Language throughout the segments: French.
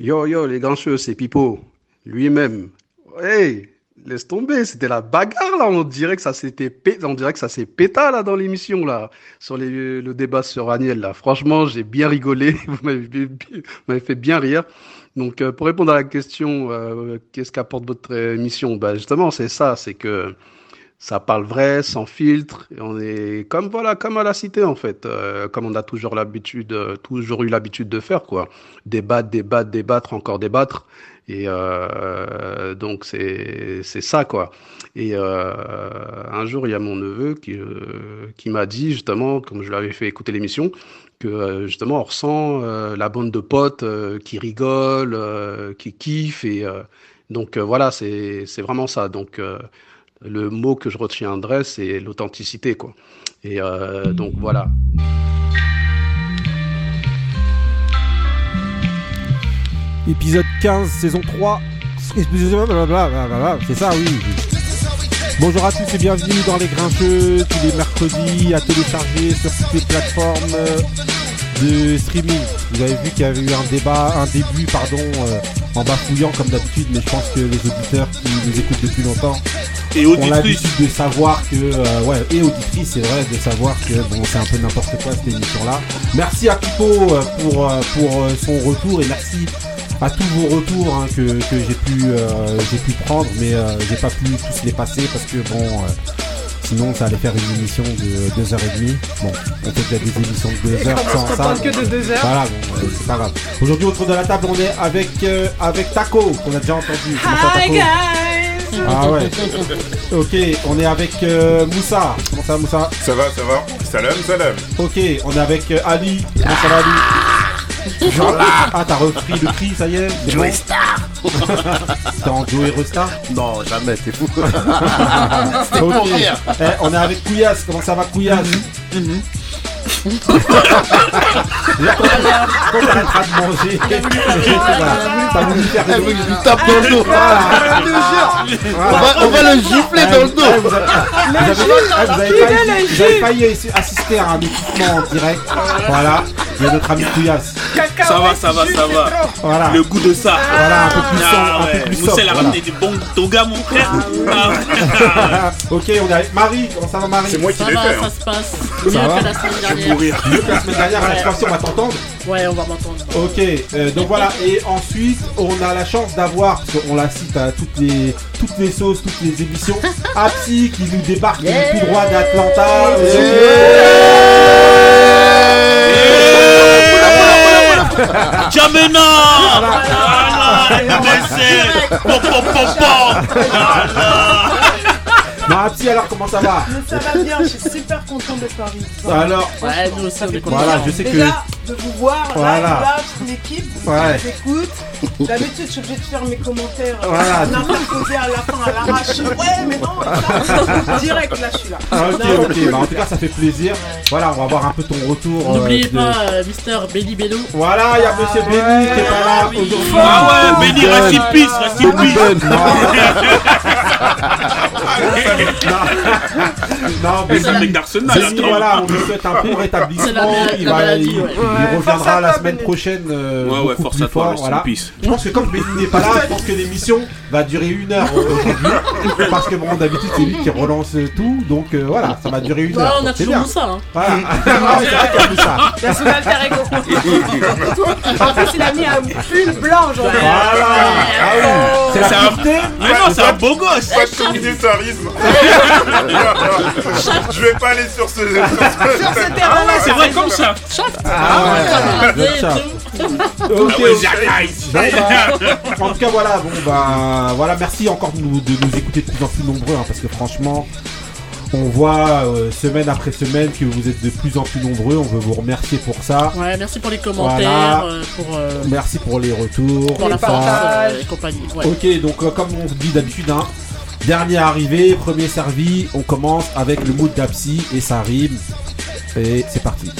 Yo, yo, les grincheux, c'est Pipo, lui-même. Hey, laisse tomber, c'était la bagarre là. On dirait que ça s'était pé... on dirait que ça s'est péta là dans l'émission là, sur le débat sur Aniel là. Franchement, j'ai bien rigolé. Vous m'avez fait bien rire. Donc, euh, pour répondre à la question, euh, qu'est-ce qu'apporte votre émission? Bah, Justement, c'est ça, c'est que ça parle vrai, sans filtre. On est comme voilà, comme à la cité en fait, euh, comme on a toujours l'habitude, euh, toujours eu l'habitude de faire quoi. Débattre, débattre, débattre, encore débattre. Et euh, donc c'est c'est ça quoi. Et un jour il y a mon neveu qui qui m'a dit justement, comme je l'avais fait écouter l'émission, que justement on ressent la bande de potes qui rigolent, qui kiffent et donc voilà c'est c'est vraiment ça. Donc le mot que je retiendrai c'est l'authenticité quoi. Et euh, donc voilà. Épisode 15, saison 3. C'est ça, oui. Bonjour à tous et bienvenue dans Les Grincheux, tous les mercredis à télécharger sur toutes les plateformes de streaming. Vous avez vu qu'il y avait eu un débat, un début, pardon, euh, en bafouillant comme d'habitude, mais je pense que les auditeurs qui nous écoutent depuis longtemps Et ont l'habitude de savoir que, euh, ouais, et auditrice, c'est vrai, de savoir que bon, c'est un peu n'importe quoi cette émission-là. Merci à Pipo euh, pour, pour son retour et merci à tous vos retours hein, que, que j'ai pu, euh, j'ai pu prendre, mais j'ai pas pu tous les passer parce que bon, sinon ça allait faire une émission de 2h30. Bon, on fait déjà des émissions de 2 heures sans On ça. que de deux heures. Voilà, bon, euh, c'est pas grave. Aujourd'hui, autour de la table, on est avec, euh, avec Taco, qu'on a déjà entendu. Hi Taco guys Ah ouais. Ok, on est avec euh, Moussa. Comment ça, Moussa? Ça va, ça va Salam, salam. Ok, on est avec euh, Ali. Comment ça va, Ali? Genre là Ah, t'as repris le cri, ça y est bon Star T'es en Joey Resta Non, jamais, t'es fou. Ok. pour rire. Eh, on est avec Couillasse. Comment ça va, Couillasse? Quand quand on de manger, ça va nous faire rigoler. vous lui tape dans le dos. Voilà. On Voilà. va, on va le gifler dans le dos. Vous avez- failli- assister à un équipement en direct. Voilà. Il y a notre ami Couillasse. Ça va, ça va, ça va. Voilà. Le goût de ça. Voilà, un peu plus Ah sombre, un peu ouais. plus Moussel sobre, a voilà. ramené des bons togas, mon frère. Ah ouais. ok, on est avec Marie. Comment ça va, Marie? C'est moi qui Ça l'ai va, fait. ça hein. se passe. Ça va que la semaine Je vais dernière. mourir. Mieux que la semaine dernière, cette fois-ci, on va t'entendre. Ouais, on va m'entendre. Ok, euh, donc voilà, et ensuite on a la chance d'avoir, parce qu'on la cite à toutes les, toutes les sauces, toutes les émissions, Apsi qui nous débarque du tout droit d'Atlanta. Jamena. Voilà. Pom Voilà Non, Apsi, alors comment ça va Ça va bien, je suis super content de Paris. Alors, Ouais, nous aussi, on est voilà, je sais que. Déjà, de vous voir, Voilà. là, là, toute l'équipe, Ouais. vous écoute. D'habitude, je suis obligée de faire mes commentaires. euh, Voilà. Posé à la fin, à l'arrache. Ouais, mais non, ça, direct, là, je suis là. Ah, ok, Non, ok, bah, en tout cas, ça fait plaisir. Voilà, on va voir un peu ton retour. euh, N'oubliez de- pas euh, Mister Belly Bello. Voilà, il y a Monsieur Benny qui est pas là oui. aujourd'hui. Ah ouais, Benny, reste in peace, reste in peace Non, Mais c'est un mec d'Arsenal, voilà, on lui souhaite un bon la rétablissement. Il, la va, maladie, il, ouais. il Ouais, force reviendra la semaine prochaine. euh, Ouais, ouais, beaucoup force plus à toi, fort, rest voilà. Je pense que comme Benny n'est pas là, je pense que l'émission va durer une heure aujourd'hui. Parce que bon, d'habitude, c'est lui qui relance tout. Donc euh, voilà, ça va durer une Ouais, heure. on a toujours ça. Hein. Voilà. C'est vrai qu'il y a tout ça. Il y a son alter ego. En plus, il a mis un pull blanc aujourd'hui. Voilà. Ah oui. C'est la C'est un- pureté. Mais non, c'est un beau gosse Pas de communautarisme. Je vais pas aller sur ce. Sur ce terrain-là, C'est vrai comme ça Ah. Ok, Ah en tout cas, voilà, bon, bah, voilà, merci encore de nous, de nous écouter de plus en plus nombreux, hein, parce que franchement, on voit euh, semaine après semaine que vous êtes de plus en plus nombreux. On veut vous remercier pour ça. Ouais, merci pour les commentaires, Voilà. euh, pour, euh, Merci pour les retours. pour la euh, et compagnie. Ouais. Ok, donc euh, comme on dit d'habitude, hein, dernier arrivé, premier servi, on commence avec le mood d'Apsi et ça rime. Et c'est parti.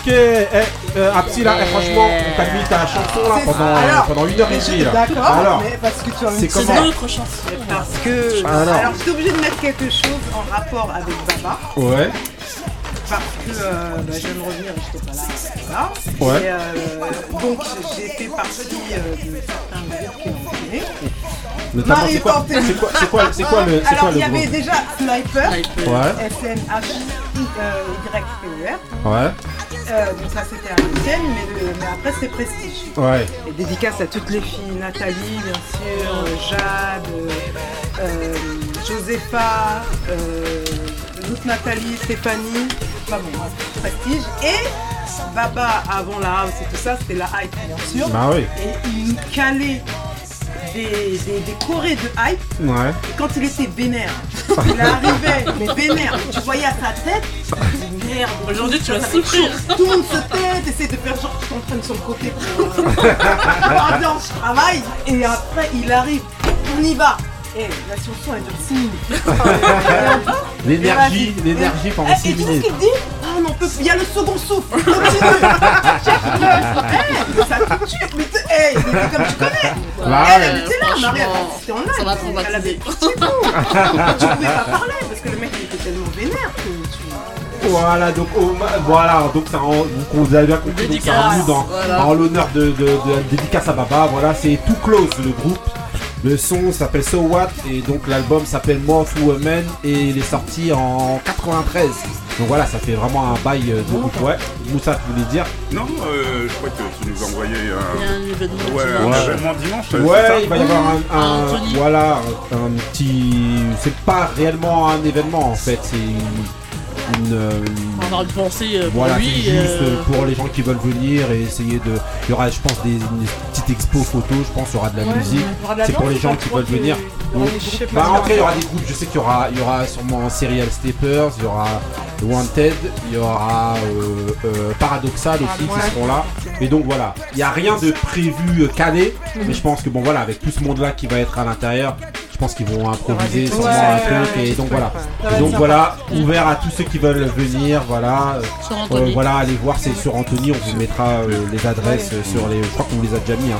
Ok, eh, euh, Apsi là, eh, franchement, on t'a mis ta chanson là pendant. Alors, pendant une heure et demie là. D'accord, Alors, mais parce que tu as c'est une C'est comment d'autres chansons. Parce que. Alors. Alors, j'étais obligée de mettre quelque chose en rapport avec Baba. Ouais, Parce que euh, bah, je viens de revenir et je n'étais pas là. Voilà. Ouais. Et, euh, donc, j'ai fait partie euh, de certains groupes qui ont filmé. notamment c'est quoi, c'est quoi, c'est quoi, c'est quoi le, c'est Alors, quoi il le y avait déjà Sniper. Ouais, S-N-H-Y-P-E-R. ouais, Euh, donc ça c'était à l'ancienne, mais, après c'est Prestige. ouais. Et dédicace à toutes les filles, Nathalie bien sûr, euh, Jade, euh, euh, Josepha, euh, l'autre Nathalie, Stéphanie, enfin bon, Prestige. Et Baba avant la house et tout ça, c'était la hype bien sûr. Bah oui, Et il calait des, des, des chorés de hype ouais. et quand il était vénère, il arrivait, mais vénère, tu voyais à sa tête, merde. Aujourd'hui, tu vas souffrir. Tout le monde se tête, essaie de faire genre que tu t'entraînes sur le côté pour. Euh, je travaille. Et après, il arrive, on y va. Et la chanson elle dure 6 minutes. L'énergie, l'énergie pendant Eh, 6 Et tu sais ce minutes. qu'il dit Ah non, on peut- il y a le second souffle. Continue. Eh, mais ça te tue. Mais tu- eh, il était comme tu connais. Bah elle, était là, Marie, c'était en live. ça va donc Elle avait pitié de. Tu pouvais pas parler parce que le mec il était tellement vénère que tu. Voilà, donc oh, ma- voilà, donc ça donc on vous a bien compris, donc ça voilà. en l'honneur de, de, de dédicace à Baba, voilà, c'est Too Close le groupe. Le son s'appelle So What et donc l'album s'appelle More to Man et il est sorti en 93. Donc voilà, ça fait vraiment un bail de. Ouais, Moussa, tu voulais dire? Non, euh, je crois que tu nous a un. un événement. Ouais, dimanche. événement Ouais, il va y avoir un, un- Anthony. voilà, un, un petit, c'est pas réellement un événement en fait, c'est une, une, euh, On une pensée euh, pour Voilà, c'est lui. juste euh, pour les gens qui veulent venir et essayer de. Il y aura, je pense, des une petite expo photo, je pense, il y aura de la musique. C'est pour les gens qui veulent venir. Donc, bah, cas, il y aura des groupes. Je sais qu'il y aura, il y aura sûrement Serial Steppers, il y aura Wanted, il y aura euh, euh, Paradoxal aussi qui seront là. Et donc voilà, il n'y a rien de prévu euh, calé, mais je pense que bon voilà, avec tout ce monde là qui va être à l'intérieur, pense qu'ils vont improviser sûrement un truc et donc voilà. Et donc voilà, ouvert à tous ceux qui veulent venir, voilà. Sur Euh, voilà, allez voir, c'est sur Anthony, on vous mettra euh, les adresses euh, sur les. Je crois qu'on vous les a déjà mis. Hein.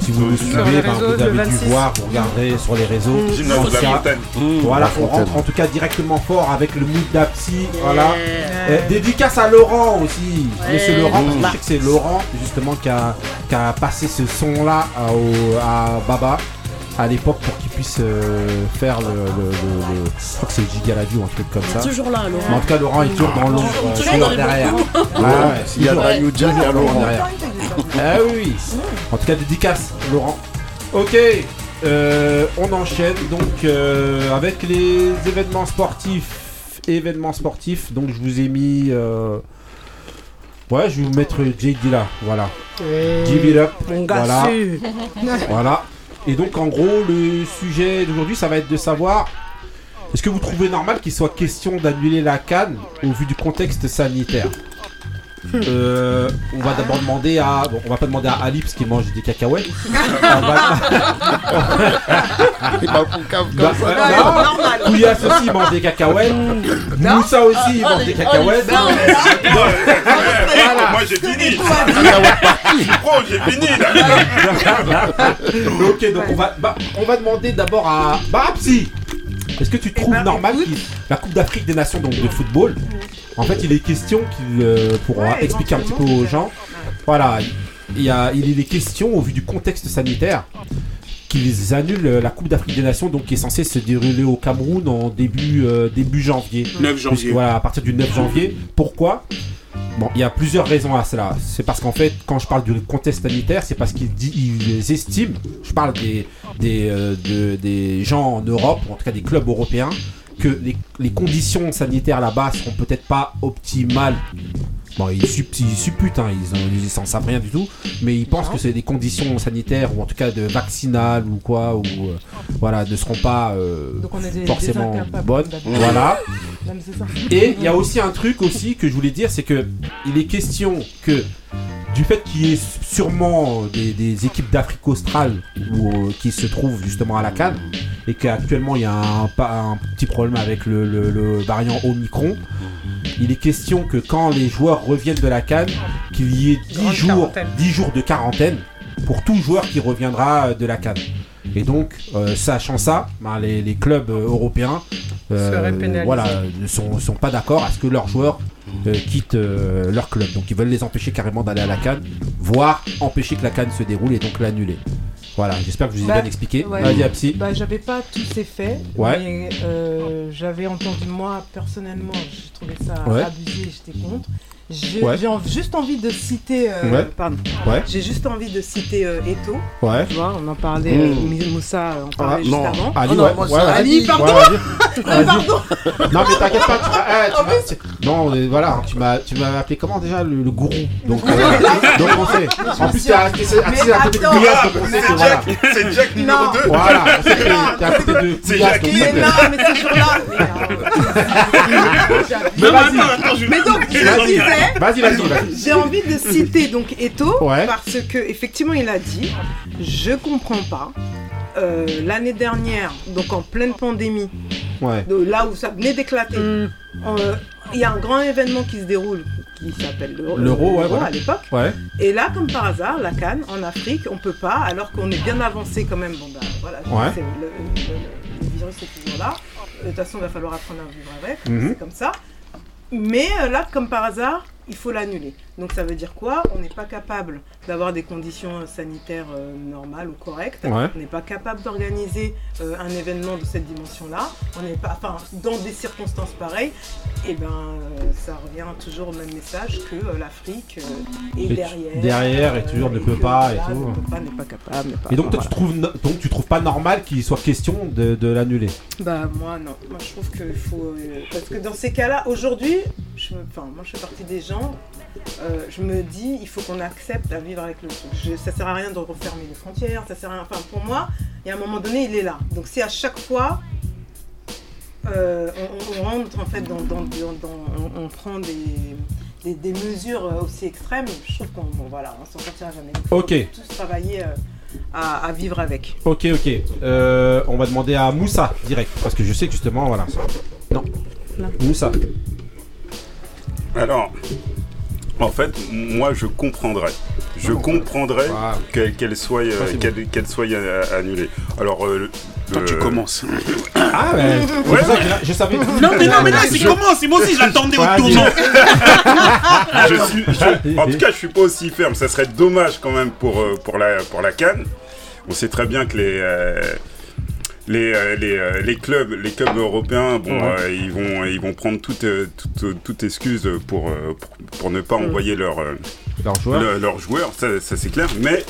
Si vous nous suivez, ben, réseaux, vous le avez dû 26. voir, vous regarderez sur les réseaux. En la cas, montagne. voilà, on rentre en tout cas directement fort avec le mood d'Apsi. Voilà. Yeah. Dédicace à Laurent aussi, Ouais. Monsieur Laurent, parce que Mmh. je sais que c'est Laurent justement qui a, qui a passé ce son là à, au- à Baba à l'époque pour qu'il puisse euh, faire le, le, le- le- Je crois que c'est Giga la Vue ou un truc comme Il ça. est toujours là, Mais en Laurent. tout cas, Laurent il tourne dans l'ombre, Toujours- euh, toujours toujours dans les derrière. bons Ouais, ouais, Il y a toujours. la New Jack, il y a Laurent. derrière. Ah oui, oui. En tout cas, dédicace, Laurent. Ok, euh, on enchaîne donc euh, avec les événements sportifs. Événements sportifs, donc je vous ai mis. euh, Ouais, je vais vous mettre JD là, voilà. Give it up, Mon gars voilà. voilà. Et donc en gros, le sujet d'aujourd'hui, ça va être de savoir. Est-ce que vous trouvez normal qu'il soit question d'annuler la canne au vu du contexte sanitaire? Euh, on va d'abord demander à. Bon, on va pas demander à Ali parce qu'il mange des cacahuètes. On va- Il cave Bah, comme ça. non, normal. Couillasse aussi il mange des cacahuètes. Moussa aussi il mange des cacahuètes. Eh, Moi j'ai fini. Je suis pro, j'ai fini là. ok, donc on va, bah, on va demander d'abord à. Bah, Psy Est-ce que tu trouves ben, normal écoute. qu'il- la Coupe d'Afrique des Nations donc de football En fait, il est question qu'il, euh, pour Ouais, expliquer un petit peu aux gens, voilà, il, y a, il est question au vu du contexte sanitaire qu'ils annulent la Coupe d'Afrique des Nations, donc qui est censée se dérouler au Cameroun en début, euh, début janvier. 9 Puisque, janvier. voilà, à partir du 9 janvier. Pourquoi? Bon, il y a plusieurs raisons à cela. C'est parce qu'en fait, quand je parle du contexte sanitaire, c'est parce qu'ils ils estiment, je parle des, des, euh, de- des gens en Europe, ou en tout cas des clubs européens, que les, les conditions sanitaires là-bas seront peut-être pas optimales. Bon, ils, sup- ils supputent, hein, ils, en- ils s'en savent rien du tout, mais ils pensent que c'est des conditions sanitaires ou en tout cas de vaccinales ou quoi, ou euh, voilà, ne seront pas euh, Donc on est des- forcément des bonnes. d'admettre. Voilà. Et il y a aussi un truc aussi que je voulais dire, c'est que il est question que du fait qu'il y ait sûrement des, des équipes d'Afrique australe euh, qui se trouvent justement à la Cannes et qu'actuellement il y a un, petit problème avec le, le- le variant Omicron, il est question que quand les joueurs reviennent de la Cannes, qu'il y ait 10 Grande jours, quarantaine. 10 jours de quarantaine pour tout joueur qui reviendra euh, de la Cannes. Et donc, euh, sachant ça, ben, les, les clubs euh, européens euh, voilà, ne sont, sont pas d'accord à ce que leurs joueurs euh, quittent leur club. Donc ils veulent les empêcher carrément d'aller à la Cannes, voire empêcher que la Cannes se déroule et donc l'annuler. Voilà, j'espère que je vous ai Bah, bien expliqué. ouais. Vas-y, Apsi. Bah, j'avais pas tous ces faits, Ouais. mais j'avais entendu moi personnellement, j'ai trouvé ça Ouais. abusé, j'étais contre. J'ai Ouais. j'ai en- juste envie de citer, euh, Ouais. pardon, Ouais. j'ai juste envie de citer euh, Eto, Ouais. tu vois, on en parlait, Mm. euh, Moussa en parlait Ah, juste non. avant. Ali, Oh non, ouais, moi, ouais, c'est vas-y. Ali, Ouais, pardon. Pardon, Non mais t'inquiète pas, tu m'as, eh, tu c'est- non mais voilà, tu m'as, tu m'as appelé comment déjà le, le gourou? Donc, euh, donc on sait. En plus t'es à côté de donc. C'est Jack numéro Non. 2 Voilà, t'es à côté de C'est donc mais non, mais ce jour-là, mais, Non, mais attends, je mais Vas-y, vas-y, vas-y. J'ai envie de citer donc Eto Ouais. parce que effectivement il a dit je comprends pas euh, l'année dernière donc en pleine pandémie Ouais. de là où ça venait d'éclater Mm. euh, il y a un grand événement qui se déroule qui s'appelle l'Euro L'Euro, ouais, voilà. à l'époque Ouais. et là comme par hasard la Cannes en Afrique on peut pas alors qu'on est bien avancé quand même bon bah voilà Ouais. c'est le, le- le virus est toujours là de toute façon il va falloir apprendre à vivre avec Mhm. c'est comme ça mais euh, là, comme par hasard, il faut l'annuler. Donc ça veut dire quoi? On n'est pas capable d'avoir des conditions euh, sanitaires euh, normales ou correctes. Ouais. On n'est pas capable d'organiser euh, un événement de cette dimension-là. On n'est pas, enfin, dans des circonstances pareilles. Et ben, euh, ça revient toujours au même message que l'Afrique est derrière. derrière et toujours ne peut pas et tout. ne peut pas, n'est pas capable. n'est pas- Et donc toi voilà. tu trouves, no- donc tu trouves pas normal qu'il soit question de, de l'annuler? Bah moi non, moi je trouve qu'il faut... parce que dans ces cas-là, aujourd'hui, je, enfin moi je fais partie des gens, euh, je me dis il faut qu'on accepte à vivre avec le truc. Je- ça sert à rien de refermer les frontières, ça sert à rien... Enfin pour moi, il y a un moment donné, il est là. Donc si à chaque fois, euh, on, on rentre en fait dans... dans- dans- dans- on, on prend des, des, des mesures euh, aussi extrêmes, je trouve qu'on bon, voilà, on s'en sortira jamais. Il faut Ok. tous travailler euh, à, à vivre avec. Ok, ok. Euh, on va demander à Moussa direct parce que je sais que justement voilà. Non. Là. Moussa. Alors, en fait, moi je comprendrais. Je comprendrais Voilà. qu'elle qu'elle soit, euh, bon. qu'elle qu'elle soit euh, annulée. Alors, euh, Toi, tu euh, commences. Ah ouais. c'est pour ça que je- je savais. Non, mais non, mais là, c'est comment C'est moi aussi, je l'attendais au tournant. je suis, je- en tout cas, je suis pas aussi ferme. Ça serait dommage quand même pour, pour, la, pour la Cannes. On sait très bien que les, euh, les, euh, les, euh, les clubs, les clubs européens, bon, euh, ils, vont, ils vont prendre toute, toute, toute excuse pour, pour, pour ne pas envoyer leur, joueur. le- leurs joueurs, ça, ça, c'est clair. Mais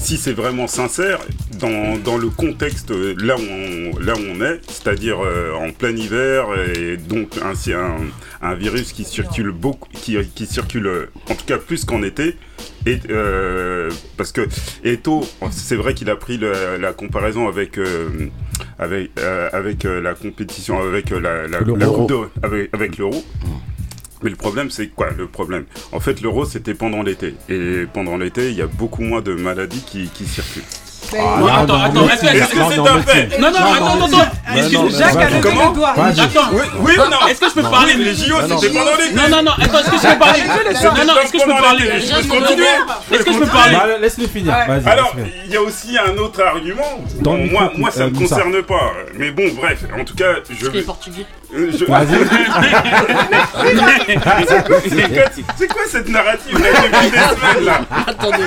si c'est vraiment sincère, dans, dans le contexte là où on, là où on est, c'est-à-dire euh, en plein hiver, et donc ainsi un, un virus qui circule beaucoup, qui, qui circule en tout cas plus qu'en été. Et, euh, parce que Eto, c'est vrai qu'il a pris la comparaison avec euh, avec euh, avec la compétition, avec la, la, L'euro. la coupe de- avec, avec l'euro. Mais le problème, c'est quoi le problème? En fait, l'euro, c'était pendant l'été. Et pendant l'été, il y a beaucoup moins de maladies qui, qui circulent. Ah, attends, attends, est-ce que c'est un fait Non, non, attends, attends, attends. Jacques a levé Comment le doigt. Attends, Oui, ou non est-ce que je peux parler Les JO, non. c'était pendant l'été. Non, non, non, attends, est-ce que je peux parler Non, non, est-ce que je peux parler Je peux continuer Est-ce que je peux parler Bah, Laisse-le finir. Alors, il y a aussi un autre argument. Moi, moi, ça euh, ne me Moussa. concerne pas. Mais bon, bref, en tout cas, je. Parce qu'il est portugais. Euh, je- Vas-y. C'est quoi, c'est quoi cette narrative là depuis des semaines là? Attendez.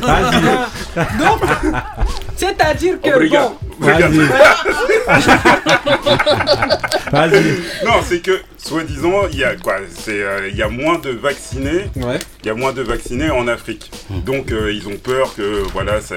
Vas-y. Donc, c'est-à-dire que Obrigado. bon. Vas-y. Vas-y. Non, c'est que, soi-disant, il y a quoi C'est euh, il y a moins de vaccinés. Ouais. Il y a moins de vaccinés en Afrique. Donc, euh, ils ont peur que voilà, ça,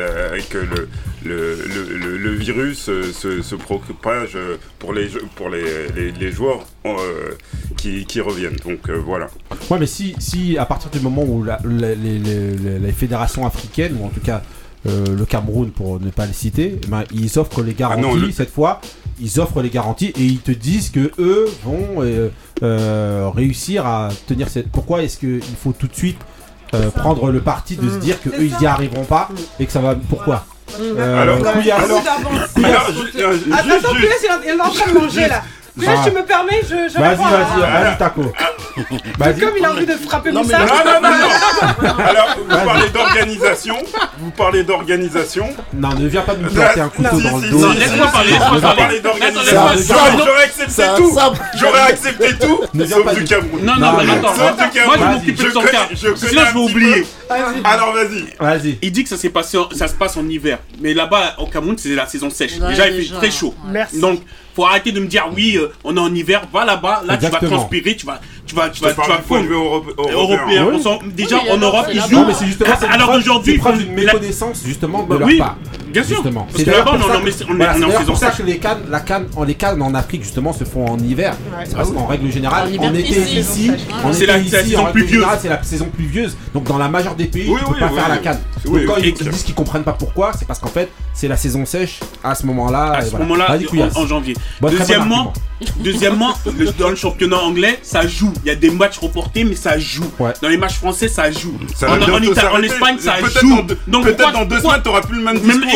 que le, le, le, le- le virus euh, se, se propage pour les jeux- pour les, les, les joueurs euh, qui, qui reviennent. Donc euh, voilà. Ouais, mais si, si à partir du moment où la- la- les, les- les- les fédérations africaines, ou en tout cas euh, le Cameroun pour ne pas le citer, eh ben, ils offrent les garanties non, le- cette fois. Ils offrent les garanties et ils te disent que eux vont euh, euh, réussir à tenir cette. Pourquoi est-ce qu'il faut tout de suite euh, prendre le parti de se dire que eux ils y arriveront pas et que ça va. Pourquoi Euh, Alors- Couillasse, Beaucoup d'avance. Alors, ju- euh. Poulet, Bah. tu me permets, je, je Vas-y, vas-y, vas-y, Taco. Vas-y. Comme il a envie de frapper Non, Moussa. mais- Non, non, non, non. Alors, vous parlez d'organisation, vous parlez d'organisation. Non, ne viens pas nous planter un couteau dans le dos. Non, laisse-moi parler, laisse-moi Vous parler. d'organisation. laisse-moi- J'aurais accepté tout. J'aurais accepté tout, Ne viens sauf pas du Cameroun. Non, non, Non, mais mais- attends, Sauf moi, je m'occuper de Je son cas. je Sinon, je vais oublier. Alors, vas-y. Vas-y. Il dit que ça s'est passé, en- ça se passe en hiver, mais là-bas au Cameroun c'est la saison sèche. Déjà il fait très chaud. Merci. Donc faut arrêter de me dire oui, euh, on est en hiver, va là-bas, là tu vas transpirer, tu vas, tu vas, tu vas, tu vas fondre. Européen. européen. Oui. On sent- déjà Oui, en Europe ils jouent. Non, mais c'est justement c'est Alors d'aujourd'hui, la- méconnaissance justement de Bah leur oui, part. bien sûr. Justement. Parce C'est que là-bas, pour on on voilà, on est c'est en saison pour ça que les cannes, la canne, en les cannes en Afrique justement se font en hiver. C'est parce qu'en règle générale, En on était ici, on C'est était la- ici, c'est la saison pluvieuse. c'est la saison pluvieuse. Donc dans la majeure des pays, tu peux oui, pas faire la canne. Donc quand ils disent qu'ils comprennent pas pourquoi, c'est parce qu'en fait c'est la saison sèche à ce moment-là. à ce voilà. moment-là, en, en janvier. Bon, très bon deuxièmement, deuxièmement le- dans le championnat anglais, ça joue. Il y a des matchs reportés, mais ça joue. Ouais. Dans les matchs français, ça joue. Ça en, Italie. Espagne, ça Peut-être joue. deux- Donc Peut-être pourquoi- dans deux pourquoi- semaines, t'auras plus le même discours.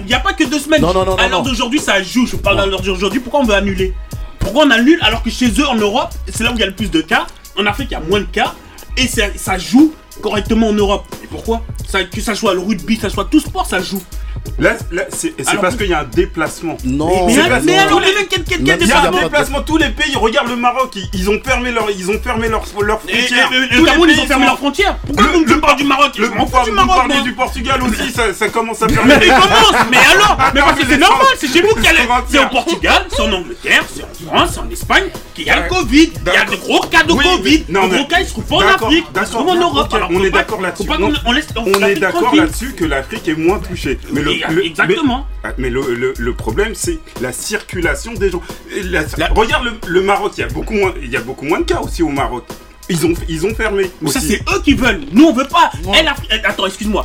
il n'y a pas que deux semaines. Non, non, non, à non, l'heure non. d'aujourd'hui, ça joue. Je parle à l'heure d'aujourd'hui. Pourquoi on veut annuler? Pourquoi on annule alors que chez eux, en Europe, c'est là où il y a le plus de cas? En Afrique, il y a moins de cas. Et ça, ça joue correctement en Europe. Et pourquoi? Ça, Que ça soit le rugby, que ça soit tout sport, ça joue. Là, là, c'est parce qu'il y a un déplacement. Non, Mais, alors, tous les- mais quel, quel, quel Même Il y a un de- déplacement, tous les pays, regarde le Maroc, ils, ils ont fermé leur, ils ont fermé leurs leurs Et, et- frontières. et- le les Cameroun, ils pays ont fermé sont- leurs frontières. Pourquoi Le- vous me le- parlez du Maroc? Le, Je m'en vous fous du vous Maroc, parlez moi. du Portugal aussi, ça, ça commence à faire. Mais il commence Mais alors? Mais parce que c'est normal, c'est chez vous qu'il y a. C'est au Portugal, c'est en Angleterre, c'est en France, c'est en Espagne qu'il y a le Covid. Il y a des gros cas de Covid. mais- gros cas, ils se trouvent pas en Afrique, ils se d'accord, trouvent en Europe. on est d'accord là-dessus. on est d'accord là-dessus que l'Afrique est moins touchée. Mais le, exactement. Mais, ah, mais le, le- problème, c'est la circulation des gens. Et la- La- Regarde le, le Maroc, il y a beaucoup moins, il y a beaucoup moins de cas aussi au Maroc. Ils ont, ils ont fermé. Mais ça, c'est eux qui veulent. Nous, on veut pas. Elle a- elle- Attends, excuse-moi.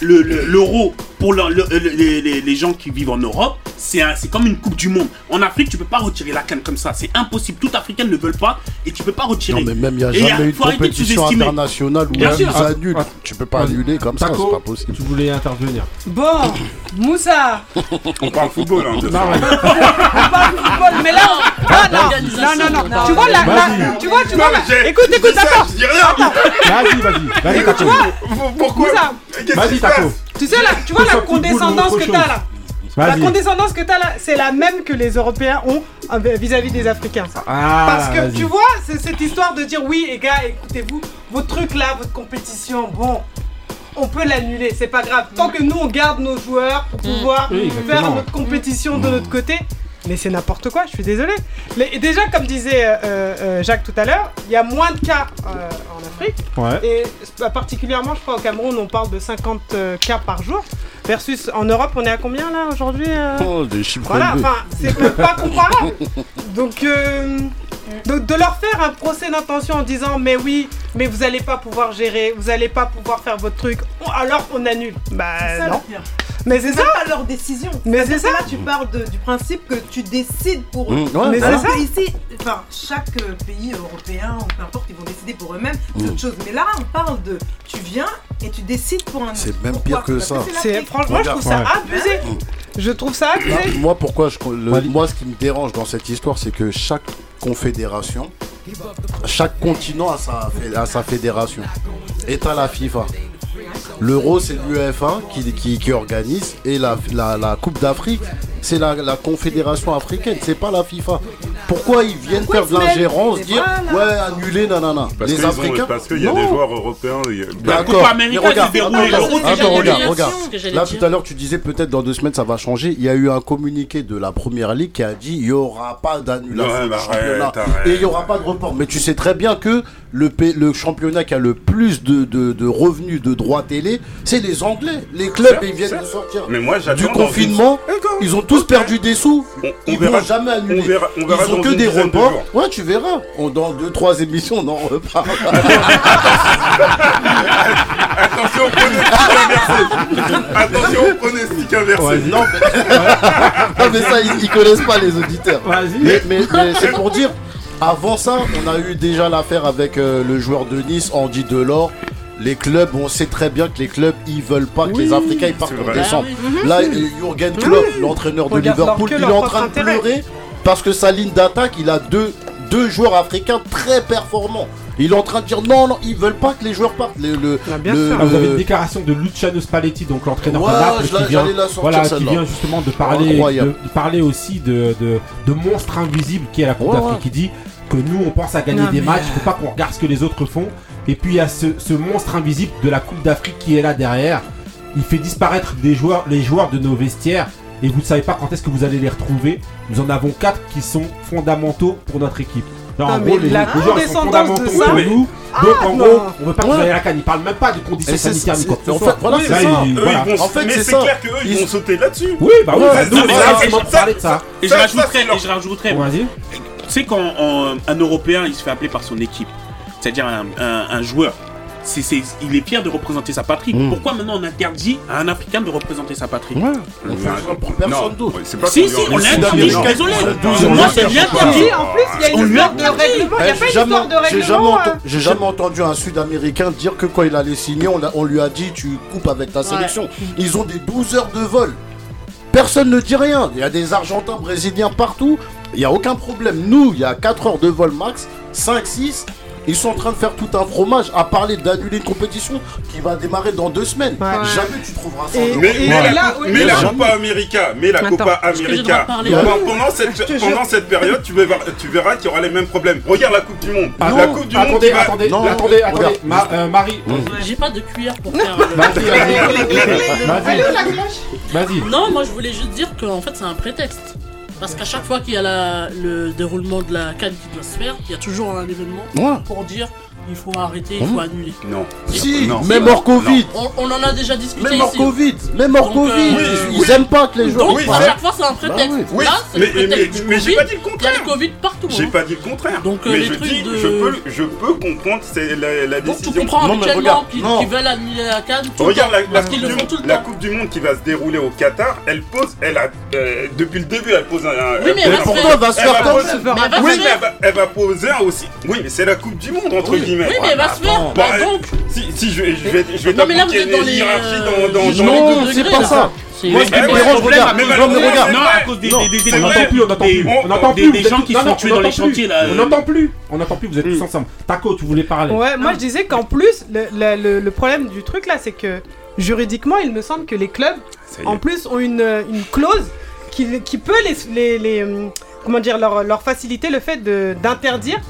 L'euro, pour le- le- le- les, les- les gens qui vivent en Europe, c'est un- c'est comme une Coupe du Monde. En Afrique, tu peux pas retirer la canne comme ça. C'est impossible. Toutes Africaines ne veulent pas et tu peux pas retirer. Non, mais même il n'y a Et il y a- jamais eu de faut arrêter de compétition internationale où Bien ils sûr. annulent. Ah, Tu peux pas annuler comme ça, c'est pas possible. tu voulais intervenir. Bon, Moussa, On parle football. Hein, de Non, on parle de football, mais là, on- ah, non, non, non, non, non. tu vois la, la- tu vois, tu vois, la- écoute, je écoute, attends, Je dis rien. Vas-y, vas-y. Vas-y, Écoute, Taco. tu vois, Pourquoi Vas-y, qui se Taco. passe tu sais là, tu vois Que la condescendance que t'as là. La condescendance que t'as là, c'est la même que les Européens ont vis-à-vis des Africains. Ah, Parce que tu vois, c'est cette histoire de dire oui, les gars, écoutez-vous, votre truc là, votre compétition, bon, on peut l'annuler, c'est pas grave. Tant que nous on garde nos joueurs pour pouvoir Oui, faire notre compétition de notre côté. Mais c'est n'importe quoi, je suis désolé. Les- et déjà, comme disait euh, euh, Jacques tout à l'heure, il y a moins de cas euh, en Afrique. Ouais. Et euh, particulièrement, je crois, au Cameroun, on parle de 50 euh, cas par jour. Versus en Europe, on est à combien là aujourd'hui euh? Oh, des chiffres voilà, enfin, c'est même pas comparable. Donc, euh, donc, de leur faire un procès d'intention en disant mais oui, mais vous allez pas pouvoir gérer, vous allez pas pouvoir faire votre truc, alors on annule. Bah C'est ça, non. Mais c'est C'est ça. pas leur décision. Mais c'est ça. Là, tu parles de- du principe que tu décides pour eux. Mmh, ouais, Mais c'est Alors que ici, enfin, chaque euh, pays européen ou peu importe, ils vont décider pour eux-mêmes, c'est Mm. autre chose. Mais là, on parle de tu viens et tu décides pour un autre. C'est même pire que ça. c'est franchement, je trouve ça abusé. Je trouve ça abusé. Là, moi, pourquoi je, le- moi, ce qui me dérange dans cette histoire, c'est que chaque confédération, chaque continent a sa, a sa fédération. Et t'as la FIFA. L'Euro, c'est l'UEFA qui, qui, qui organise. Et la, Coupe d'Afrique, c'est la Confédération africaine, c'est pas la FIFA. Pourquoi ils viennent Pourquoi faire de l'ingérence, dire voilà. ouais, annuler, nanana. Parce Les ont- Africains. parce qu'il y a Non. des joueurs européens. il y a- La D'accord. Mais regarde, s'est déroulée, attends, regarde, regarde. Là, tout à l'heure, tu disais peut-être dans deux semaines, ça va changer. Il y a eu un communiqué de la première ligue qui a dit il n'y aura pas d'annulation du bah, championnat et il n'y aura pas de report. Mais tu sais très bien que le, le championnat qui a le plus de, de- de revenus de droits télé, c'est les Anglais. Les clubs, ils viennent de sortir. Mais moi. Du confinement, une- ils ont tous perdu des sous. On, on Ils verra. jamais annuler. On verra, on verra Ils ont dans que des de reports. Ouais, tu verras. On, dans deux, trois émissions, on en reparle. Attention au pronostic inversé. Attention au pronostic inversé. non, mais... Non, mais ça, ils, ils connaissent pas les auditeurs. Vas-y. Mais, mais- mais c'est pour dire, avant ça, on a eu déjà l'affaire avec euh, le joueur de Nice, Andy Delors. les clubs, on sait très bien que les clubs, ils veulent pas que les Africains ils partent en décembre. Ah oui. Là, Jürgen Klopp, l'entraîneur de Liverpool, il est en train de intérêt. pleurer parce que sa ligne d'attaque, il a deux, deux joueurs africains très performants. Il est en train de dire non, non, ils veulent pas que les joueurs partent. Le, le, Ah, bien le- sûr. Ah, vous avez une déclaration de Luciano Spalletti, donc l'entraîneur Ouais, de Naples, qui vient, j'allais la sortir, voilà, qui vient justement de parler, de, parler aussi de, de, de monstre invisible qui est la Coupe Ouais, d'Afrique. ouais. qui dit que nous, on pense à gagner Non, des matchs, euh, il faut pas qu'on regarde ce que les autres font. Et puis il y a ce, ce monstre invisible de la Coupe d'Afrique qui est là derrière. Il fait disparaître des joueurs, les joueurs de nos vestiaires. Et vous ne savez pas quand est-ce que vous allez les retrouver. Nous en avons quatre qui sont fondamentaux pour notre équipe. Là, en gros, les, la les joueurs sont fondamentaux de ça- pour nous. Ah, Donc en non. gros, on veut pas que vous Ouais. ayez la canne. Ils parlent même pas de conditions sanitaires ni quoi que ce en soit. fait, voilà, c'est Là, ça. ils- Eux, voilà. ils vont, En fait, mais c'est clair qu'eux, ils, Ils- vont sauter là-dessus. Oui, bah oui, Ouais, bah, nous, on mais va parler de ça. Et je Vas-y. tu sais quand un Européen il se fait appeler par son équipe, c'est-à-dire un joueur, c'est, c'est- il est fier de représenter sa patrie. Mm. Pourquoi maintenant on interdit à un Africain de représenter sa patrie Ouais. A- ça pour personne Non, d'autre. ouais, c'est pas Si, si, on l'a interdit, je suis désolé. moi, c'est bien interdit. en plus, il y a On une histoire de interdit. règlement. Il n'y a Eh, pas une histoire de j'ai règlement. hein. j'ai jamais entendu un Sud-Américain dire que quand il allait signer, on lui a dit tu coupes avec ta sélection. Ils ont des 12 heures de vol. Personne ne dit rien. Il y a des Argentins, Brésiliens partout. Il n'y a aucun problème. Nous, il y a 4 heures de vol max, 5, 6. Ils sont en train de faire tout un fromage à parler d'annuler une compétition qui va démarrer dans deux semaines. Ouais. Jamais tu trouveras ça. Et- Mais, la, mais la. Copa América, mais la Attends, Copa que América, pendant, cette, pendant cette période, tu verras, tu verras qu'il y aura les mêmes problèmes. Regarde la Coupe du Monde. Ah, la non, Coupe du Monde attendez, qui va- attendez, Non, attendez, attendez. Ma- euh, Marie, J'ai pas de cuillère pour faire. euh, vas-y, vas-y. Non, moi je voulais juste dire qu'en fait c'est un prétexte. Parce qu'à chaque fois qu'il y a la- le déroulement de la canne qui doit se faire, il y a toujours un événement Ouais. pour dire il faut arrêter, il faut annuler. Non. Si, Non. même hors Covid. On, on en a déjà discuté Même hors ici. Covid. Même hors Donc, Covid. euh, Ils oui. aiment pas que les joueurs Donc Oui, à chaque fois c'est un prétexte. oui. Oui, Là, c'est mais, le mais, prétexte du mais j'ai pas dit le Il y a contraire. le Covid partout. J'ai hein. pas dit le contraire. Donc, euh, mais les je trucs dis, de- je peux, je peux comprendre c'est la, la Donc tu décision. comprends Non, mais habituellement regarde, qu'ils veulent annuler la canne tout Regarde le la, coupe du, Monde qui va se dérouler au Qatar, elle pose, elle a, euh, depuis le début, elle pose un. Oui, mais elle va se Pourtant, faire. elle va se Elle faire va comme Oui, mais faire. elle va, elle va poser un aussi. Oui, mais c'est la Coupe du Monde, entre guillemets. Oui, mais elle va se faire. Bah, Bah, donc, Si, si je, vais- je vais, je vais Non, mais là, vous t'appliquer êtes dans une les, hiérarchie euh, dans, Non, de c'est pas ça. Moi, Mais ce qui me dérange, regarde. malheureusement, regarde. Non, à cause des, On n'entend plus, on n'entend plus. on- n'entend plus. des gens qui sont tués on dans les n'entend plus. chantiers, là, On euh. n'entend plus. On n'entend plus, vous êtes tous ensemble. Taco, tu voulais parler. Ouais, moi je disais qu'en plus, le, problème du truc là, c'est que juridiquement, il me semble que les clubs, en plus, ont une, une clause qui, qui peut les, les, les, hum, comment dire, leur, leur faciliter le fait de- d'interdire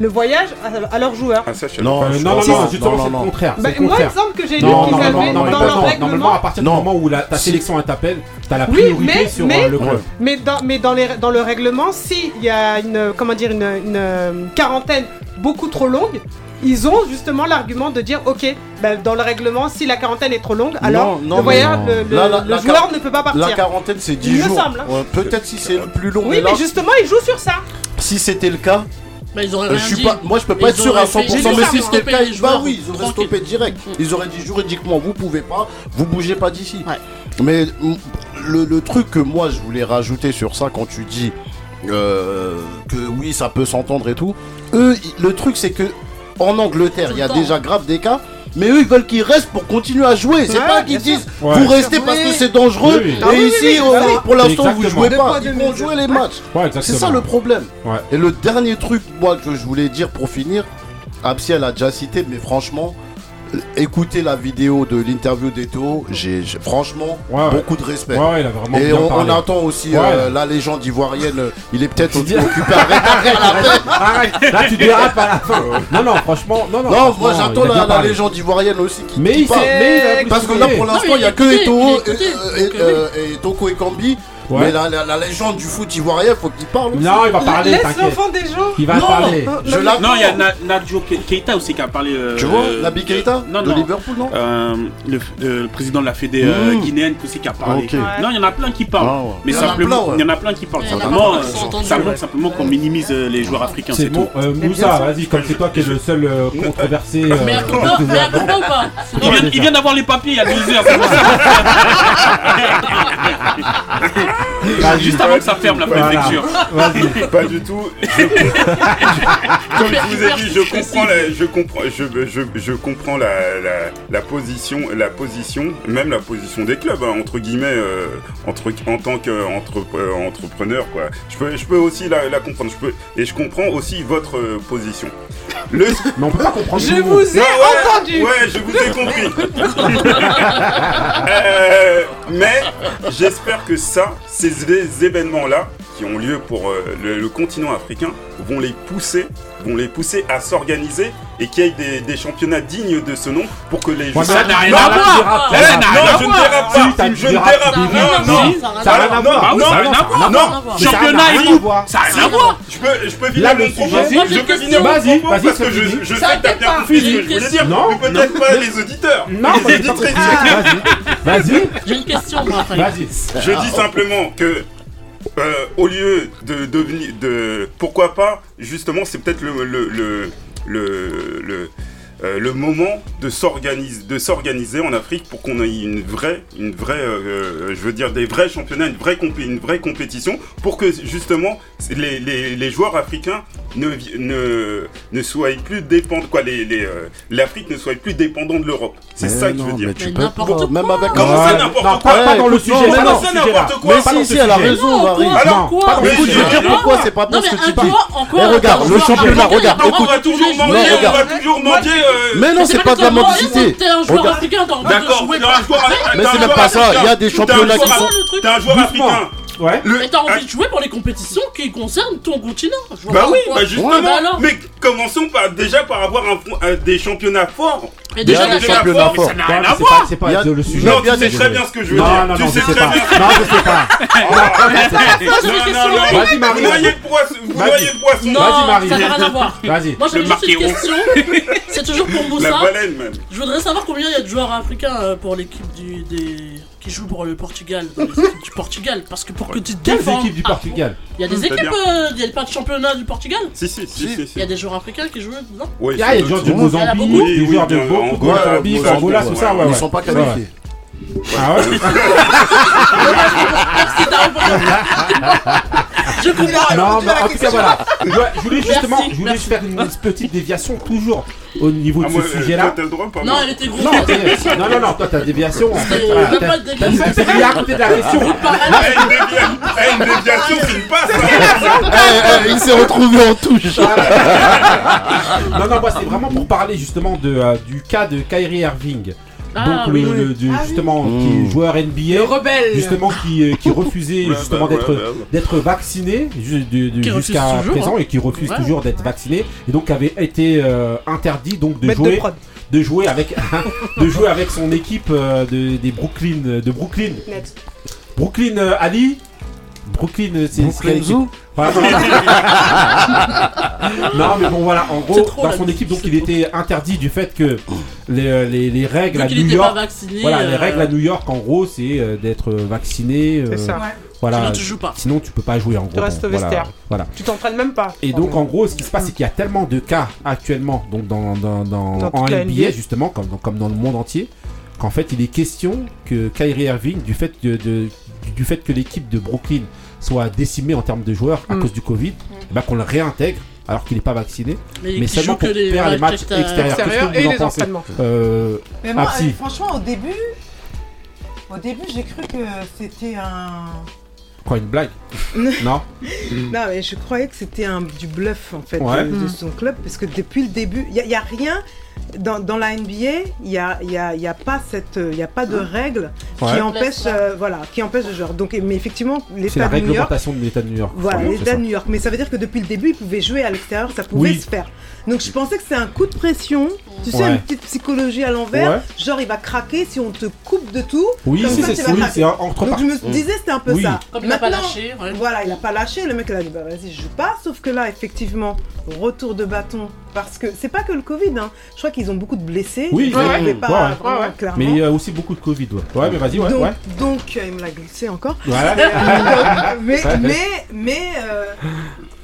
le voyage à, à leurs joueurs. Ah, ça, je Non, pas. Je non, non, non, justement, c'est non, le non. contraire. Bah, le moi, il me semble que j'ai lu Non, qu'ils non, non, avaient non, dans normalement, leur non, règlement. normalement, à partir du Non. moment où la- ta sélection elle t'appelle, t'as la Oui, priorité mais- sur mais- le club. Mais dans, mais dans, les, dans le règlement, s'il y a une, comment dire, une, une, euh, quarantaine beaucoup trop longue, ils ont justement l'argument de dire ok, bah, dans le règlement, si la quarantaine est trop longue, alors non, le, voyage, non. le, le- Là, la- le la joueur ne peut pas La partir. quarantaine, c'est 10 Il me jours. semble, hein. Ouais, Peut-être si c'est plus long, Oui, mais là, mais justement, ils jouent sur ça. si c'était le cas, Bah, ils auraient euh, rien je suis dit. pas, moi je peux pas Ils être sûr à auraient fait- 100%, J'ai mais si c'était le cas, les bah oui, ils auraient tranquille. stoppé direct. Ils auraient dit juridiquement, vous pouvez pas, vous bougez pas d'ici. Ouais. Mais le, le truc que moi je voulais rajouter sur ça quand tu dis euh, que oui, ça peut s'entendre et tout, eux, le truc c'est que en Angleterre, il y a déjà grave des cas. Mais eux ils veulent qu'ils restent pour continuer à jouer. C'est Ouais, pas qu'ils disent Ouais. vous restez parce que c'est dangereux. Oui, oui. Ah Et oui, ici, oui, oui. pour l'instant vous jouez pas. Ils vont jouer les matchs. Ouais, C'est ça le problème. Ouais. Et le dernier truc, moi, que je voulais dire pour finir, Absiel a déjà cité, mais franchement, écoutez la vidéo de l'interview d'Eto, j'ai franchement Ouais, beaucoup de respect. Ouais, il a vraiment Et bien on, attend aussi Ouais. euh, la légende ivoirienne, euh, il est peut-être occupé à réparer la. Arrête, là tu dérapes à la fin. Non, non, franchement, non, non. Non, moi j'attends la, légende ivoirienne aussi qui, Mais qui il parle. s'est- mais il a voulu Parce que là pour l'instant il n'y a que écoutez, Eto'o mais et, écoutez, et- donc, euh, et Toko et Kambi. Ouais. Mais la, la- la légende du foot ivoirien, faut qu'il parle. aussi. Non, il va parler, Laisse t'inquiète. l'enfant des gens. Il va Non, parler. Je l'attends. Non, il y a Na- Nadio Ke- Keita aussi qui a parlé. euh, Tu vois, euh, Nabi Keita Non, de non. Liverpool, non Euh, le, euh, le président de la Fédé euh, Mmh. guinéenne aussi qui a parlé. Non, il y en a plein qui parlent. Ah ouais. Mais Il y en a simplement, plein, ouais. il y en a plein qui parlent. Simplement, ça montre simplement qu'on minimise les joueurs africains, C'est bon, Moussa, vas-y, comme c'est toi qui es le seul controversé. Mais Il vient, il vient d'avoir les papiers il y a deux heures. c'est. Juste avant que ça ferme la Voilà. préfecture. Vas-y. Pas du tout. Je Comme je vous ai dit, je comprends la, je comprends, je, je, je comprends la, la, la position, la position, même la position des clubs hein, entre guillemets, euh, entre en tant qu'entrepreneur quoi. Je peux, je peux aussi la, la comprendre. Je peux et je comprends aussi votre euh, position. Le, Mais on peut pas comprendre Je vous ai Non, ouais, entendu. Ouais, je vous ai compris. Euh, mais j'espère que ça, ces événements-là, qui ont lieu pour euh, le, le continent africain, vont les pousser, vont les pousser à s'organiser et qu'il y ait des, des championnats dignes de ce nom pour que les Ouais, Ça n'a rien Non, à non, voir. n'a non, je ne dérape pas. Je ne dérape pas. Non, non. Ça a rien à non, voir. non, Ça a rien à non, Championnat et voir. Ça n'a rien à voir. Je peux, je peux Là, finir le mon propos. sujet- Je peux question. finir mon Vas-y, propos vas-y, parce que je, sais que t'as bien compris ce que je voulais dire, Non, mais peut-être non, pas les auditeurs. Non, Les auditrices. Vas-y. Vas-y. J'ai une question, moi. Je dis simplement que euh, au lieu de devenir de pourquoi pas justement c'est peut-être le le le le, le, euh, le moment de s'organiser de s'organiser en Afrique pour qu'on ait une vraie une vraie euh, je veux dire des vrais championnats une vraie compé- une vraie compétition pour que justement les, les, les joueurs africains ne, vi- ne, ne soient plus dépendants quoi les, les euh, l'Afrique ne soit plus dépendant de l'Europe c'est Mais ça que je veux dire mais tu Mais peux n'importe pas, même quoi. avec Comment un- ça, Ouais, n'importe non, quoi pas, pas dans le sujet. mais non, quoi. Mais si, si, elle a raison, Non, Marie. quoi Alors, Écoute, je vais dire pourquoi c'est pas bon ce que tu parles. Eh, regarde, le championnat, regarde, on va toujours jouer. mendier, Non, on va regarde. toujours mendier. Euh, Mais non, c'est pas de la mendicité. T'es un joueur Regarde. africain, t'as envie de D'accord, Mais c'est même pas ça, il y a des championnats qui sont-. T'as un joueur africain. Ouais. Le- Mais t'as envie de jouer pour les compétitions qui concernent ton continent. Bah pas oui, bah justement. Ouais, bah alors. Mais commençons par, déjà par avoir un un- des championnats forts. Y déjà, la des championnat championnats fort, forts. Ça n'a Ouais, rien à voir. pas- C'est pas le sujet. Non, tu sais très bien ce que je veux Non, dire. non, Tu non, sais je sais très pas. bien. Non, je sais pas. Non, non, non. Vas-y, Marie. Vous voyez le poisson. Vas-y. Non, Marie. ça n'a rien à voir. Vas-y. Moi, j'avais juste une question. C'est toujours pour La Moussa. baleine même. Je voudrais savoir combien il y a de joueurs africains euh, pour l'équipe du, des... qui joue pour le Portugal, dans les équipes du Portugal. Parce que pour que tu te Quelles défends. équipes du Ah, Portugal Il y a des équipes, euh, il y a pas de championnat du Portugal Si, si, si, si. Il y a des joueurs africains qui jouent dedans Ouais, Il y a des Il y en a Mozambique, beaucoup. des Oui, joueurs de beaucoup, Angola, tout ça, ouais, Ils ouais. sont pas qualifiés. Ah ouais Merci, répondu. Je comprends. Non, mais en tout cas, voilà. Je voulais- justement, je voulais faire une petite déviation toujours au niveau Ah, de ce sujet-là. Non, elle était grosse. Non, non, non, non, toi t'as déviation en fait. T'as- pas de T'as déviation. t'as mis à côté de la question. Eh, une dévia- une déviation, c'est une passe. hein. Eh, eh, Il s'est retrouvé en touche. Non, non, moi c'est vraiment pour parler justement de, euh, du cas de Kyrie Irving. Ah, Donc, oui. le, le- de- Ah oui. justement, Mm. qui est joueur NBA. Le rebelle. Justement, qui, qui refusait Ouais, justement bah, d'être vacciné jusqu'à toujours, présent hein. et qui refuse Ouais. toujours d'être vacciné et donc avait été euh, interdit donc de jouer de jouer avec de jouer avec son équipe euh, de, des Brooklyn de Brooklyn Net. Brooklyn euh, Ali? Brooklyn euh, c'est c'est Brooklyn Zoo non mais bon voilà en gros trop, dans son équipe donc il trop. était interdit du fait que les, euh, les, les règles à New York vacciné. voilà les euh, règles à New York en gros c'est euh, d'être vacciné euh, C'est ça. voilà Sinon, tu joues pas. Sinon, tu peux pas jouer en gros. restes au Bon, voilà, vestiaire. Voilà. Tu t'entraînes même pas. Et donc en gros, ce qui se passe, c'est qu'il y a tellement de cas actuellement, donc dans, dans, dans- Dans en NBA, NBA. justement, comme, dans- comme dans le monde entier, qu'en fait, il est question que Kyrie Irving, du fait, de, de- du fait que l'équipe de Brooklyn soit décimée en termes de joueurs à Mm. cause du Covid, ben, qu'on le réintègre alors qu'il n'est pas vacciné, Mais, mais seulement pour les faire les matchs extérieurs. extérieurs. Qu'est-ce Extérieur que et vous en les pensez entraînements. Euh, Mais moi, euh, franchement, au début, au début, j'ai cru que c'était un. Quoi, une blague Non Non, mais je croyais que c'était un, du bluff en fait Ouais. de, de son club, parce que depuis le début, il n'y a, rien dans, dans la NBA, il n'y a, y a, y a pas cette, il y a pas de règle Ouais. qui empêche, euh, voilà, qui empêche le joueur. Donc, mais effectivement, C'est l'État de New York, réglementation de l'État de New York. voilà, C'est l'État ça. de New York. Mais ça veut dire que depuis le début, il pouvait jouer à l'extérieur, ça pouvait Oui. se faire. Donc, je pensais que c'est un coup de pression, tu sais, Ouais. une petite psychologie à l'envers. Ouais. Genre, il va craquer si on te coupe de tout. Oui, Comme ça, c'est tu vas oui, craquer. c'est entre Donc je me disais c'était un peu Oui. ça. Comme il n'a pas Maintenant, lâché. ouais. Voilà, il a pas lâché, le mec il a dit bah vas-y je joue pas, sauf que là effectivement, retour de bâton, parce que c'est pas que le Covid, hein. je crois qu'ils ont beaucoup de blessés, Oui, ouais, pas Ouais, vraiment clairement. Mais il y a aussi beaucoup de Covid, ouais. Ouais, mais vas-y, ouais, donc, ouais. donc, euh, il me l'a glissé encore. Voilà. mais, mais, mais, euh,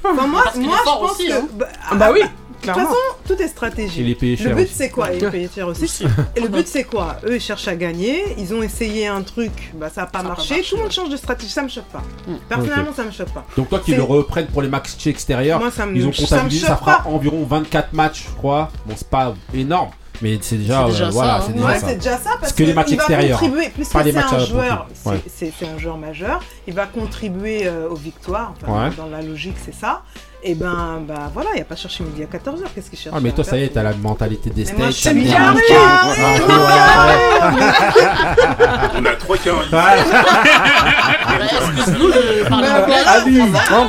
enfin, moi, moi je pense aussi, que. hein. Bah, Bah oui. Clairement. façon, tout est Et stratégie. les payer Le cher but aussi. c'est quoi Et les payer cher aussi. Et le but c'est quoi Eux ils cherchent à gagner, ils ont essayé un truc, bah ça a pas Ça a pas marché, tout le monde change de stratégie, ça me choque pas. Personnellement ça me choque pas. Donc toi qui le reprennent pour les matchs extérieurs, Moi ça me, ils ont comptabilisé, ça fera pas. environ 24 matchs, je crois. Bon, c'est pas énorme, mais c'est déjà, euh, ça, voilà, hein. c'est déjà Ouais, ça. c'est déjà ça parce que les matchs il va extérieurs, contribuer, pas les c'est matchs un à joueur, profil. Ouais. c'est un joueur majeur, il va contribuer euh, aux victoires, enfin, Ouais. dans la logique c'est ça. Et ben, bah voilà, il n'y a pas cherché midi à 14h, qu'est-ce qu'il cherche Ah mais à toi ça y est, t'as la mentalité des te bien dérange carré, pas. On a trois Excuse-nous de parler anglais. Ali,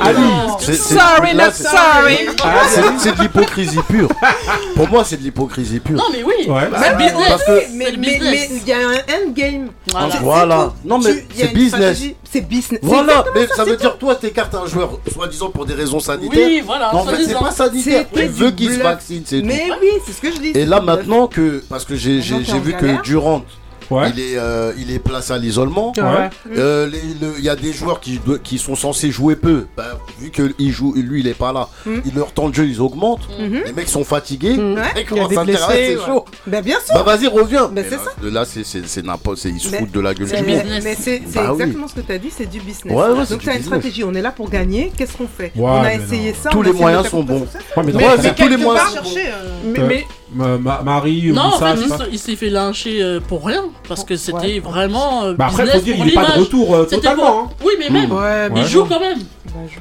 Ali. C'est- c'est- Sorry, not c'est- sorry. C'est c'est de l'hypocrisie pure. Pour moi, c'est de l'hypocrisie pure. Non, mais oui. C'est. Parce que- Mais C'est il y a un endgame. Voilà. C'est- c'est. Non, mais c'est business. C'est business. C'est Voilà, mais ça, c'est veut dire toi t'écartes un joueur soi-disant pour des raisons sanitaires. Oui, voilà. Non, en fait, c'est pas sanitaire. Veut se bluff. vaccine, c'est tout. Mais oui, c'est ce que je dis. Et là maintenant que parce que j'ai vu que Durant Ouais. il est euh, il est placé à l'isolement. Ouais. Euh, le- Il y a des joueurs qui, qui sont censés jouer peu. Bah, vu que il joue, lui il est pas là, Mm. il leur temps de jeu ils augmentent. Mhm. Les mecs sont fatigués. Mm. Ils Il y a commencent des à dire, ah, blessés, c'est chaud. Bah bien sûr. Bah vas-y reviens. C'est là, ça. Là c'est c'est c'est n'importe, ils se foutent de la gueule C'est du monde. Mais c'est Bah oui. exactement ce que tu as dit, c'est du business. Ouais, ouais, c'est Donc tu as une stratégie, on est là pour gagner, qu'est-ce qu'on fait? On a essayé ça. Tous les moyens sont bons. ça. Ouais, mais tous les moyens sont bons. euh, Euh, mais Ma- Ma- Marie ou Non, en ça, fait, il, pas. s- il s'est fait lyncher euh, pour rien. Parce que c'était vraiment. euh, Bah après, faut dire, pour il est pas de retour euh, totalement. pour- hein. Oui, mais même. Ouais. Il joue quand même.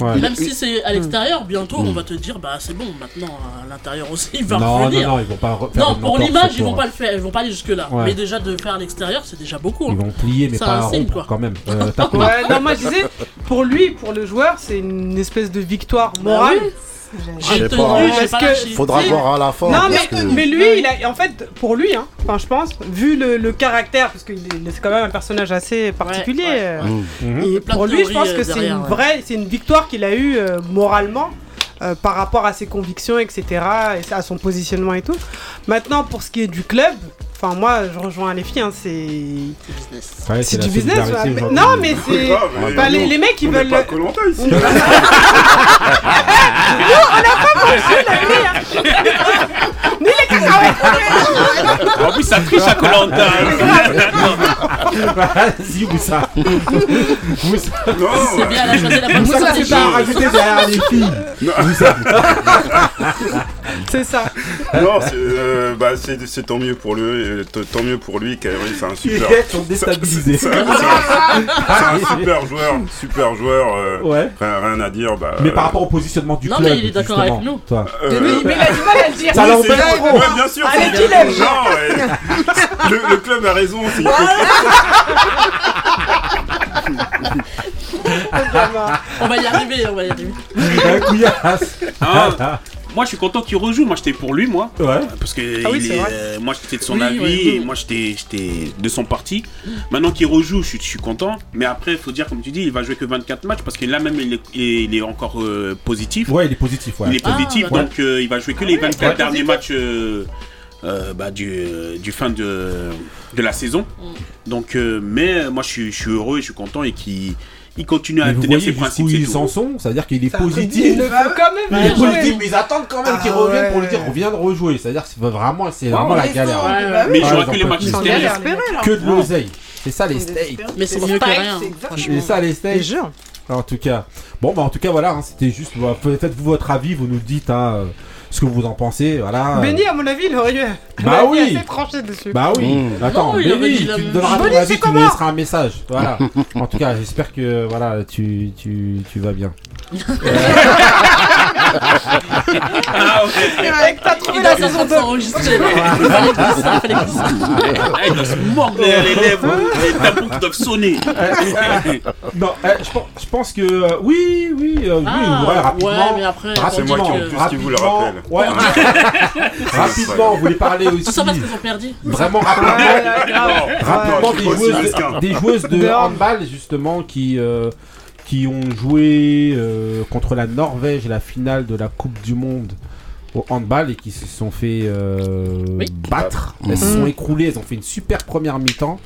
Ouais. Même si c'est à l'extérieur, bientôt on va te dire bah c'est bon, maintenant à l'intérieur aussi il va Non, non, revenir. non, ils vont pas refaire Non, pour l'image, ils vont pas le faire, ils vont pas aller jusque là. Ouais. Mais déjà de faire à l'extérieur, c'est déjà beaucoup. Ils hein. vont plier, mais C'est pas un signe, rompre quoi. quand même. Euh, non, moi je disais, pour lui, pour le joueur, c'est une espèce de victoire Bah morale. Je sais J'ai pas, hein. que-. Faudra voir à la fin. Non, mais, que- mais lui, il a, en fait, pour lui, hein, enfin, je pense, vu le, le caractère, parce que c'est quand même un personnage assez particulier, ouais. euh, Mmh. Et pour lui, je pense euh, que c'est derrière, une vraie, c'est une victoire qu'il a eue euh, moralement. euh, par rapport à ses convictions, etc., et à son positionnement et tout. Maintenant, pour ce qui est du club, enfin moi, je rejoins les filles, hein, c'est business. Ouais, c'est la du business. ouais, mais-. Non, mais c'est Ah, mais bah, les, mecs, ils on n'est veulent. pas ici. En plus, ça triche à Colanta. Vas-y, Moussa. Moussa. Non, C'est bien, elle a choisi la bonne Moussa, tu t'as rajouté derrière les filles. Non. Moussa. C'est ça. non, c'est euh, bah, c'est- c'est tant mieux pour lui, t- tant mieux pour lui, Kyrie, c'est un super. gars sont déstabilisés. C'est un, un super joueur, super joueur. euh, Ouais. rien, rien à dire. Bah, Mais par rapport au positionnement du Non, club. mais il est d'accord justement, avec nous. Toi. euh, Mais, mais il a du mal à le dire. Ça oui, l'embête trop. Ouais, bien sûr. Dis-le. Non, ouais. le, le club a raison. c'est- On va y arriver, on va y arriver. Un couillasse. Ah. Moi, je suis content qu'il rejoue. Moi, j'étais pour lui, moi. Ouais. Parce que Ah oui, il c'est est, vrai. euh, moi j'étais de son Oui, avis ouais, et oui. moi j'étais j'étais de son parti. Maintenant qu'il rejoue, je suis, je suis content. Mais après, il faut dire, comme tu dis, il va jouer que 24 matchs parce que là même il est, il est encore euh, positif. Ouais, il est positif, ouais. Il est Ah, positif, donc euh, il va jouer que les 24 Ouais. derniers matchs euh, bah, du, euh, du fin de, de la saison. Mm. Donc, euh, mais moi je suis, je suis heureux et je suis content et qu'il il continue à tenir ses principes. c'est ils en sont, c'est-à-dire qu'il est positif. Il le faut quand même. Il est Ouais, positif, mais ils attendent quand même qu'il Ah revienne ouais. pour lui dire on vient de rejouer. C'est-à-dire que c'est vraiment, c'est vraiment la galère. Ouais, ouais. Bah Mais jouera ils que les mecs. Que de l'oseille. C'est ça les States. Mais c'est mieux que rien. C'est ça les Je States. jure. En tout cas. Bon, bah en tout cas, voilà, hein, c'était juste. bah, Faites-vous votre avis, vous nous dites hein, euh, ce que vous en pensez. Voilà. Benny, à mon avis, il aurait eu. Bah oui. assez tranché dessus. Bah oui, Mmh. attends, Non, Benny, tu même donneras ton avis, tu nous comment laisseras un message. Voilà. en tout cas, j'espère que voilà, tu, tu, tu vas bien. Ah, ok. Avec t'as trouvé Il la est en saison train de 2. s'enregistrer. là. Il fallait glisser, il fallait glisser. Ah, il doit se mordre les, les lèvres, les tampons qui doivent sonner. Non, je, pense, que euh, oui, oui, euh, oui, Ah, ouais, rapidement. ouais, mais après, C'est moi qui en plus qui vous le rapidement, rappelle. Ouais, rapidement, on voulait parler aussi. Tout ça parce qu'ils ont perdu. Vraiment rapidement. Rapidement, des joueuses, de handball justement qui euh, qui ont joué euh, contre la Norvège la finale de la Coupe du Monde au handball et qui se sont fait euh, Oui. battre. Elles se sont écroulées, elles ont fait une super première mi-temps.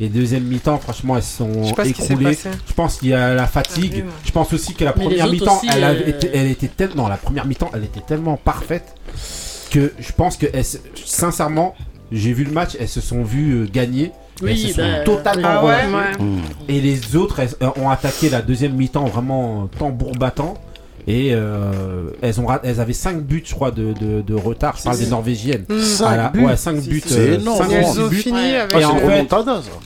Et deuxième mi-temps, franchement, elles se Je sais sont écroulées. passé. Je pense qu'il y a la fatigue. vu. Je pense aussi que la Mais première mi-temps, aussi, elle, euh, été- elle était tellement, la première mi-temps, elle était tellement parfaite que je pense que, elles se- sincèrement, j'ai vu le match, elles se sont vues euh, gagner. Oui, elles se sont bah, totalement Ah ouais, relâchées. ouais. Et les autres elles, euh, ont attaqué la deuxième mi-temps vraiment tambour battant. Et euh, elles, ont, elles avaient 5 buts, je crois, de, de, de retard. Je parle des Norvégiennes. Mm. Cinq À la- buts. Ouais, 5 buts. c'est euh, énorme. elles ont buts. fini avec. Et en fait-.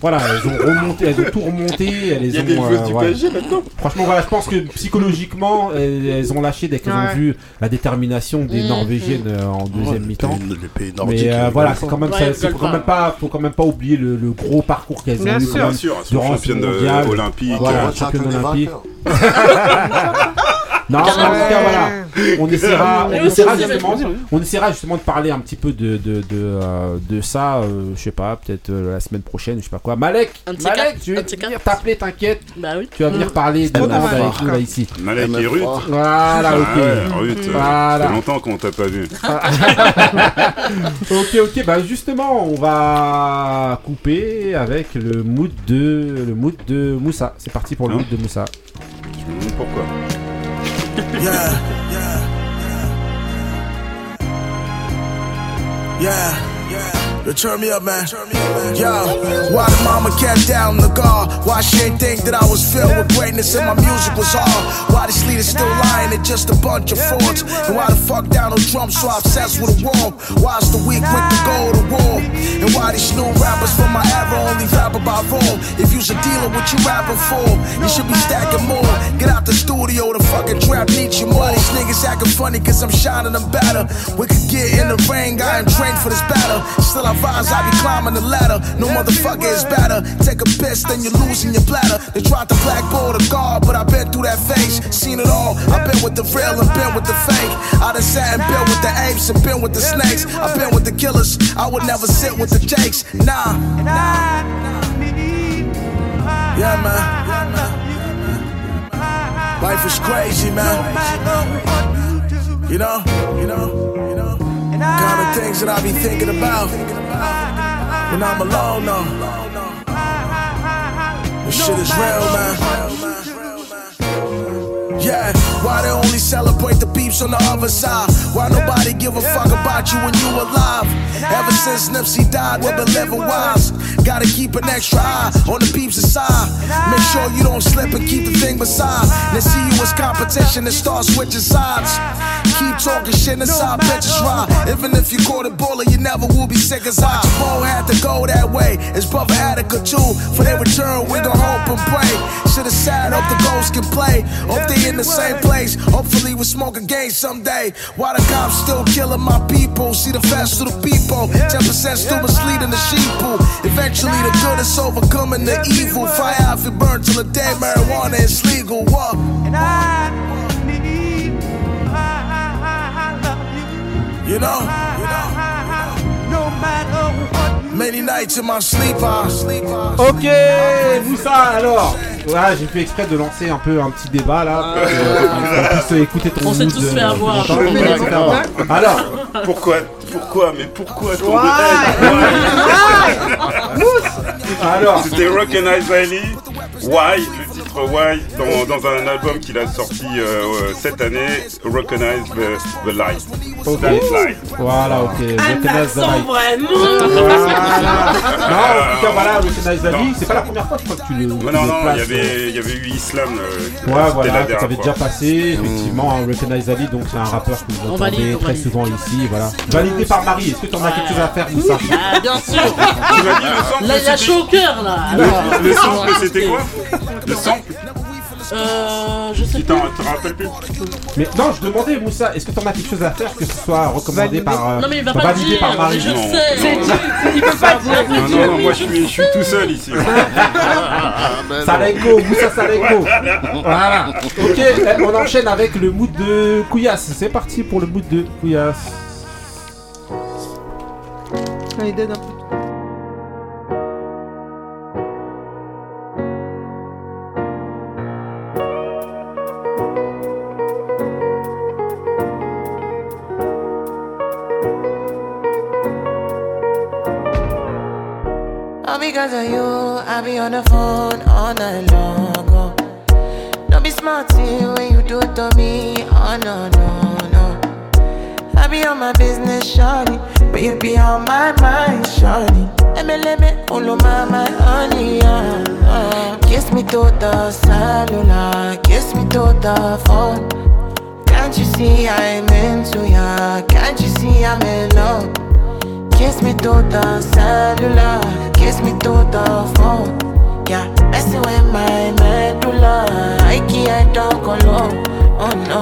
Voilà, elles ont remonté, elles ont tout remonté. Elles Il y a ont, des joueuses euh, du ouais. PSG maintenant. Franchement, voilà, je pense que psychologiquement, elles, elles ont lâché dès qu'elles Ouais. ont vu la détermination des Mhm. Norvégiennes euh, en Ouais, deuxième les mi-temps. Les pays nordiques. Mais euh, voilà, c'est quand même, Ouais, ça- quand même pas, faut quand même pas oublier le, le gros parcours qu'elles ont eu. Bien sûr, euh, mondial. olympiques. Voilà. Ouais, championne olympique. Non, mais en tout cas, voilà. On essaiera, on essaiera justement, on essaiera justement de parler un petit peu de de de, euh, de ça, euh, je sais pas, peut-être euh, la semaine prochaine, je sais pas quoi. Malek, Malek, de ces venir t'appeler, t'inquiète. Bah oui. Tu vas venir parler de dommage. avec nous là ici. Malek et Ruth. MF3. Voilà, Ah ok. ouais, Ruth, Voilà. ça fait longtemps qu'on t'a pas vu. ok, ok, bah justement, on va couper avec le mood de le mood de Moussa. C'est parti pour le Hein mood de Moussa. Je me demande pourquoi? Yeah, yeah, yeah, yeah. You turn me up, man. Yo, why the mama kept down the guard? Why she ain't think that I was filled with greatness and my music was hard? Why this leader still lying at just a bunch of frauds? And why the fuck down on drums so obsessed with a war? Why is the weak quick to go to war? And why these new rappers from my era only rap about Rome? If you's a dealer, what you rapping for? You should be stacking more. Get out the studio, the fucking trap needs you more. These niggas acting funny cause I'm shining them better. We could get in the ring, I am trained for this battle. Still I I be climbing the ladder. No motherfucker is better. Take a piss, then you're losing your bladder. They tried to blackboard the guard, but I've been through that phase. Seen it all. I've been with the real and been with the fake. I done sat and been with the apes and been with the snakes. I've been with the killers. I would never sit with the jakes. Nah. Yeah, man. Life is crazy, man. You know, you know, you know. Kind of things that I be thinking about when I'm alone, no. This shit is real, man. Yeah, why they only celebrate the beefs on the other side? Why nobody give a fuck about you when you alive? Ever since Nipsey died, we've been living wise. Gotta keep an extra eye on the beefs aside. Make sure you don't slip and keep the thing beside. Then see you as competition and start switching sides. Keep talking shit inside bitches ride. Even if you caught a bullet, you never will be sick as I. Bo had to go that way. His brother Attica too. For their return, we gon' hope and pray. Should've sat up, the ghosts can play. Hope they in the same place. Hopefully we smoke again someday. Why the cops still killing my people? See the fast to the people. 10% still misleading the sheeple. Eventually the good is overcoming the evil. Fire if it burn till the day marijuana is legal. What? You know, you know, many nights in my sleep, Ok, Moussa, alors. Voilà, j'ai fait exprès de lancer un peu un petit débat là, pour que- qu'on puisse écouter ton On s'est mood, tous fait euh, avoir. ton Je etc. Alors, Pourquoi? Pourquoi? Mais pourquoi Ouais. de haine alors, C'était Recognize Ali, Why, le titre Why, dans, dans un album qu'il a sorti euh, euh, cette année, Recognize the, the Light. Ok. That light. voilà, ok, Recognize the Light. vraiment. Voilà. Non, en tout cas, voilà, Recognize the Light, c'est pas la première fois je crois que tu le. Non, tu non, non, il y euh, avait, il y avait eu Islam. euh, Ouais, voilà, la que dernière t'avais fois. déjà passé, effectivement, hein, Recognize Ali, donc c'est un rappeur que vous entendez très valide. souvent ici, voilà. Validé par Marie, est-ce que t'en as quelque chose à faire, Moussa Ah, bien sûr. Là, il y a chaud au cœur, là. le sample, c'était quoi? Le sample Euh, je sais pas. Mais non, je demandais, Moussa, est-ce que t'en as quelque chose à faire que ce soit recommandé par. euh, Non, mais il va pas dire. par Marie je Non, sais. non. Il peut pas dire. Non, non, non, moi je suis, je suis tout seul ici. Saleko, Moussa Saleko. Voilà. Ok, eh, on enchaîne avec le mood de Couillasse. C'est parti pour le mood de Couillasse. Donne un on the phone all night long. Oh. Don't be smart when you do to me. Oh no, no, no. I be on my business, shawty. But you be on my mind, shawty. MLM, all of my, my honey, yeah. Uh, kiss me to the cellular, kiss me to the phone. Can't you see I'm into ya? Can't you see I'm in love? Kiss me to the cellular, kiss me to the phone. Yeah, messing with my medulla. I can't talk alone. Oh no,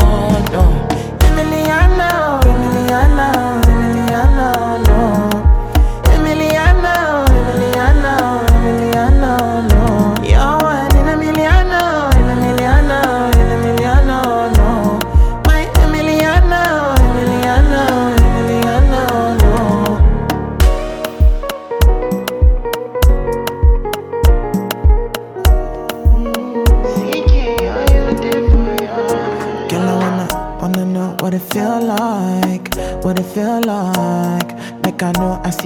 no. Emiliana, Emiliana,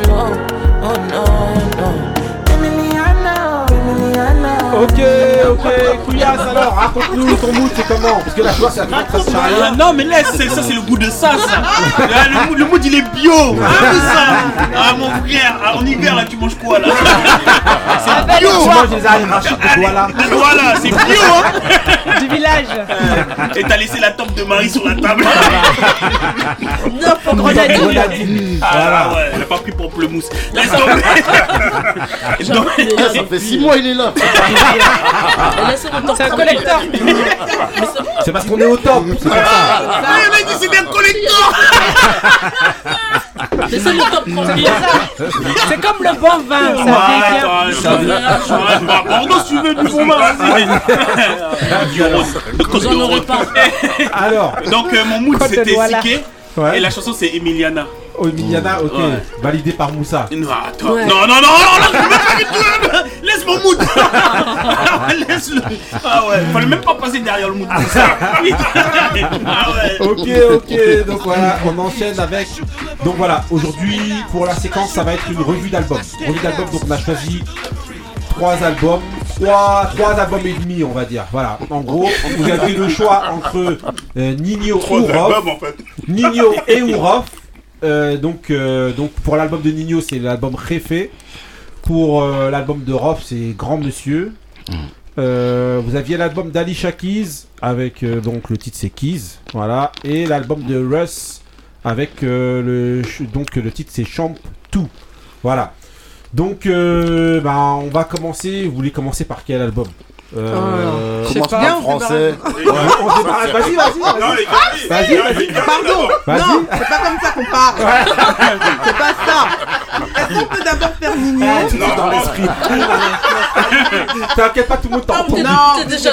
color. Ok, Couillasse alors, raconte-nous ton mood, c'est comment? Parce que la joie, c'est un truc très Ah, rien. non mais laisse, c'est- ça c'est le goût de ça, ça. Ah, le, mood, le mood, il est bio. Ah, ça. Ah mon frère, ah, en hiver là tu manges quoi là? C'est bio. Tu manges des arachides de Douala. Voilà, c'est bio hein. Du village. Et t'as laissé la tombe de Marie sur la table. Neuf au grenadine. Ah ouais, elle a pas pris pamplemousse. Laisse tomber. Ça fait 6 mois, il est là. C'est un collecteur. C'est parce qu'on est au top, c'est pour ça. Ah, il a dit c'est. Laissez top tranquille. C'est comme le bon vin, ça vient. Si tu veux du bon vin, vas-y. Pas. Alors, Donc euh, mon mood c'était. Siké et la chanson c'est Emiliana. Oh, Emiliana, ok, Ouais. validé par Moussa. Non, attends. Ouais. non, non, non, non, tout. Laisse mon mood. Laisse-le. Ah ouais, fallait même pas passer derrière le mood. ah ouais. Ok, ok, donc voilà, on enchaîne avec. Donc voilà, aujourd'hui, pour la séquence, ça va être une revue d'albums. Revue d'albums, donc on a choisi trois albums, trois, trois albums et demi, on va dire. Voilà, en gros, vous avez le choix entre euh, Nino ou Rof. albums en fait. Nino et Ourof. Euh, donc, euh, donc pour l'album de Nino, c'est l'album Réfé. Pour euh, l'album de Rof, c'est Grand Monsieur. Euh, vous aviez l'album d'Alicia Keys avec euh, donc le titre c'est Keys, voilà, et l'album de Russ avec euh, le ch- donc le titre c'est Champ 2, voilà. Donc bah, on va commencer. Vous voulez commencer par quel album? Euh, Commence pas. par Bien, le français. On démarre- Vas-y, vas-y, Non, vas-y. les gars, Vas-y, Pardon. Non, c'est pas comme ça qu'on parle C'est pas ça Est-ce qu'on peut d'abord faire mignon Tout est dans l'esprit. T'inquiète pas, tout le monde Ah, t'entend. Non, t'es déjà.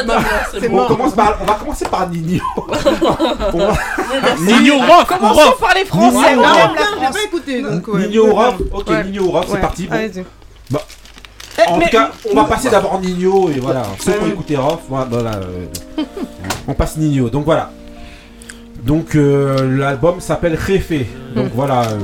On, commence par, on va commencer par Nino. On va- Nino Rock, Commençons Rock. par les Français. Nino on Rock. ok. Nino Europe, c'est parti. Allez-y. En mais- tout cas, on va passer d'abord Nino et voilà. Ceux qui ont écouté Rof, voilà, euh, on passe Nino. Donc voilà. Donc euh, l'album s'appelle Réfé. Donc Mm. voilà. euh,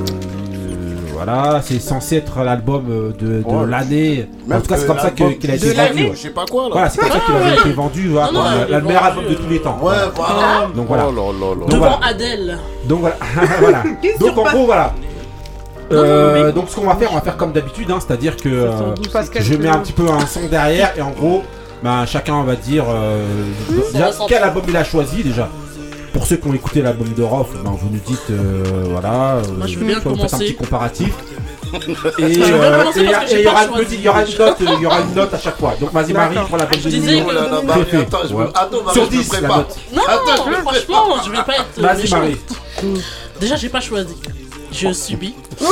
voilà, c'est censé être l'album de, de Ouais. l'année. En tout cas, c'est comme ça que- l'album qu'il a été vendu. ouais. Je sais pas quoi là. Voilà, c'est comme ça qu'il Ah, avait ouais. été vendu, voilà, Non, non, comme il la- est le meilleur album de tous les temps. Ouais, voilà. Donc voilà. Oh là là là. Donc Devant voilà. Adèle. Donc voilà. voilà. Donc en gros voilà. Euh, mais- donc ce qu'on va faire, on va faire comme d'habitude, hein, c'est-à-dire que euh, je mets un petit peu un son derrière et en gros, ben, chacun va dire euh, déjà, ressenti. quel album il a choisi déjà. Pour ceux qui ont écouté l'album de Rof, ben, vous nous dites euh, voilà, euh, Moi, je veux bien soit vous faites un petit comparatif. Et euh, il y aura une note, il y aura une note à chaque fois. Donc vas-y Marie de Je disais Nino. Oh Marie, Sur je me 10 la prépare. note. Non, Attends, je me franchement, je vais pas être. Vas-y. Marie. Déjà, j'ai pas choisi. Je subis. Ouais.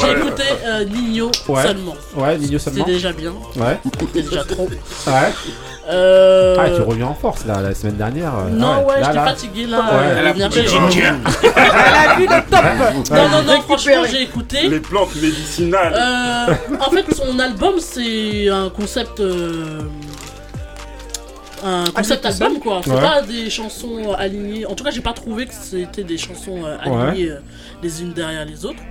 J'ai écouté euh, Nino Ouais. seulement. Ouais, Nino seulement. C'était déjà bien. Ouais. C'était déjà trop. Ouais. Euh... Ah, tu reviens en force là, la semaine dernière. euh, Non, ouais, Là, j'étais là. fatigué là. Ouais. euh, Elle a bien coupé fait. ginger. Elle a vu le top. Non, non, non, franchement, j'ai écouté. Les plantes médicinales. Euh, en fait, son album, c'est un concept. euh, un concept tout album quoi, c'est Ouais. pas des chansons alignées. En tout cas, j'ai pas trouvé que c'était des chansons euh, alignées euh, les unes derrière les autres.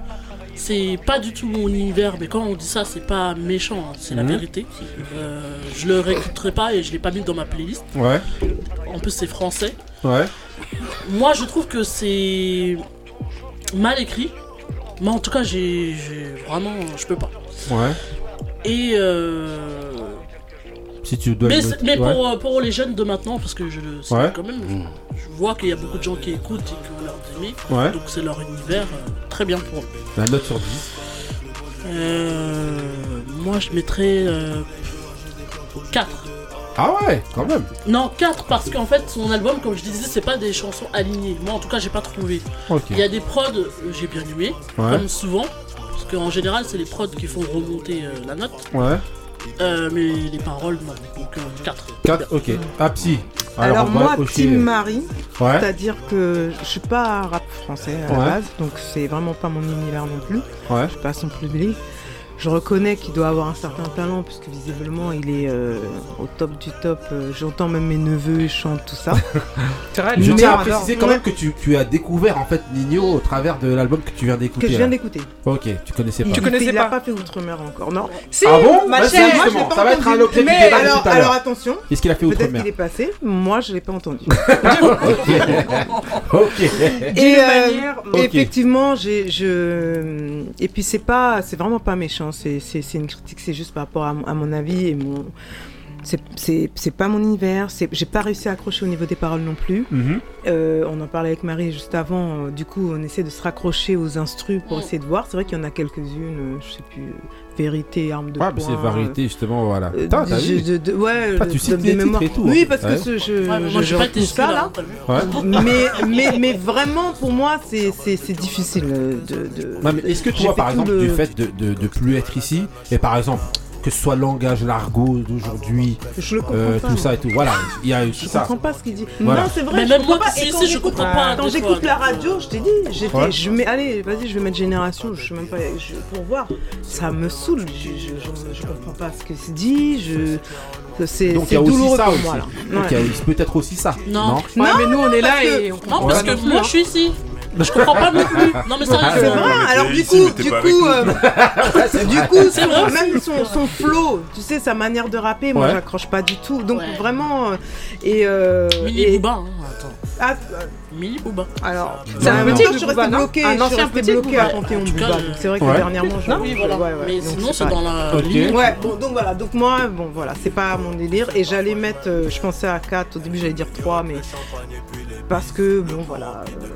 C'est pas du tout mon univers, mais quand on dit ça, c'est pas méchant, hein, c'est la Mhm. vérité. Euh, je le réécouterai pas et je l'ai pas mis dans ma playlist. Ouais. En plus, c'est français. Ouais. Moi, je trouve que c'est mal écrit. Mais en tout cas, j'ai j'ai- vraiment, je peux pas. Ouais. Et euh, Si tu dois. mais, le c'est- noter- mais ouais. pour, euh, pour les jeunes de maintenant, parce que je le sais Ouais. quand même, je, je vois qu'il y a beaucoup de gens qui écoutent et qui ont l'air d'aimer. Ouais. Donc c'est leur univers, euh, très bien pour eux. La note sur 10. Euh, moi, je mettrais euh, 4. Ah ouais, quand même. Non, 4 parce qu'en fait, son album, comme je disais, c'est pas des chansons alignées. Moi, en tout cas, j'ai pas trouvé. Il y a des prods, j'ai bien aimé, Ouais. comme souvent. Parce qu'en général, c'est les prods qui font remonter euh, la note. Ouais. Euh, mais les paroles, non. Donc 4. 4, ok. Ah, psy. Alors, va moi, cocher- Team Marie, Ouais. c'est-à-dire que je suis pas rap français à la base, donc c'est vraiment pas mon univers non plus. Ouais. Je suis pas son public. Je reconnais qu'il doit avoir un certain talent, puisque visiblement il est euh, au top du top. Euh, J'entends même mes neveux chantent tout ça. Vrai, Je tiens à préciser quand Ouais. même que tu, tu as découvert en fait Nino au travers de l'album que tu viens d'écouter. Que je viens d'écouter. Ok, tu connaissais pas. Tu connaissais il a pas. pas fait Outre-mer encore, non Si, Ah bon ma Vas-y, chère, moi, je pas ça va être un objet Mais alors, tout à alors attention, Qu'est-ce qu'il a fait peut-être Outre-mer qu'il est passé, moi je l'ai pas entendu. Ok. Et euh, manière- effectivement, j'ai, je, et puis c'est pas, c'est vraiment pas méchant. C'est, une critique, c'est juste par rapport à, mon- à mon avis et mon, c'est, c'est, c'est pas mon univers. C'est, j'ai pas réussi à accrocher au niveau des paroles non plus. Mhm. Euh, on en parlait avec Marie juste avant. euh, du coup, on essaie de se raccrocher aux instrus pour Mm. essayer de voir. C'est vrai qu'il y en a quelques-unes. euh, je sais plus, vérité, arme de Ouais, c'est variété justement, voilà. euh, t'as ouais, tu cites de les mémoire. titres et tout, Oui, hein. parce que Ouais. ce- je, Ouais, je, moi, je pas ça là. hein, mais, mais, mais vraiment, pour moi, c'est, c'est, c'est difficile de. est-ce que toi, fait par exemple, le- du fait de, de, de plus être ici, et par exemple, que ce soit le langage, l'argot d'aujourd'hui, euh, tout ça et tout, voilà, il y a eu Je ça. comprends pas ce qu'il dit. Voilà. Non, c'est vrai. Mais je même comprends moi pas. Et quand je j'écoute- comprends pas Quand j'écoute la radio, je t'ai dit, j'ai fait, Ouais. je mets, allez, vas-y, je vais mettre génération. Je sais même pas, je- pour voir. Ça me saoule. Je, je, je, je comprends pas ce que c'est dit. Je, c'est, Donc il c'est y a aussi douloureux ça pour aussi. moi. Donc il y a peut-être aussi ça. Non. Ouais, Non, mais nous on est là parce que- et on Non, comprend parce pas que non plus, moi, je suis ici. Je comprends pas non plus. Non, mais C'est sérieusement. vrai, mais alors du coup, du coup, euh, du coup, C'est vrai. même son, son flow, tu sais, sa manière de rapper, moi Ouais. j'accroche pas du tout. Donc Ouais. vraiment, euh, et, euh, Mini et- Booba, hein, attends. Ah, Mini Booba. alors, C'est un en même petit temps, je suis Booba, restée non bloquée, Un je suis ancien restée petit bloquée Booba. à Panthéon En tout Booba. cas, donc C'est vrai que Ouais. dernièrement, je Non, oui, voilà. ouais, ouais, Mais donc sinon, c'est c'est pas- dans la Ok. ligne. Ouais, bon, donc voilà, donc moi, bon voilà, c'est pas mon délire. Et j'allais mettre, euh, je pensais à 4, au début j'allais dire 3, mais parce que, bon voilà. euh,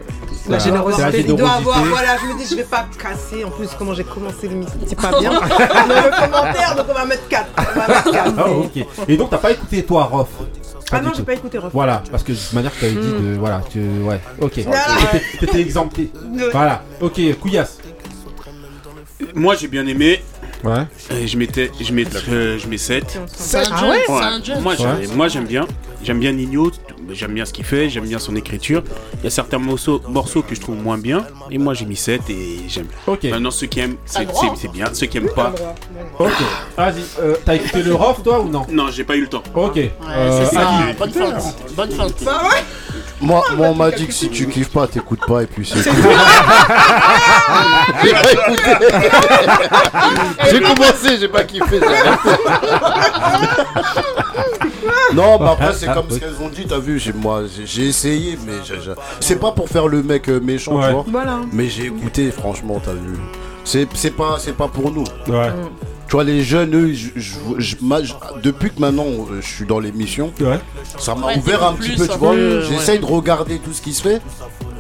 La générosité. générosité. Il doit avoir, voilà, je me dis, je vais pas me casser. En plus, comment j'ai commencé l'émission, c'est pas bien. Dans le commentaire, donc on va mettre 4. On va mettre 4. Ah, ok. Et donc t'as pas écouté toi, Rof? Ah non, j'ai pas écouté Rof. Voilà, parce que de toute manière, tu avais dit Hmm. de. Voilà, tu. Ouais, ok. T'étais- exempté. Voilà, ok, Couillasse. Moi j'ai bien aimé. Ouais. Et je mettais, je mets, euh, je mets 7. C'est un Ah Ouais. moi j'aime bien. J'aime bien Nino, j'aime bien ce qu'il fait, j'aime bien son écriture. Il y a certains morceaux, morceaux que je trouve moins bien. Et moi j'ai mis 7 et j'aime. Ok, Maintenant ceux qui aiment, c'est c'est bien. Ceux qui aiment pas, ok. Vas-y, euh, t'as écouté le Rof toi ou non? Non, j'ai pas eu le temps. Ok. Ouais, Euh, c'est ça. Bonne feinte. Bonne. Bah ouais. Moi, moi, on m'a dit que si tu kiffes pas, t'écoutes pas et puis c'est tout. j'ai pas écouté. j'ai commencé, j'ai pas kiffé. non, mais après c'est comme ce qu'elles ont dit, t'as vu. J'ai moi, j'ai- j'ai essayé, mais j'ai- j'ai- c'est pas pour faire le mec euh, méchant, Ouais. tu vois. Voilà. Mais j'ai écouté, franchement, t'as vu. C'est c'est pas, c'est pas pour nous. Ouais. Tu vois, les jeunes, eux, je- je- je- ma- je- depuis que maintenant euh, je suis dans l'émission, Ouais. ça m'a Ouais, ouvert un petit plus, peu, un tu vois. peu, J'essaye de regarder tout ce qui se fait,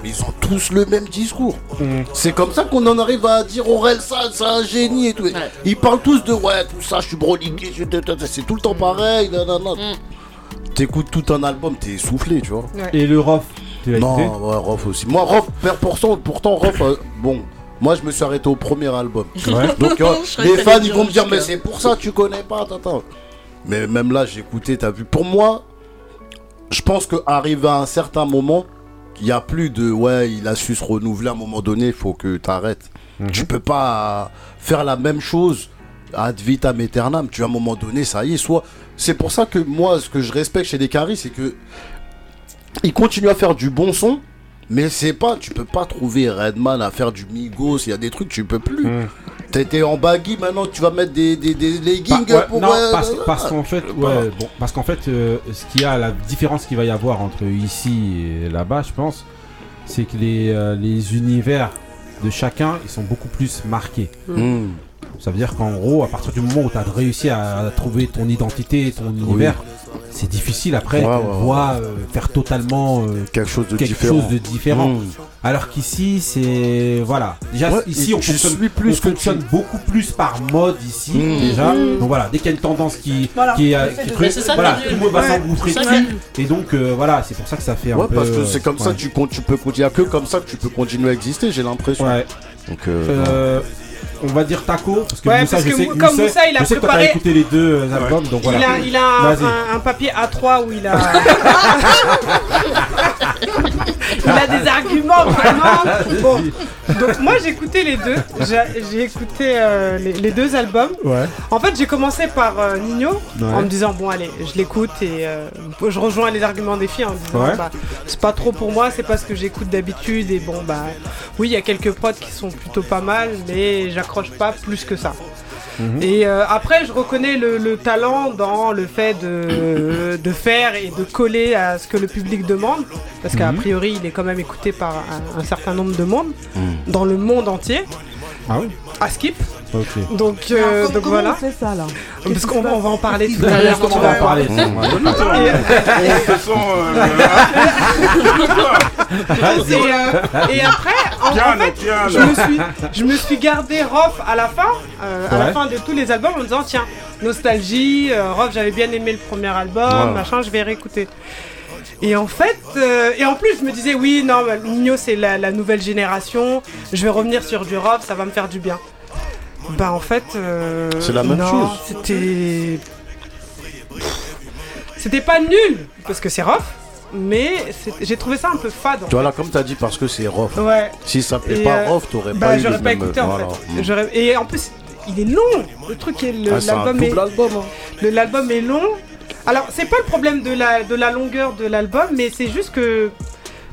mais ils ont tous le même discours. Mhm. C'est comme ça qu'on en arrive à dire Aurel, ça, c'est un génie et tout. Ouais. Ils parlent tous de ouais, tout ça, je suis broliqué, je- c'est tout le temps pareil. nanana. Mm. T'écoutes tout un album, t'es essoufflé, tu vois. Et le Rof Tu l'as écouté Non, ouais, Rof aussi. Moi, Rof, per- pourtant, pourtant Rof, euh, bon, moi je me suis arrêté au premier album. Ouais. Donc euh, les fans ils vont me dire, mais c'est pour ça tu connais pas, attends. Mais même là, j'ai écouté, t'as vu. Pour moi, je pense qu'arrivé à un certain moment, il n'y a plus de ouais, il a su se renouveler à un moment donné, il faut que tu arrêtes. Mhm. Tu peux pas faire la même chose ad vitam aeternam. Tu à un moment donné, ça y est, soit. C'est pour ça que moi, ce que je respecte chez les caries, c'est que il continue à faire du bon son, mais c'est pas, tu peux pas trouver Redman à faire du Migos, il y a des trucs, tu peux plus. Hmm. T'étais en baggy, maintenant tu vas mettre des, des, des leggings Bah, ouais, pour. non, parce, qu'en fait, ouais, bon, parce qu'en fait, euh, ce qu'il y a, la différence qu'il va y avoir entre ici et là-bas, je pense, c'est que les, euh, les univers de chacun, ils sont beaucoup plus marqués. Hmm. Ça veut dire qu'en gros, à partir du moment où tu as réussi à trouver ton identité, ton univers, c'est difficile après Ouais, ouais, voit euh, faire totalement euh, quelque chose de quelque différent. chose de différent. Hmm. Alors qu'ici, c'est voilà. Déjà, Ouais, ici, on fonctionne, suis plus on que fonctionne beaucoup plus par mode ici Mm. déjà. Mm. Donc voilà, dès qu'il y a une tendance qui Voilà. qui est, euh, qui est ça voilà, tout le monde va s'engouffrer dessus. Et donc euh, voilà, c'est pour ça que ça fait un Ouais, peu. parce que c'est comme ça tu, peux continuer. Il y a que comme ça que tu peux continuer à exister, j'ai l'impression. Ouais. Donc, euh, Euh, on va dire taco parce que Ouais, Moussa, parce je que sais, comme Moussa, il a je sais préparé- écouté les deux euh, albums, donc voilà. Il a, il a un, Vas-y. un- un papier A3 où il a. il a des arguments vraiment. Bon. Donc moi j'ai écouté les deux. J'ai j'ai écouté euh, les, les deux albums. Ouais. En fait j'ai commencé par euh, Nino en me disant bon allez je l'écoute et euh, je rejoins les arguments des filles en disant Ouais. bah, c'est pas trop pour moi, c'est pas ce que j'écoute d'habitude et bon bah oui il y a quelques prods qui sont plutôt pas mal mais j'accroche pas plus que ça. Mhm. Et euh, après, je reconnais le, le talent dans le fait de, de faire et de coller à ce que le public demande, parce qu'a Mhm. priori, il est quand même écouté par un, un certain nombre de monde, Mhm. dans le monde entier, Ah oui. à Skip. Ok. Donc, euh, donc comment voilà. on fait ça là? Parce qu'on va- en parler tout Ouais, à l'heure. justement, tu on va vas en parler. voir. Ouais. Et, Et, euh, et après, en, fait, je me suis, je me suis gardé Rof à la fin, euh, à la fin de tous les albums, en me disant tiens, nostalgie, euh, Rof, j'avais bien aimé le premier album, machin, je vais réécouter. Et en fait, euh, et en plus, je me disais oui, non, Nino c'est la, la nouvelle génération, je vais revenir sur du Rof, ça va me faire du bien. Bah en fait, euh, C'est la même non, chose. C'était, c'était pas nul parce que c'est Rof, mais j'ai trouvé ça un peu fade. tu vois là, comme t'as dit, parce que c'est Rof. Ouais. Si ça plaît Et, pas euh, Rof, t'aurais Bah pas eu j'aurais le pas même- écouté en voilà. fait. Mm. Et en plus, il est long. Le truc est Ah, l'album est album. hein. l'album est long. Alors c'est pas le problème de la de la longueur de l'album, mais c'est juste que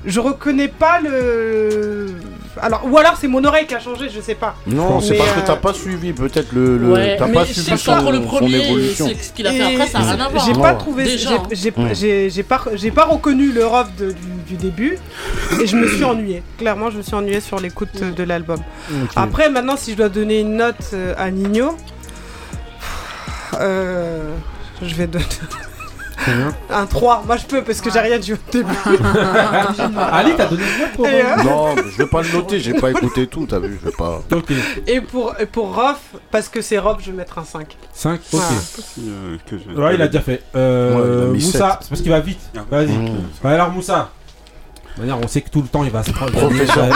je reconnais pas le. Alors ou alors c'est mon oreille qui a changé, je sais pas. Non, c'est parce euh, que t'as pas suivi peut-être le. le- Ouais, t'as mais pas je suivi sais son, le son premier et c'est- ce qu'il a fait Et après, ça n'a rien à voir. J'ai pas Ouais. trouvé, Déjà, j'ai- hein. j'ai j'ai- j'ai pas, j'ai pas reconnu le rough de- du, du début et je me suis ennuyé. Clairement, je me suis ennuyé sur l'écoute euh, de l'album. Après, maintenant, si je dois donner une note euh, à Nino, euh, je vais donner un 3. Moi, je peux parce que j'ai rien dit au début. Ali, t'as donné une note pour. Et, euh, Non, mais je vais pas le noter, j'ai pas écouté tout, t'as vu, je vais pas. Ok. Et pour, et pour Rof, parce que c'est Rof, je vais mettre un 5. 5 Ok. Voilà. euh, que je- Ouais, il a déjà fait. Euh, Ouais, il a mis Moussa, sept. c'est parce qu'il va vite. Ah. Vas-y. Mmh. Alors Moussa. Manière, on sait que tout le temps il va se prendre. Professeur.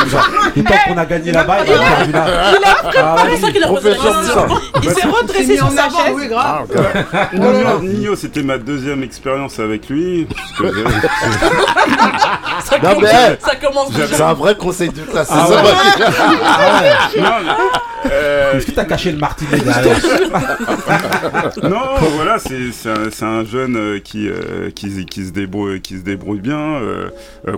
Le temps qu'on a gagné là-bas, il il a a- perdu là. Il a Ah, ça qu'il a Professeur. Il s'est redressé sur sa chaise. oui, grave. Ok. Nino, c'était ma deuxième expérience avec lui. Ça Non, commence- mais- ça commence C'est un vrai conseil de classe, Ah Ah euh, Est-ce que t'as caché le martinet derrière non, voilà, c'est un, jeune euh, qui, euh, qui, se débrouille, qui se débrouille bien,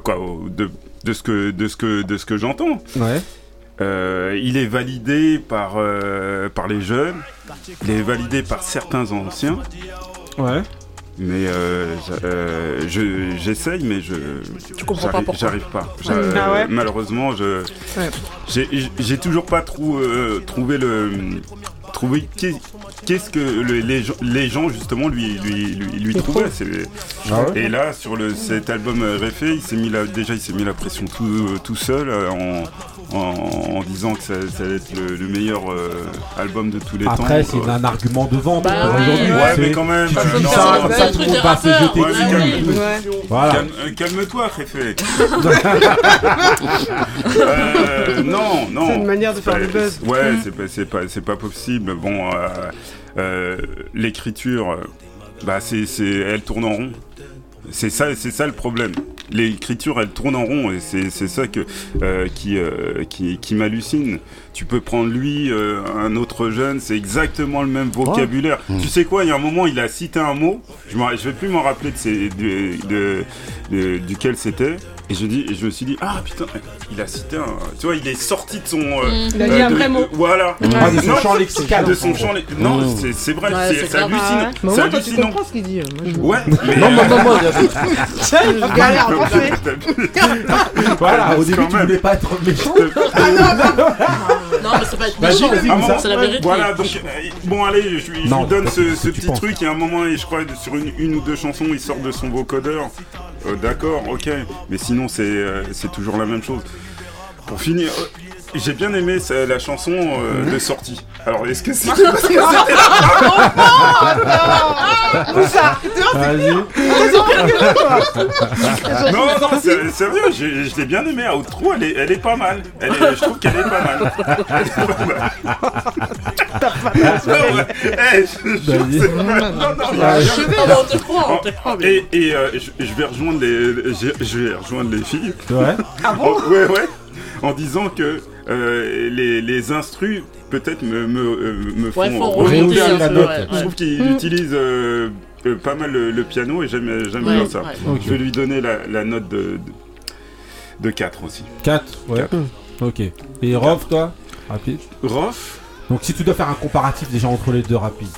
quoi, de, de ce que, de ce que, de ce que j'entends. Ouais. Euh, il est validé par, euh, par les jeunes, il est validé par certains anciens, Ouais. mais euh, euh, je- j'essaye, mais je comprends pas j'arrive- pourquoi. j'arrive pas. Ah ouais Malheureusement, je Ouais. j'ai- j'ai toujours pas trou- euh, trouvé le trouvé qu'est- qu'est-ce que le- les, gens- les gens justement lui lui lui, lui trouvaient. Ah ouais Et là sur le cet album euh, Réfé, il s'est mis la, déjà il s'est mis la pression tout, tout seul euh, en, en, en disant que ça, ça allait être le, le meilleur euh, album de tous les temps. Après, c'est un argument de vente Bah aujourd'hui. ouais, mais quand même, euh, dis non, ça, comme ça, tout le monde va se jeter Ouais, mais dessus. calme- Voilà. Calme- euh, Calme-toi, Réfé. Euh, non, non. C'est une manière de faire du buzz. Ouais, Mm. c'est pas, c'est pas, c'est pas possible. Bon, euh, euh, l'écriture, bah, c'est, c'est, elle tourne en rond. C'est ça, c'est ça le problème. L'écriture, elle tourne en rond et c'est, c'est ça que, euh, qui, euh, qui, qui m'hallucine. Tu peux prendre lui, euh, un autre jeune, c'est exactement le même vocabulaire. Tu sais quoi, il y a un moment, il a cité un mot. Je, je vais plus m'en rappeler de, ses- de, de- de- duquel c'était. Et je, dis, et je me suis dit, ah putain, il a cité un. Tu vois, il est sorti de son. euh, Il a dit un de- vrai de- mot. Voilà. Ah, de son Non, champ lexical. De son champ. le- Non, Mm. c'est, c'est vrai, Ouais, c'est, c'est c'est grave. hallucinant. Mais C'est toi, tu hallucinant. comprends ce qu'il dit. euh, moi, je- Ouais, mais. Non, non, non, non, il y avait- Je galère à penser. Voilà, au début, tu voulais pas être méchant. Non, mais c'est pas c'est la vérité. Voilà, donc euh, bon allez, je, lui- je Non, lui donne ce, ce petit penses. truc et à un moment, et je crois sur une, une ou deux chansons, il sort de son vocodeur. Euh, D'accord, ok, mais sinon c'est euh, c'est toujours la même chose. Pour finir, euh, j'ai bien aimé la chanson euh, de sortie. Alors est-ce que c'est. Non, non, c'est- sérieux, je l'ai bien aimé. À Outro, elle est, elle est pas mal. Elle est- je trouve qu'elle est pas mal. Elle est pas mal. Eh, je- non, mais- Et, et euh, je, je vais rejoindre les, je, je vais rejoindre les filles. Ouais. Ah bon En- ouais, ouais. En disant que euh, les, les instrus peut-être me, me, euh, me font Ouais, remonter peu. la note. ouais, Je trouve qu'il utilise euh, euh, pas mal le, le piano et j'aime bien ça. Je vais lui donner la, la note de, de, de 4 aussi. 4, ouais. Ok. Et Rof, toi? Rapide. Rof? Donc, si tu dois faire un comparatif déjà entre les deux rapides.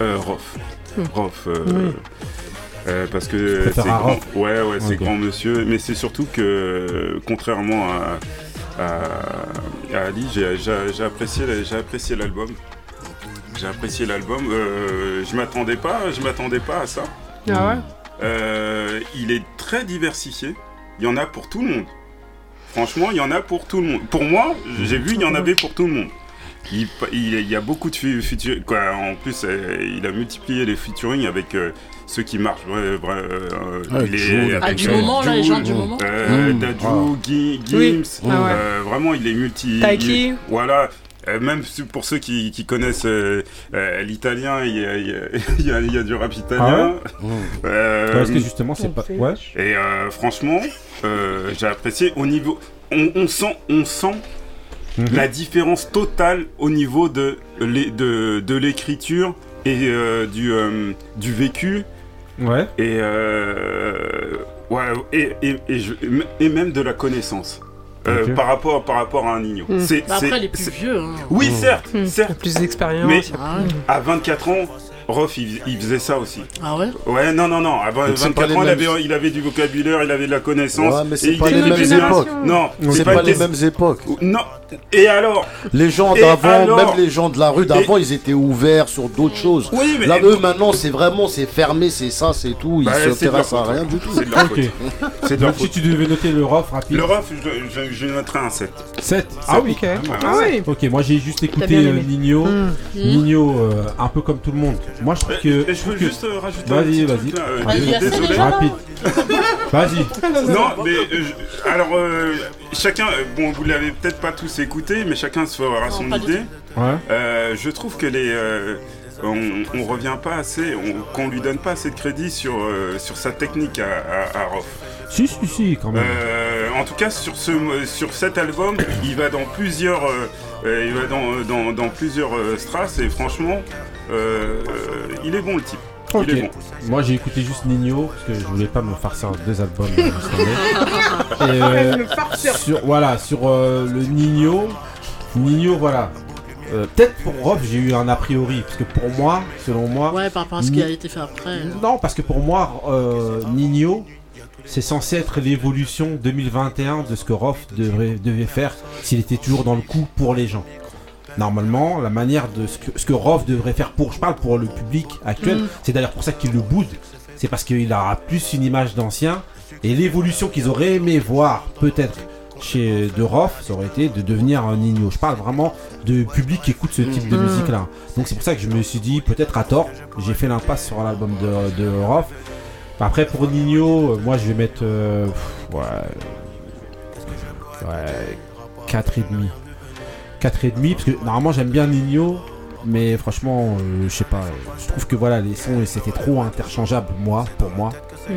euh, Rof. Rof. euh, euh, parce que c'est grand, ouais ouais c'est Ok. grand monsieur mais c'est surtout que contrairement à, à, Ali j'ai apprécié l'album j'ai apprécié l'album euh, je m'attendais pas je m'attendais pas à ça Ah ouais? Euh, il est très diversifié. Il y en a pour tout le monde. Franchement, il y en a pour tout le monde. Pour moi, j'ai vu, il y en avait pour tout le monde. Il, il- il y a beaucoup de featuring. En plus, euh, il a multiplié les featuring avec ceux qui marchent. euh, Ouais, les- Jul, avec, Ah, du euh, moment, là, les gens du moment. euh, Mmh. Dadju, Ah. Gi- Oui. Gims. Ah euh, vraiment, il est multi. Taiki. il- Voilà. Euh, même pour ceux qui, qui connaissent euh, euh, l'italien, il y a, il y a- il y a- il y a du rap italien. Mmh. Euh, Parce que justement, c'est pas. Ouais. et euh, franchement, euh, j'ai apprécié au niveau. On, on sent, on sent Mhm. la différence totale au niveau de, de, de l'écriture et euh, du, euh, du vécu Ouais. et, euh, ouais, et, et, et, je- et même de la connaissance. euh, par, rapport, par rapport à un Nino. Mhm. C'est- Bah, c'est- après, les plus c'est- vieux. Hein. Oui, Mhm. certes, Hmm. certes. Plus d'expérience. Mais Ah ouais. à 24 ans, Rof, il, il faisait ça aussi. Ah ouais? Ouais, non, non, non. À Donc, c'est pas 24 les ans, il avait, il avait du vocabulaire, il avait de la connaissance. Ouais, mais c'est et il pas les mêmes époques. Non, C'est pas les mêmes époques. Non. Et alors Les gens d'avant, alors même les gens de la rue d'avant, ils étaient ouverts sur d'autres choses. Oui, mais Là, eux, maintenant, c'est vraiment, c'est fermé, c'est ça, c'est tout. Ils Bah, s'intéressent à faute. rien du tout. C'est de leur Ok. faute. C'est de leur Donc, si tu devais noter le Rof rapide. Le ref, je, je, je mettrais un 7. 7. Ah oui. Ok. Ah oui. Ok, moi j'ai juste écouté euh. Nino. Hmm. Nino, euh, un peu comme tout le monde. Moi je trouve que. Et je veux que- juste rajouter un Vas-y, petit vas-y. truc là. euh, Vas-y, Désolé. Rapide. Vas-y. Non, mais euh, je- alors euh, chacun, euh, bon, vous l'avez peut-être pas tous écouté, mais chacun se fera son pas du idée. Ouais. Euh, je trouve que les, euh, on, on revient pas assez, on- qu'on lui donne pas assez de crédit sur euh, sur sa technique à, à, à Rof. Si, si, si, quand même. Euh, en tout cas, sur, ce, sur cet album, il va dans plusieurs, euh, euh, il va dans, dans, dans plusieurs euh, strass et franchement, euh, euh, il est bon le type. Ok. Moi j'ai écouté juste Nino parce que je voulais pas me farcir deux albums. euh. Et, euh, sur, voilà, sur euh, le Nino, Nino, voilà. Euh, Peut-être pour Rob, j'ai eu un a priori parce que pour moi, selon moi, Ouais, par rapport à ce qui a été fait après. non, parce que pour moi, euh, Nino, c'est censé être l'évolution 2021 de ce que Rof devrait, devait faire s'il était toujours dans le coup pour les gens. Normalement, la manière de ce que, ce que Roth devrait faire pour, je parle pour le public actuel, Mm. c'est d'ailleurs pour ça qu'il le boude, c'est parce qu'il aura plus une image d'ancien, et l'évolution qu'ils auraient aimé voir, peut-être, chez De Roth, ça aurait été de devenir un Nino. Je parle vraiment de public qui écoute ce type de Mm. musique-là. Donc c'est pour ça que je me suis dit, peut-être à tort, j'ai fait l'impasse sur l'album de, de Roth. Après, pour Nino, euh, moi je vais mettre. euh, ouais. Ouais. 4,5. 4,5, parce que normalement j'aime bien Nino, mais franchement, euh, je sais pas. Je trouve que voilà, les sons c'était trop interchangeable, moi, pour moi. Mm.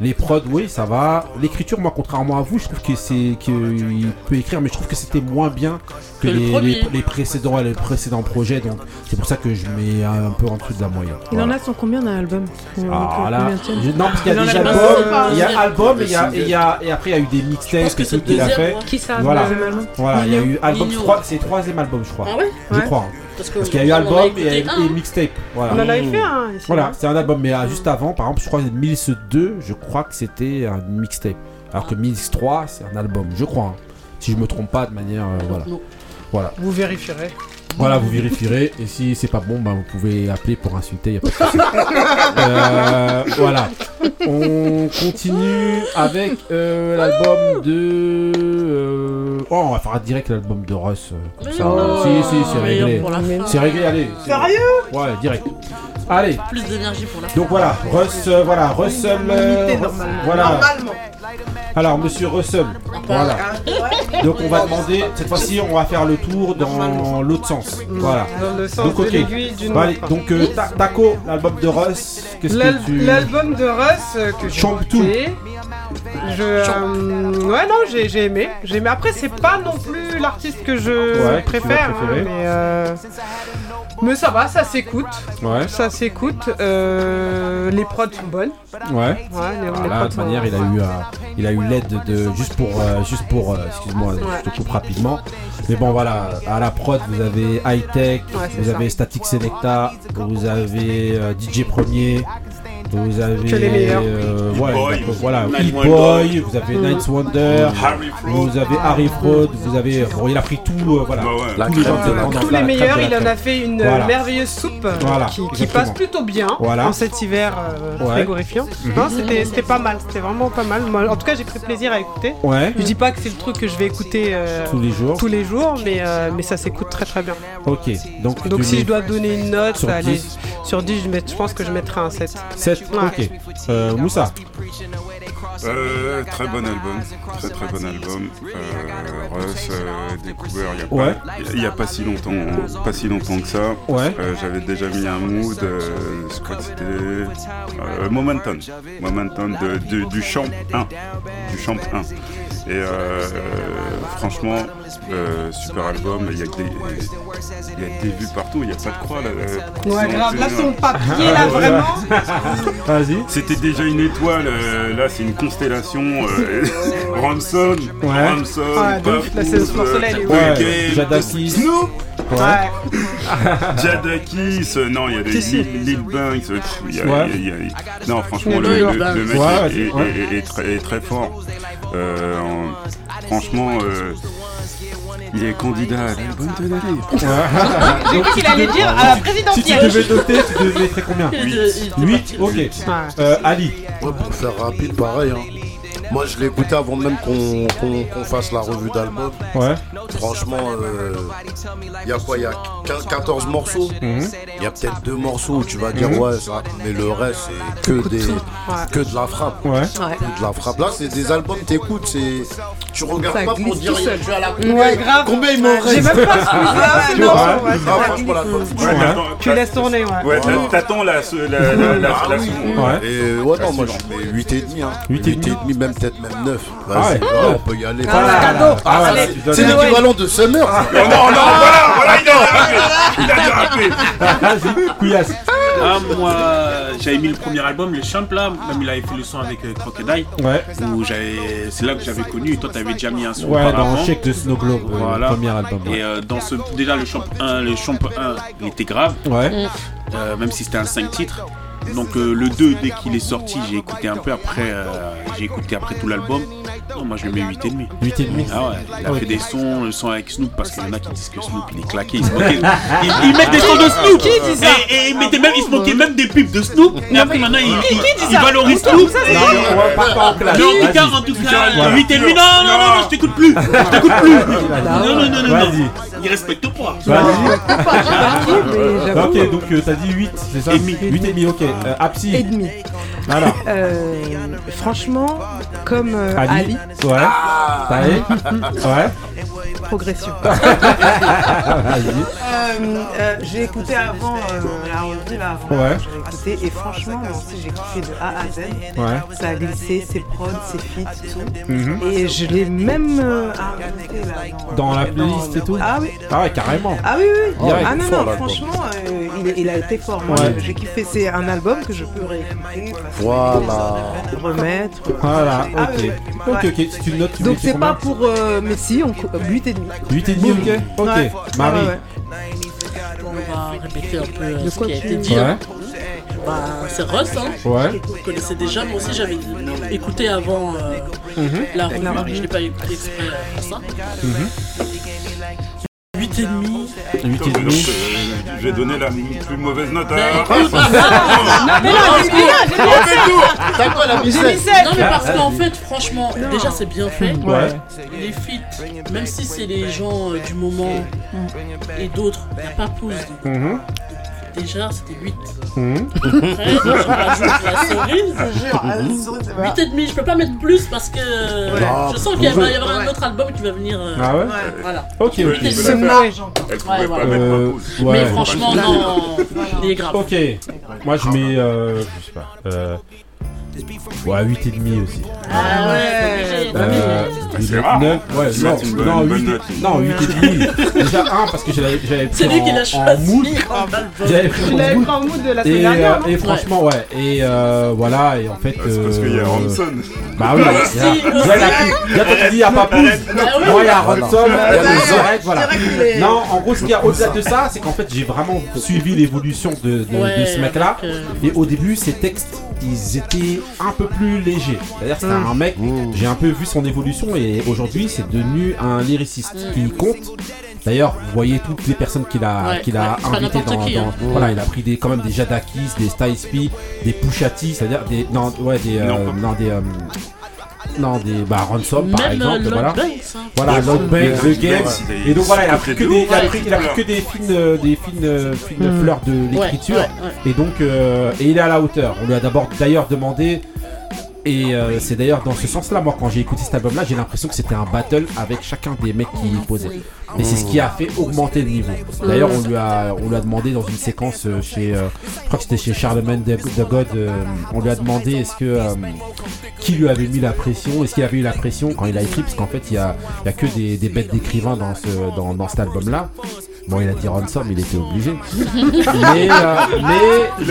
Les prods, oui, ça va. L'écriture, moi, contrairement à vous, je trouve que c'est qu'il peut écrire, mais je trouve que c'était moins bien que, Que le les, premier. les- les précédents, les précédents projets. Donc, c'est pour ça que je mets un peu en dessous de la moyenne. Il en a son combien d'un album Ah là, tiennent je- non parce qu'il y a déjà album, il y a album et il y a, Le et il y a- et après il y a eu des mixtapes que et c'est tout qu'il a fait. Qui ça, Voilà, le deuxième album voilà, il y a eu album, c'est le troisième album je crois. Ah ouais Je Ouais. crois. Parce qu'il y a eu a album écouté et, mixtape. Voilà. On en avait fait un. Voilà, c'est un album, mais euh, juste avant, par exemple, je crois que Mills 2, je crois que c'était un mixtape. Alors que Mills 3, c'est un album, je crois. hein. Si je me trompe pas de manière. euh. Voilà. Vous vérifierez. Voilà, vous vérifierez. Et si c'est pas bon, bah, vous pouvez appeler pour insulter. Y a pas de souci. Euh, voilà. On continue avec euh, l'album de. euh, Oh, on va faire direct l'album de Russ. euh, comme ça. Oh, si, si, c'est réglé. pour la fin. C'est réglé, allez. c'est- Sérieux? Ouais, direct. Allez. Plus d'énergie pour la Donc voilà, Russ, euh, voilà, Russell. euh, normalement. voilà. Normalement. Alors, monsieur Russell. Voilà. Donc on va demander, cette fois-ci, on va faire le tour dans l'autre sens. Voilà. Dans le sens Donc, ok. allez, donc euh, Ta- Taco, l'album de Russ, qu'est-ce L'al- que tu. L'album de Russ euh, que j'ai Chante tout. écouté, Je, euh, ouais non j'ai j'ai aimé, j'ai aimé. Après c'est pas non plus l'artiste que je Ouais, préfère, hein, mais mais ça va, ça s'écoute, Ouais. ça s'écoute. les prods sont bonnes. Ouais. Ouais, les, de sont- manière, il a eu, il a eu l'aide de juste pour, euh, juste pour, euh, excuse-moi, Ouais. je te coupe rapidement. Mais bon, voilà, à la prod, vous avez High Tech, Ouais, vous ça. avez Static Selecta, vous avez euh, DJ Premier. Vous avez Que les meilleurs. euh, Hit ouais, Boy, donc, voilà, Night. Boy, vous avez Mm. Night Wonder, Harry Fraud. vous avez Harry Fraud, vous avez bon, il a pris tout, euh, voilà, Bah ouais. La tous les gens Tous meilleurs, il en a fait une Voilà. merveilleuse soupe Voilà, qui, passe plutôt bien Voilà. en cet hiver euh, Ouais. frigorifiant. Non, c'était c'était pas mal, c'était vraiment pas mal. Moi, en tout cas, j'ai pris plaisir à écouter. Ouais, Je dis pas que c'est le truc que je vais écouter euh, tous les jours. tous les jours, mais, euh, mais ça s'écoute très très bien. Ok, donc, Donc si je dois donner une note, sur allez, 10. Sur 10, je, mets- je pense que je mettrai un 7. 7, Ouais. ok. Euh, Moussa, Euh, très bon album, très très bon album. Euh, Russ, euh, découvert il y a Ouais. pas, il y a pas si longtemps, pas si longtemps que ça. ouais, Euh, J'avais déjà mis un mood, euh, je crois que c'était euh, Momentum, Momentum de, de- du champ 1, du champ 1. Et euh, franchement, euh, super album, il y, a des, il y a des vues partout, il n'y a pas de croix là. euh, Ouais, grave, là c'est- son papier, là vraiment. vas-y. C'était déjà une étoile, euh, là c'est une constellation. Euh, Ronson, Ouais. Ronson, Ouais, euh, ouf. Ouais, Game, Jadakis. Snoop, Ouais. Jadakis, euh, non, il y a des Si. Lil, Banks, euh, pff, il y a- Ouais. il y a- il y a- non, franchement, le, le- mec Ouais, est, vas-y, est- ouais. est- est très, est très fort. Euh, en- franchement, euh, il est candidat à l'album de l'année. J'ai cru qu'il allait dire à la Si tu présidentielle. devais noter, tu devais mettre combien? Il était- il était 8 Ok. Euh, Ali. Ouais, pour faire rapide, pareil. hein. Moi, je l'ai écouté avant même qu'on qu'on- qu'on fasse la revue d'album. Ouais. Franchement, il y a quoi? Il y a 15 14 morceaux. Mhm. Il y a peut-être deux morceaux où tu vas dire Mhm. ouais, ça. Mais le reste, c'est que, des, que de la frappe. Ouais. Que de la frappe. Là, c'est des albums, t'écoutes, c'est. Tu regardes Ça pas pour dire tout seul. je suis à la Ouais, grave. Combien il m'en J'ai reste même pas ce Tu Ah, t'attends- Tu laisses tourner, ouais. Ouais, t'attends la, la, la, la, la, Ah. Ouais. Et ouais, non, moi je mets 8 et demi. Hein. 8 et demi. et demi, même peut-être même 9. Ah ouais. on peut y aller. Ah. Ah C'est l'équivalent de Summer. Non, non, non, voilà, voilà, il a dérapé, il a dérapé. Vas-y, Couillasse. Ah, moi, j'avais mis le premier album, le Champ là, même il avait fait le son avec euh, Crocodile, Ouais. où j'avais, c'est là que j'avais connu, et toi t'avais déjà mis un son Ouais, dans. Shake de Snow Globe, euh, Voilà. le premier album. Et euh, dans ce, déjà le Champ 1, le Champ 1, il était grave, Ouais. euh, même si c'était un 5 titres. Donc euh, le 2, dès qu'il est sorti, j'ai écouté un peu après, euh, j'ai écouté après tout l'album. Non, moi je le mets 8,5. 8,5. Ah ouais, il a fait des sons, le son avec Snoop, parce qu'il y en a qui disent que Snoop il est claqué. Il, se moquait- il, il met des sons de Snoop Qui dit ça Et, et il, mettait même, il se moquait même des pubs de Snoop. Et après maintenant il, Qui- il- qui dit il ça valorise Snoop. Mais en tout cas, en tout cas, Voilà. 8 et demi, non, non, non, non, je t'écoute plus. Je t'écoute plus. Non, non, non, non, non. Il respecte pas. Vas-y. Ok, donc euh, t'as dit 8, c'est ça? Et demi. 8 et demi, ok. Euh, Apsi. Et demi. Voilà. Euh, franchement, comme euh, Ali. Ali, Ouais. T'as Ouais. Progression. Euh, euh, j'ai écouté avant euh, la revue là avant. Ouais. J'ai écouté et franchement moi aussi j'ai kiffé de A à Z. Ouais. Ça a glissé, c'est prod, c'est fit, tout. Mhm. Et je l'ai même euh, rajouté là. Dans la playlist et tout Ah oui. Ah ouais, carrément. Ah oui oui. Direct. ah non Fort, non l'album. franchement euh, il, il a été fort. Moi Ouais. j'ai kiffé. C'est un album que je peux réécouter. Voilà. Remettre. Voilà, Ah ok. Ok, Ouais. ok, si tu notes, tu Donc c'est pas pour euh, Messi, on 8 et 8 8,5 ok Ok, ouais. Marie. On va répéter un peu euh, ce qui a été dit. Hein. Bah, c'est Russ, hein. Ouais. Vous connaissez déjà. Moi aussi, j'avais écouté avant euh, mm -hmm. la revue. Je l'ai pas écouté exprès euh, pour ça. Mm -hmm. 8,5. Euh, j'ai donné la plus mauvaise note à. Mais non, la Non, mais parce qu'en fait, franchement, déjà c'est bien fait. Les feats, même si c'est les gens euh, du moment et d'autres, il n'y a pas pause. Déjà c'était 8. Mhm. Après je rajoute la cerise. 8 et demi, je peux pas mettre plus parce que Non, je sens qu'il va y avoir un autre album qui va venir. euh, Ah ouais Voilà. Ok, ok. C'est marge Euh. Mais franchement non, il est grave. Ok. Moi je mets. Euh, je sais pas. Euh, ouais, 8 et demi aussi. Ah ouais, c'est obligé. Euh, c'est rare. 9, ouais, non, non, une bonne 8 note. et, non, 8 et demi. Déjà, un, parce que j'avais j'avais C'est pris lui qui en- l'a en choisi. mood. en album. J'avais pris en l'avais mood. pris en mood de la semaine Et, dernière, euh, non et franchement, ouais. Et euh, voilà, et en fait. C'est parce qu'il y a euh, Ronson. Bah oui, il y a- il y a la- il y a quand tu dis il y a pas pouce. Oui. Moi, il y a. Ronson, il y a ouais. oreilles, voilà. C'est Non, en gros, ce qu'il y a au-delà de ça, c'est qu'en fait, j'ai vraiment suivi l'évolution de, de- de Ouais, ce mec-là. euh, Et au début, ses textes, ils étaient un peu plus légers. C'est-à-dire que c'était un mec, j'ai un peu vu son évolution et aujourd'hui, c'est devenu un lyriciste Mm. qui compte. D'ailleurs, vous voyez toutes les personnes qu'il a, Ouais, qu'il a ouais, invitées dans, qui, dans- hein. Voilà, il a pris des, quand même des Jadakis, des Styles P, des Pushati, c'est-à-dire des. Non, ouais, des. euh, Non, non, des. euh, non, des. Bah, Ransom par Même exemple, euh, voilà. Banks, hein. Voilà, Banks, The Games. ouais. Et donc voilà, il a pris que des, il a Ouais. pris, il a pris que des fines, euh, des fines, euh, fines fleurs de Ouais, l'écriture. ouais, ouais. Et donc, euh, et il est à la hauteur. On lui a d'abord d'ailleurs demandé. Et euh, c'est d'ailleurs dans ce sens-là, moi, quand j'ai écouté cet album-là, j'ai l'impression que c'était un battle avec chacun des mecs qui posaient. Et c'est ce qui a fait augmenter le niveau. D'ailleurs, on lui a, on lui a demandé dans une séquence euh, chez, euh, je crois que c'était chez Charlemagne de, God, on lui a demandé est-ce que qui lui avait mis la pression, est-ce qu'il avait eu la pression quand il a écrit, parce qu'en fait, il y a, y a que des, des bêtes d'écrivains dans ce, dans, dans cet album-là. Bon, il a dit Ransom, il était obligé. mais, euh, mais,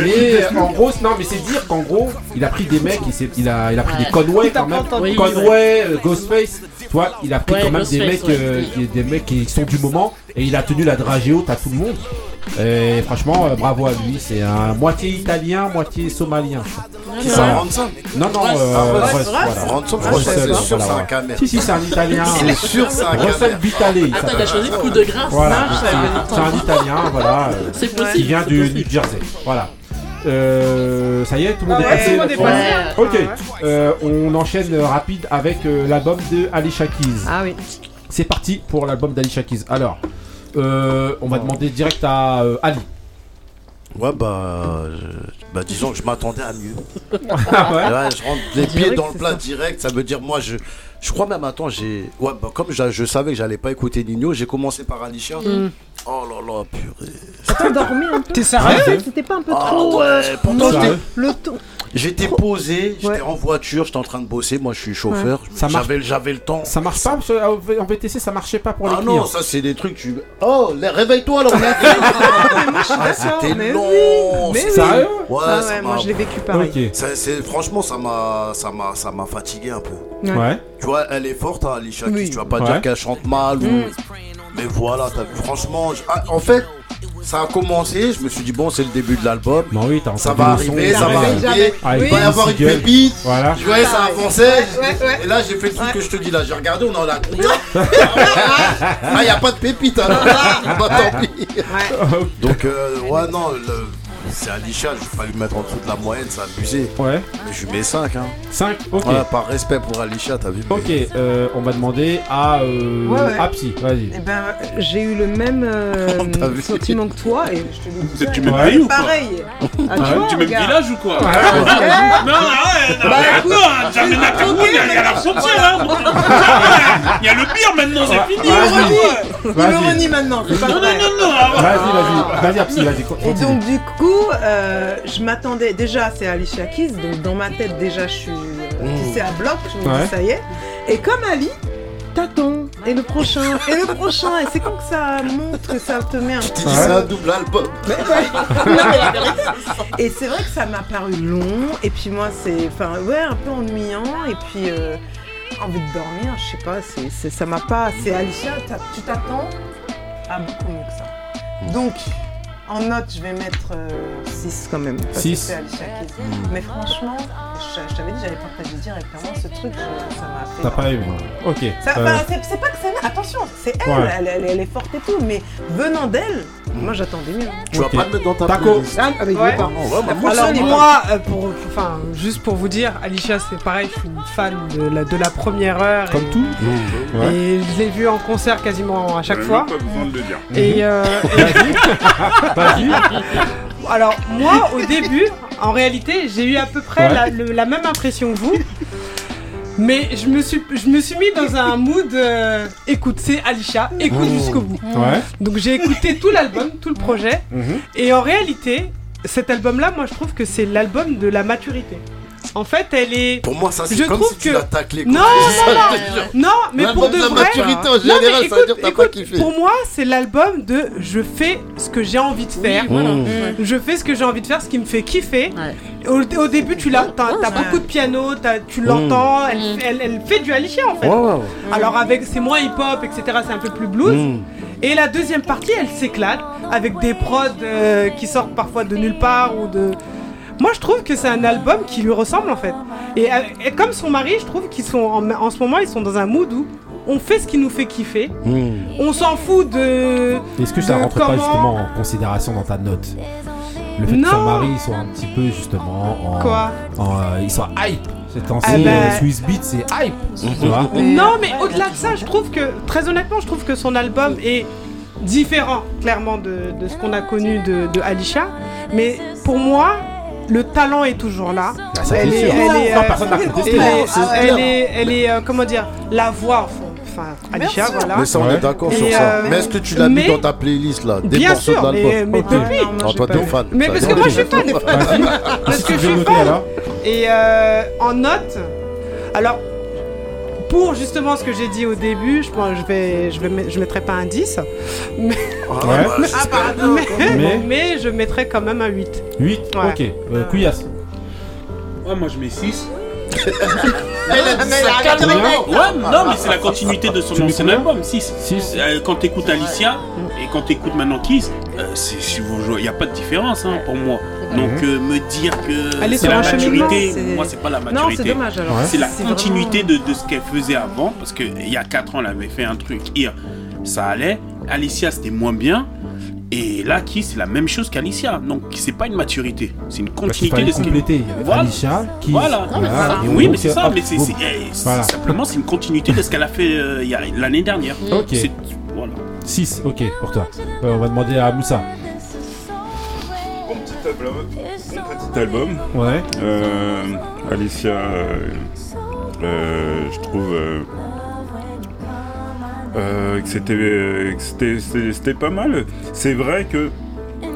mais, en gros, non, mais c'est dire qu'en gros, il a pris des mecs, il, s'est- il a, il a pris Ouais. des Conway quand même. Oui, Conway, euh, Ghostface, tu vois, il a pris Ouais, quand même des mecs, ouais. euh, des mecs qui sont du moment et il a tenu la dragée haute à tout le monde. Et franchement, euh, bravo à lui, c'est un moitié italien, moitié somalien. Voilà. ça Ransom Non, non, euh, Ah, Russ. Russ, voilà. Ransom, je Russ, crois que c'est sûr, voilà, c'est un voilà. camel. Si, si, c'est un italien. C'est sûr, c'est un Russell camel. Vitale. il Attends, il a s'appelle. choisi coup de grâce. Voilà, c'est c'est un italien, voilà. euh, C'est possible. qui vient c'est du possible. New Jersey. Voilà. Euh, ça y est, tout le monde Ah est passé. tout le monde est passé. Ok, Ouais. euh, on enchaîne euh, rapide avec euh, l'album de Alicia Keys. Ah oui. C'est parti pour l'album d'Alicia Keys. Alors, euh, on va demander direct à euh, Ali. Ouais, bah, je- bah, disons que je m'attendais à mieux. Ah ouais Ouais, je rentre les pieds Direct, dans le c'est plat ça. direct, ça veut dire moi je je crois même attends, j'ai ouais bah, comme j'a- je savais que j'allais pas écouter Nino, j'ai commencé par Alicia. Mm. Oh là là, purée. T'as dormi un peu T'es sérieux C'était pas un peu Ah trop. euh, ouais, pourtant Sérieux j'étais- le ton. j'étais posé, j'étais Ouais. en voiture, j'étais en train de bosser, moi je suis chauffeur, Ça marche. j'avais j'avais le temps. Ça marche pas que, En VTC, ça marchait pas pour les Ah clients. non, ça c'est des trucs tu Oh, réveille-toi là, Ah, c'était long. mais c'était- oui. Sérieux Ouais, Ah ça ouais, moi je l'ai vécu pareil. Ok. ça- c'est franchement ça m'a ça m'a ça m'a fatigué un peu. Ouais. Ouais. Tu vois, elle est forte, hein, Alicia Keys. Oui. Tu vas pas Ouais. dire qu'elle chante mal ou. Mais voilà, t'as vu, franchement. je- ah, en fait, ça a commencé, je me suis dit, bon, c'est le début de l'album. Bah oui, t'as Ça entendu va le arriver, ça va ouais. arriver. Il va y avoir une pépite. Voilà. Je voyais ça avançait. Ouais, ouais. Et là, j'ai fait le truc que je te dis là. J'ai regardé, on en a combien Ah, il n'y a pas de pépite. alors. Bah, tant pis. Donc, euh, ouais, non, le- c'est Alicia, je vais pas lui mettre en dessous de la moyenne, c'est abusé. Ouais. Mais je lui mets 5. Hein. 5 Ok. Voilà, par respect pour Alicia, t'as vu Ok, euh, on va demander à, euh, Ouais, ouais. à Psy, vas-y. Eh ben, j'ai eu le même euh, vu sentiment que toi et je te le dis. Tu ça, m'aimes Ouais. pays ou quoi Pareil. Ah, tu vois, Tu regarde. village ou quoi. Non, non, ouais, non, Bah, écoute, jamais la il y a- il y a la frontière, hein. Il y a le maintenant, c'est fini. Vas-y. Il me Vas-y. renie maintenant, c'est pas Non, non, non, non. ah, Vas-y, vas-y. Vas-y, à Psy, vas-y. Et donc du coup, euh, je m'attendais déjà, c'est Alicia Keys, donc dans ma tête déjà je suis euh, tissée à bloc, je me dis ça y est. Et comme Ali, t'attends, et le prochain, et le prochain, et c'est quand que ça monte que ça te met un Tu petit dis, c'est un double album. Mais ouais. Non, mais la vérité. Et c'est vrai que ça m'a paru long, et puis moi c'est, enfin ouais, un peu ennuyant, et puis euh, envie de dormir, je sais pas, c'est, c'est- ça m'a pas, c'est Alicia, tu t'attends à beaucoup mieux que ça. Donc, en note, je vais mettre 6 quand même. parce que Six. C'est Alicia Keys. Mais franchement, je, je t'avais dit, j'allais partager directement ce truc, je- ça m'a fait. T'as pas aimé Ok. Ça- euh, bah, c'est c'est pas que c'est attention, c'est elle, Ouais. elle, elle- elle est forte et tout, mais venant d'elle, moi j'attendais mieux. Tu vas pas te mettre dans ta Taco. playlist. Ah, Alors moi, euh, pour, enfin, juste pour vous dire, Alicia, c'est pareil, je suis une fan de la, de la première heure. Comme et, tout. Et je l'ai vu en concert quasiment à chaque fois. Pas besoin de le dire. Et, euh, Vas-y. et- alors moi, au début, en réalité, j'ai eu à peu près Ouais. la, le- la même impression que vous. Mais je me suis, je me suis mis dans un mood. euh, écoute, c'est Alicia, écoute jusqu'au bout. Ouais. Donc j'ai écouté tout l'album, tout le projet. Mhm. Et en réalité, cet album-là, moi je trouve que c'est l'album de la maturité. En fait, elle est. Pour moi, ça, c'est Je comme trouve si tu que- taclé. Non, quoi. non, non, jure. Non, mais pour de vrai. maturité en Non, mais général, ça veut écoute, dire que t'as écoute, pas kiffé. Pour moi, c'est l'album de je fais ce que j'ai envie de faire. voilà. Mmh. Je fais ce que j'ai envie de faire, ce qui me fait kiffer. Ouais. Au, au début, tu l'as, t'as, t'as Ouais. beaucoup de piano, t'as- tu l'entends, elle, Mm. elle, elle fait du Alicia en fait. Alors avec, c'est moins hip-hop, etc. C'est un peu plus blues. Mmh. Et la deuxième partie, elle s'éclate avec des prods euh, qui sortent parfois de nulle part ou de. Moi, je trouve que c'est un album qui lui ressemble en fait. Et, euh, et comme son mari, je trouve qu'ils sont en, en ce moment, ils sont dans un mood où on fait ce qui nous fait kiffer. Mmh. On s'en fout de. Est-ce que ça rentre pas justement en considération dans ta note? Le fait que Non. son mari soit un petit peu justement en. Quoi? en, euh, Il soit hype temps-ci, Ah bah- Swiss Beat, c'est hype Tu vois? Non, mais au-delà de ça, je trouve que, très honnêtement, je trouve que son album est différent, clairement, de, de ce qu'on a connu de, de Alicia. Mais pour moi, le talent est toujours là. Ça, elle est, elle est, Non, euh, personne contesté. elle est- C'est elle est, elle est, euh, comment dire, la voix, enfin, Alicia, voilà. Mais ça, on Ouais. est d'accord sur ça. euh, Mais est-ce que tu l'as mis mais- dans ta playlist là Des Bien morceaux sûr, de mais, l'album mais Ok. depuis. Non, moi, Ah, toi, pas t'es fan. Mais parce que moi, mais- je suis fan. Parce que je suis noter fan. Et euh, en note, alors pour justement ce que j'ai dit au début, je pense je vais je vais met- je mettrai pas un 10, mais, Ouais. Ah, pardon. mais, Mais- mais je mettrai quand même un 8. 8 Ouais. Ok. Euh, Couillasse. Ouais, moi je mets 6. Ouais, non, mais c'est la continuité de son ancien album, 6. 6 quand t'écoutes Alicia et quand t'écoutes maintenant Kiss, il n'y a pas de différence hein, pour moi. Donc euh, me dire que c'est la maturité, c'est- moi c'est pas la Non, maturité. c'est dommage alors. Ouais. C'est la continuité de, de ce qu'elle faisait avant, parce qu'il y a 4 ans, elle avait fait un truc, hier, ça allait. Alicia, c'était moins bien. Et là, qui c'est la même chose qu'Alicia. Donc, c'est pas une maturité, c'est une Il continuité de ce qu'elle compléter. Voilà. Alicia qui. Voilà. Et Oui, mais c'est ça, mais c'est eh, Voilà. simplement c'est une continuité de ce qu'elle a fait euh, l'année dernière. Ok. C'est- Voilà. 6, ok, pour toi. Euh, on va demander à Moussa. Bon petit album. Bon petit album. Ouais. Euh, Alicia, euh, euh, je trouve euh, euh, c'était pas mal. C'est vrai que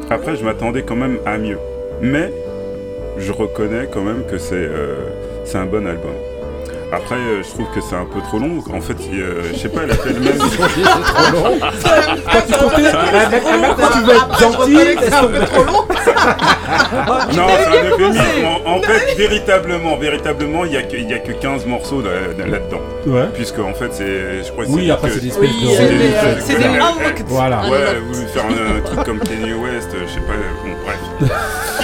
après je m'attendais quand même à mieux, mais je reconnais quand même que c'est euh, c'est un bon album. Après, euh, je trouve que c'est un peu trop long. En fait, il, euh, je sais pas, elle a fait le même. trop long. Quand tu comptais, mec, quand tu veux être gentil, c'est un peu trop long. Non, c'est un. En, en fait, véritablement, véritablement, il y a que, il y a que 15 morceaux là- là-dedans. Ouais. Puisque en fait, c'est, je crois que Oui, c'est après, c'est des espèces Oui, de- c'est c'est des- c'est des voilà. unlocked. Voilà. Ouais, voulu faire un, un truc comme Kanye West, je sais pas, bon, bref.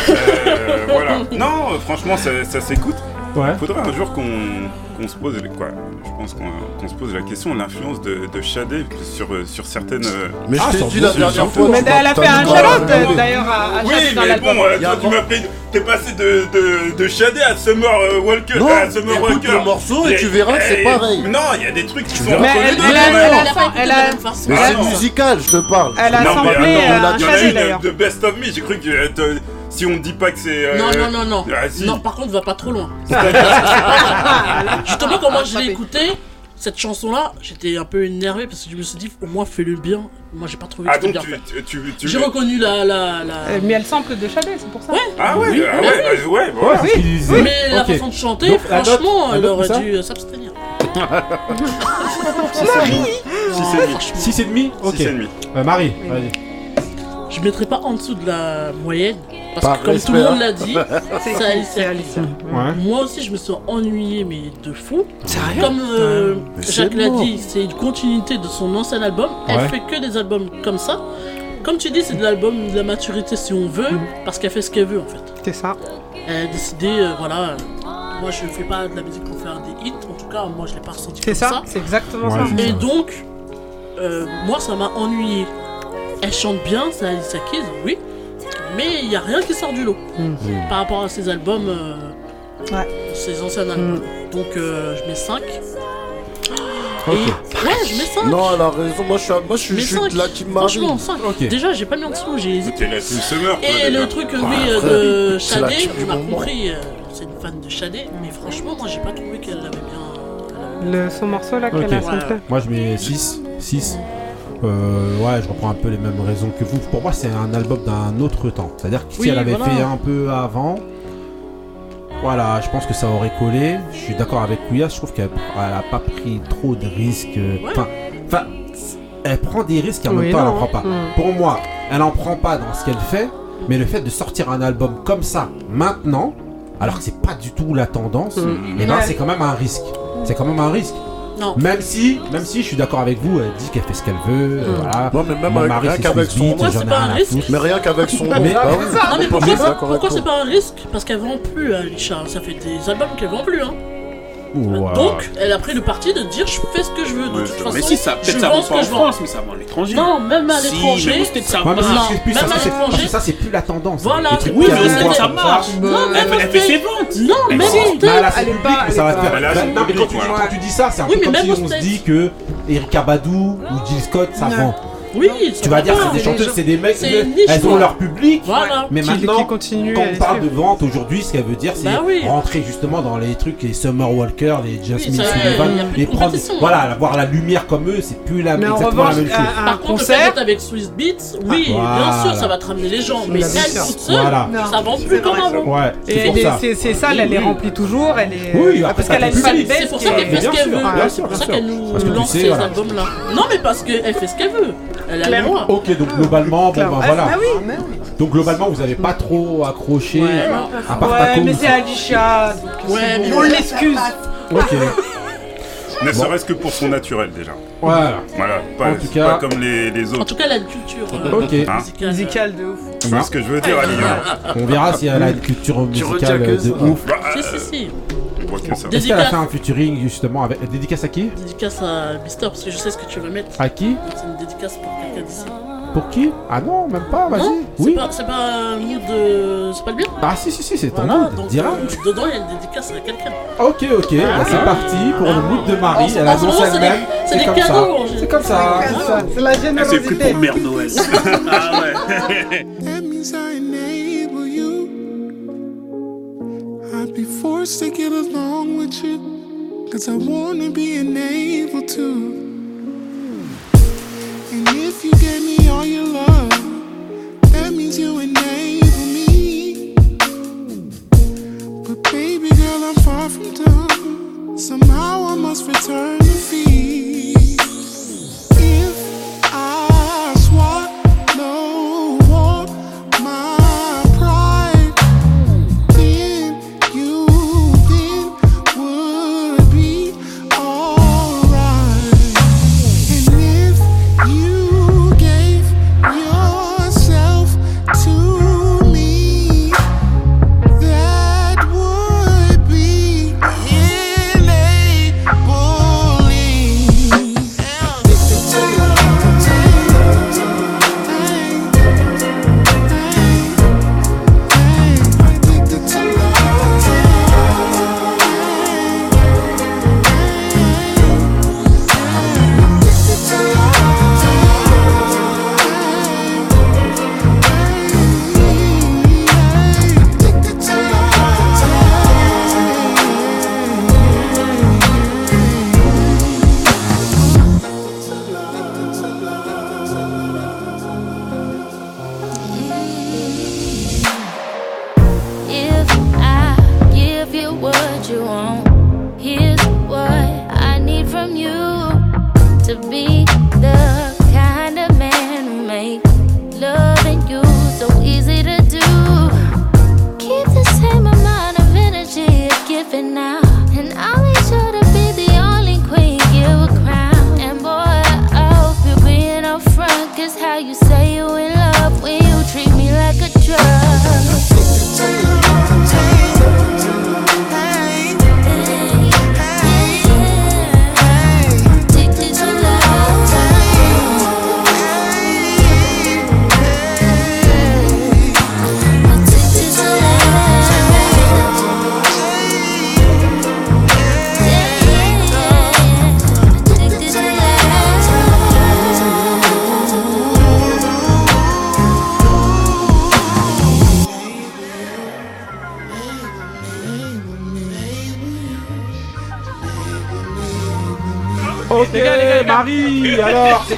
Euh, voilà. Non, euh, franchement, ça, ça s'écoute. Ouais. Faudrait un jour qu'on qu'on se pose, quoi, je pense qu'on qu'on se pose la question de l'influence de, de Shadé sur, euh, sur certaines. euh, Mais je ah, t'ai sur- dit la dernière fois, Mais elle a fait un shout-out d'ailleurs à, à oui, dans mais l'album. bon, euh, toi, tu m'as pris. T'es passé de, de, de Shadé à Summer euh, Walker. Non, à Summer écoute Walker. le morceau et tu verras que c'est Et- pareil. Non, il y a des trucs qui sont entre Mais les deux. elle- elle- elle a- elle a- Mais Ah, c'est non. musical, je te parle. Elle a attends, un il y en a Shadé une d'ailleurs. de Best of Me, j'ai cru que euh, si on ne dit pas que c'est. euh, Non, non, non, non. Ah, si. Non, par contre, va pas trop loin. Justement, quand moi je l'ai écouté, cette chanson-là, j'étais un peu énervé parce que je me suis dit, au moins fais-le bien. Moi, j'ai pas trouvé que Ah, c'était donc bien tu. fait. tu, tu, tu- J'ai reconnu la. la, la... Euh, Mais elle sample de Shadé, c'est pour ça. Ah ouais, Oui, ah oui, ouais, oui. bah, ouais, voilà. Ouais, c'est ce qu'il disait. Mais la façon de chanter, Donc, franchement, elle aurait ça dû euh, s'abstenir. Six et demi. 6 et demi Ok. Six et demi. Euh, Marie, vas-y. Je mettrai pas en dessous de la moyenne. Parce Par que comme tout le monde hein. l'a dit, C'est c'est c'est Alicia. Ouais. Moi aussi, je me suis ennuyé, mais de fou. Sérieux Comme euh, c'est Jacques l'a dit, c'est une continuité de son ancien album. Elle Ouais. fait que des albums comme ça. Comme tu dis, c'est de l'album de la maturité si on veut, parce qu'elle fait ce qu'elle veut en fait. C'est ça. Elle a décidé, euh, voilà. euh, moi, je fais pas de la musique pour faire des hits. En tout cas, moi, je l'ai pas ressenti C'est comme ça, ça. c'est exactement Ouais, ça. c'est Et donc, euh, moi, ça m'a ennuyé. Elle chante bien, c'est Alicia Keys, oui. Mais il y a rien qui sort du lot par rapport à ses albums, euh, Ouais. ses anciens albums. Donc, euh, je mets 5. Ok. Et, ouais, je mets 5. Non, elle a raison. Moi, je suis, moi, je suis, je suis de la team Marie. Franchement, 5. Ok. Déjà, j'ai pas mis en dessous, j'ai hésité. T'es la Team Summer. toi, Et déjà. le truc, euh, Ah, oui, euh, après, de Shadé, a moment. compris, euh, c'est une fan de Shadé, mais franchement, moi, j'ai pas trouvé qu'elle l'avait bien. Le, son morceau là qu'elle a samplé. Moi, je mets 6. 6. Euh, ouais, je reprends un peu les mêmes raisons que vous. Pour moi, c'est un album d'un autre temps. C'est-à-dire que si Oui, elle avait voilà. fait un peu avant, voilà, je pense que ça aurait collé. Je suis d'accord avec Kouya, je trouve qu'elle elle a pas pris trop de risques. Enfin, enfin, elle prend des risques et en Oui, même temps, elle en prend pas. Mm. Pour moi, elle en prend pas dans ce qu'elle fait, mais le fait de sortir un album comme ça maintenant, alors que c'est pas du tout la tendance, Mm. et ben c'est quand même un risque. C'est quand même un risque. Non. Même si, même si je suis d'accord avec vous, elle dit qu'elle fait ce qu'elle veut, euh, voilà. Ouais, mais même Mon avec- mari, rien c'est qu'avec Swiss son Beat, nom, j'en c'est pas rien un à risque. foutre. Mais rien qu'avec son nom. Mais- bah oui. Non, mais On peut pourquoi, c'est pas un risque? Parce qu'elle vend plus, Alicia. Ça fait des albums qu'elle vend plus, hein. Ouah. Donc, elle a pris le parti de dire je fais ce que je veux. De toute façon, mais si, ça, peut-être ça vend pas en. France, mais ça vend à l'étranger. Non, même à Si, l'étranger. mais peut-être ça mais plus, même ça, à l'étranger. ça, c'est plus la tendance. Voilà. Oui, mais ça marche. Non, Elle même fait- elle fait ses ventes. Non, Elle même si. Mais elle est public, pas- mais ça va faire. a son Non, mais quand tu, dis ça, c'est un peu mais comme même si on se dit que Erika Badou ou Jill Scott, ça vend. Oui, Tu vas va dire c'est des chanteuses, c'est des mecs, elles ont leur public. Mais maintenant, quand on les parle de vente aujourd'hui, ce qu'elle veut dire, c'est Bah oui. rentrer justement dans les trucs, les Summer Walker, les Jasmine Sullivan, et prendre, compétition, voilà, hein. avoir la lumière comme eux, c'est plus la, Mais en exactement revanche, la même chose. Par contre, le concert, avec Swiss Beats, oui, Ah, bien sûr, ça va te ramener les gens. Mais elle toute seule, ça vend plus comme avant. Et c'est les- ça. elle les remplit toujours. Elle est... Oui, après, parce qu'elle a une C'est pour ça qu'elle fait ce qu'elle veut. C'est pour ça qu'elle nous Parce que tu lance ces albums-là. Non, mais parce qu'elle fait ce qu'elle veut. Clairement. Ok, donc globalement, bon, ben voilà. Ah oui. Donc globalement, vous avez pas trop accroché, Ouais, à part Ouais, mais c'est Alicia. donc Ouais, c'est mais bon. on l'excuse. Ok, Ne serait-ce que pour son naturel déjà. voilà. Voilà, pas, En tout cas- pas comme les, les En autres. tout cas, elle a une culture euh, Ok. Hein musicale. Musical de ouf. Vois ce que je veux dire, Ali On verra si elle a une culture musicale de ouf. Bah, Si, si, si. Voit que ça. Est-ce qu'elle a Dédicace. fait un featuring justement avec dédicace à qui? Dédicace à Mister, parce que je sais ce que tu vas mettre. À qui? C'est une dédicace pour quelqu'un d'ici. Pour qui? Ah non, même pas, vas-y. Non, c'est Oui. pas, c'est pas un mood de. C'est pas le bien Ah si si si, c'est ton Voilà, mood, donc dira. euh, dedans il y a une dédicace à quelqu'un. Ok ok, bah, c'est parti pour le mood de Marie. Elle annonce c'est elle-même. c'est des comme cadeaux, C'est comme ça. C'est C'est la Ah, c'est générosité. pris pour Mère Noël. ah ouais. be forced to get along with you. Cause I wanna be enabled to. And if you gave me all your love, that means you enable me. But baby girl, I'm far from done. Somehow I must return the fee.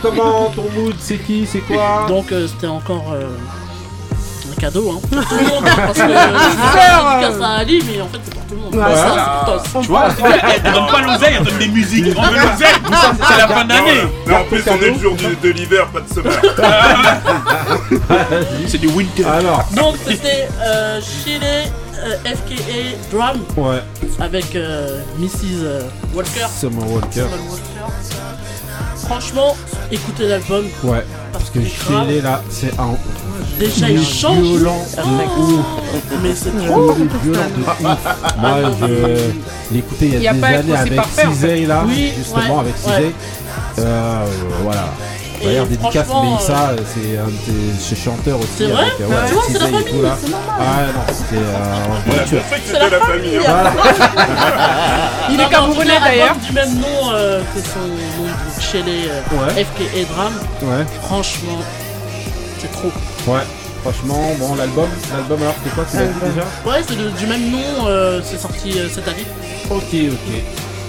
C'est comment ton mood C'est qui C'est quoi Donc euh, c'était encore euh, un cadeau hein, pour tout le monde. Parce que c'est euh, dédicace à Ali, mais en fait c'est pour tout le monde. Ouais, ça, ça. c'est pour tous. Tu vois, elle te donne pas l'oseille, elle donne des musiques. On veut l'oseille, c'est la fin d'année. Mais en plus, on est le jour de l'hiver, pas de summer. C'est du winter. Alors, Donc c'était euh, Chile euh, FKA Drum ouais, avec euh, Mrs. euh, Walker. Summer Walker. Summer Walker. Franchement, écoutez l'album. Ouais, parce que Chile là, c'est un Déjà il change. violent de ouf. Mais c'est trop. Est violent de ouf. Moi, je l'ai écouté il y Y a, des années avec Cisey là, Oui, justement ouais, avec. Euh, voilà. D'ailleurs, dédicace franchement, Mélissa, c'est un de tes chanteurs aussi. C'est vrai avec, euh, Ouais, avec tu vois, c'est la famille, c'est normal. Ah non, c'était euh, que C'est c'était la la famille. hein. Voilà. Il est camerounais d'ailleurs. Du même nom euh, que son nom de Chile euh, Ouais. FKA Drum. Ouais, Franchement, c'est trop. ouais. Franchement, bon, l'album, l'album alors, c'est quoi dit déjà Ouais, c'est le- du même nom, euh, c'est sorti euh, cette année. Ok, ok.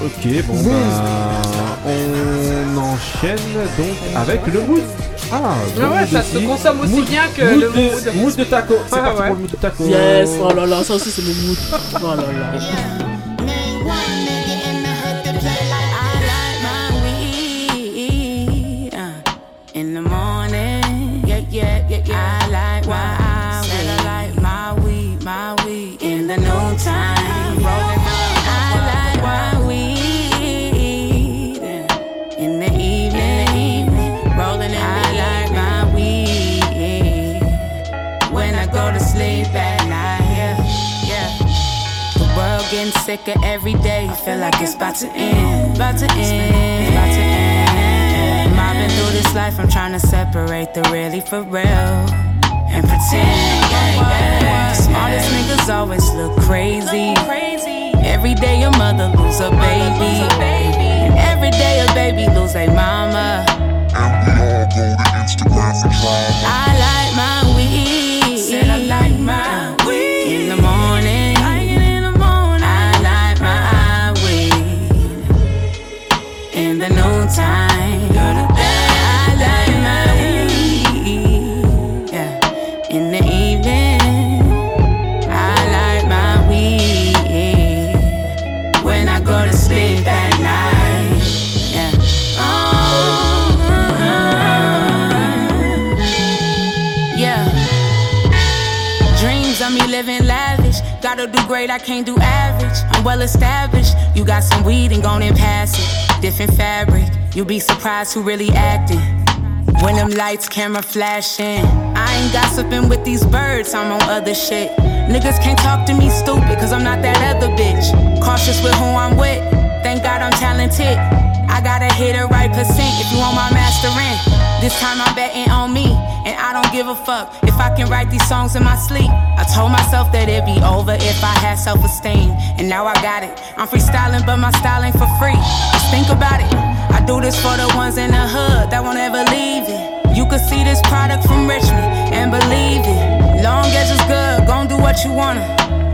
Ok, bon, bah, on enchaîne donc avec le mood. Ah, Ah ouais, mood ça se consomme aussi Mood- bien que mood le de, mood. mood de taco. C'est Ah, parti ouais. pour le mood de taco. Yes, oh là là, ça aussi c'est mon mood. Oh là là. Getting sicker every day. Feel like it's about to end. About to end. About to end. Mobbing through this life, I'm trying to separate the really for real and pretend. Smartest niggas always look crazy. Every day your mother lose a baby. And every day a baby lose a mama. I like my Gotta do great, I can't do average. I'm well established. You got some weed and gone and pass it. Different fabric. You'll be surprised who really acting. When them lights, camera flashing. I ain't gossiping with these birds, I'm on other shit. Niggas can't talk to me stupid, cause I'm not that other bitch. Cautious with who I'm with. Thank God I'm talented. I gotta hit the right percent if you want my mastering. This time I'm betting on me, don't give a fuck if I can write these songs in my sleep. I told myself that it'd be over if I had self esteem, and now I got it. I'm freestyling, but my style ain't for free. Just think about it. I do this for the ones in the hood that won't ever leave it. You could see this product from Richmond and believe it. Long as it's good, gon' do what you wanna.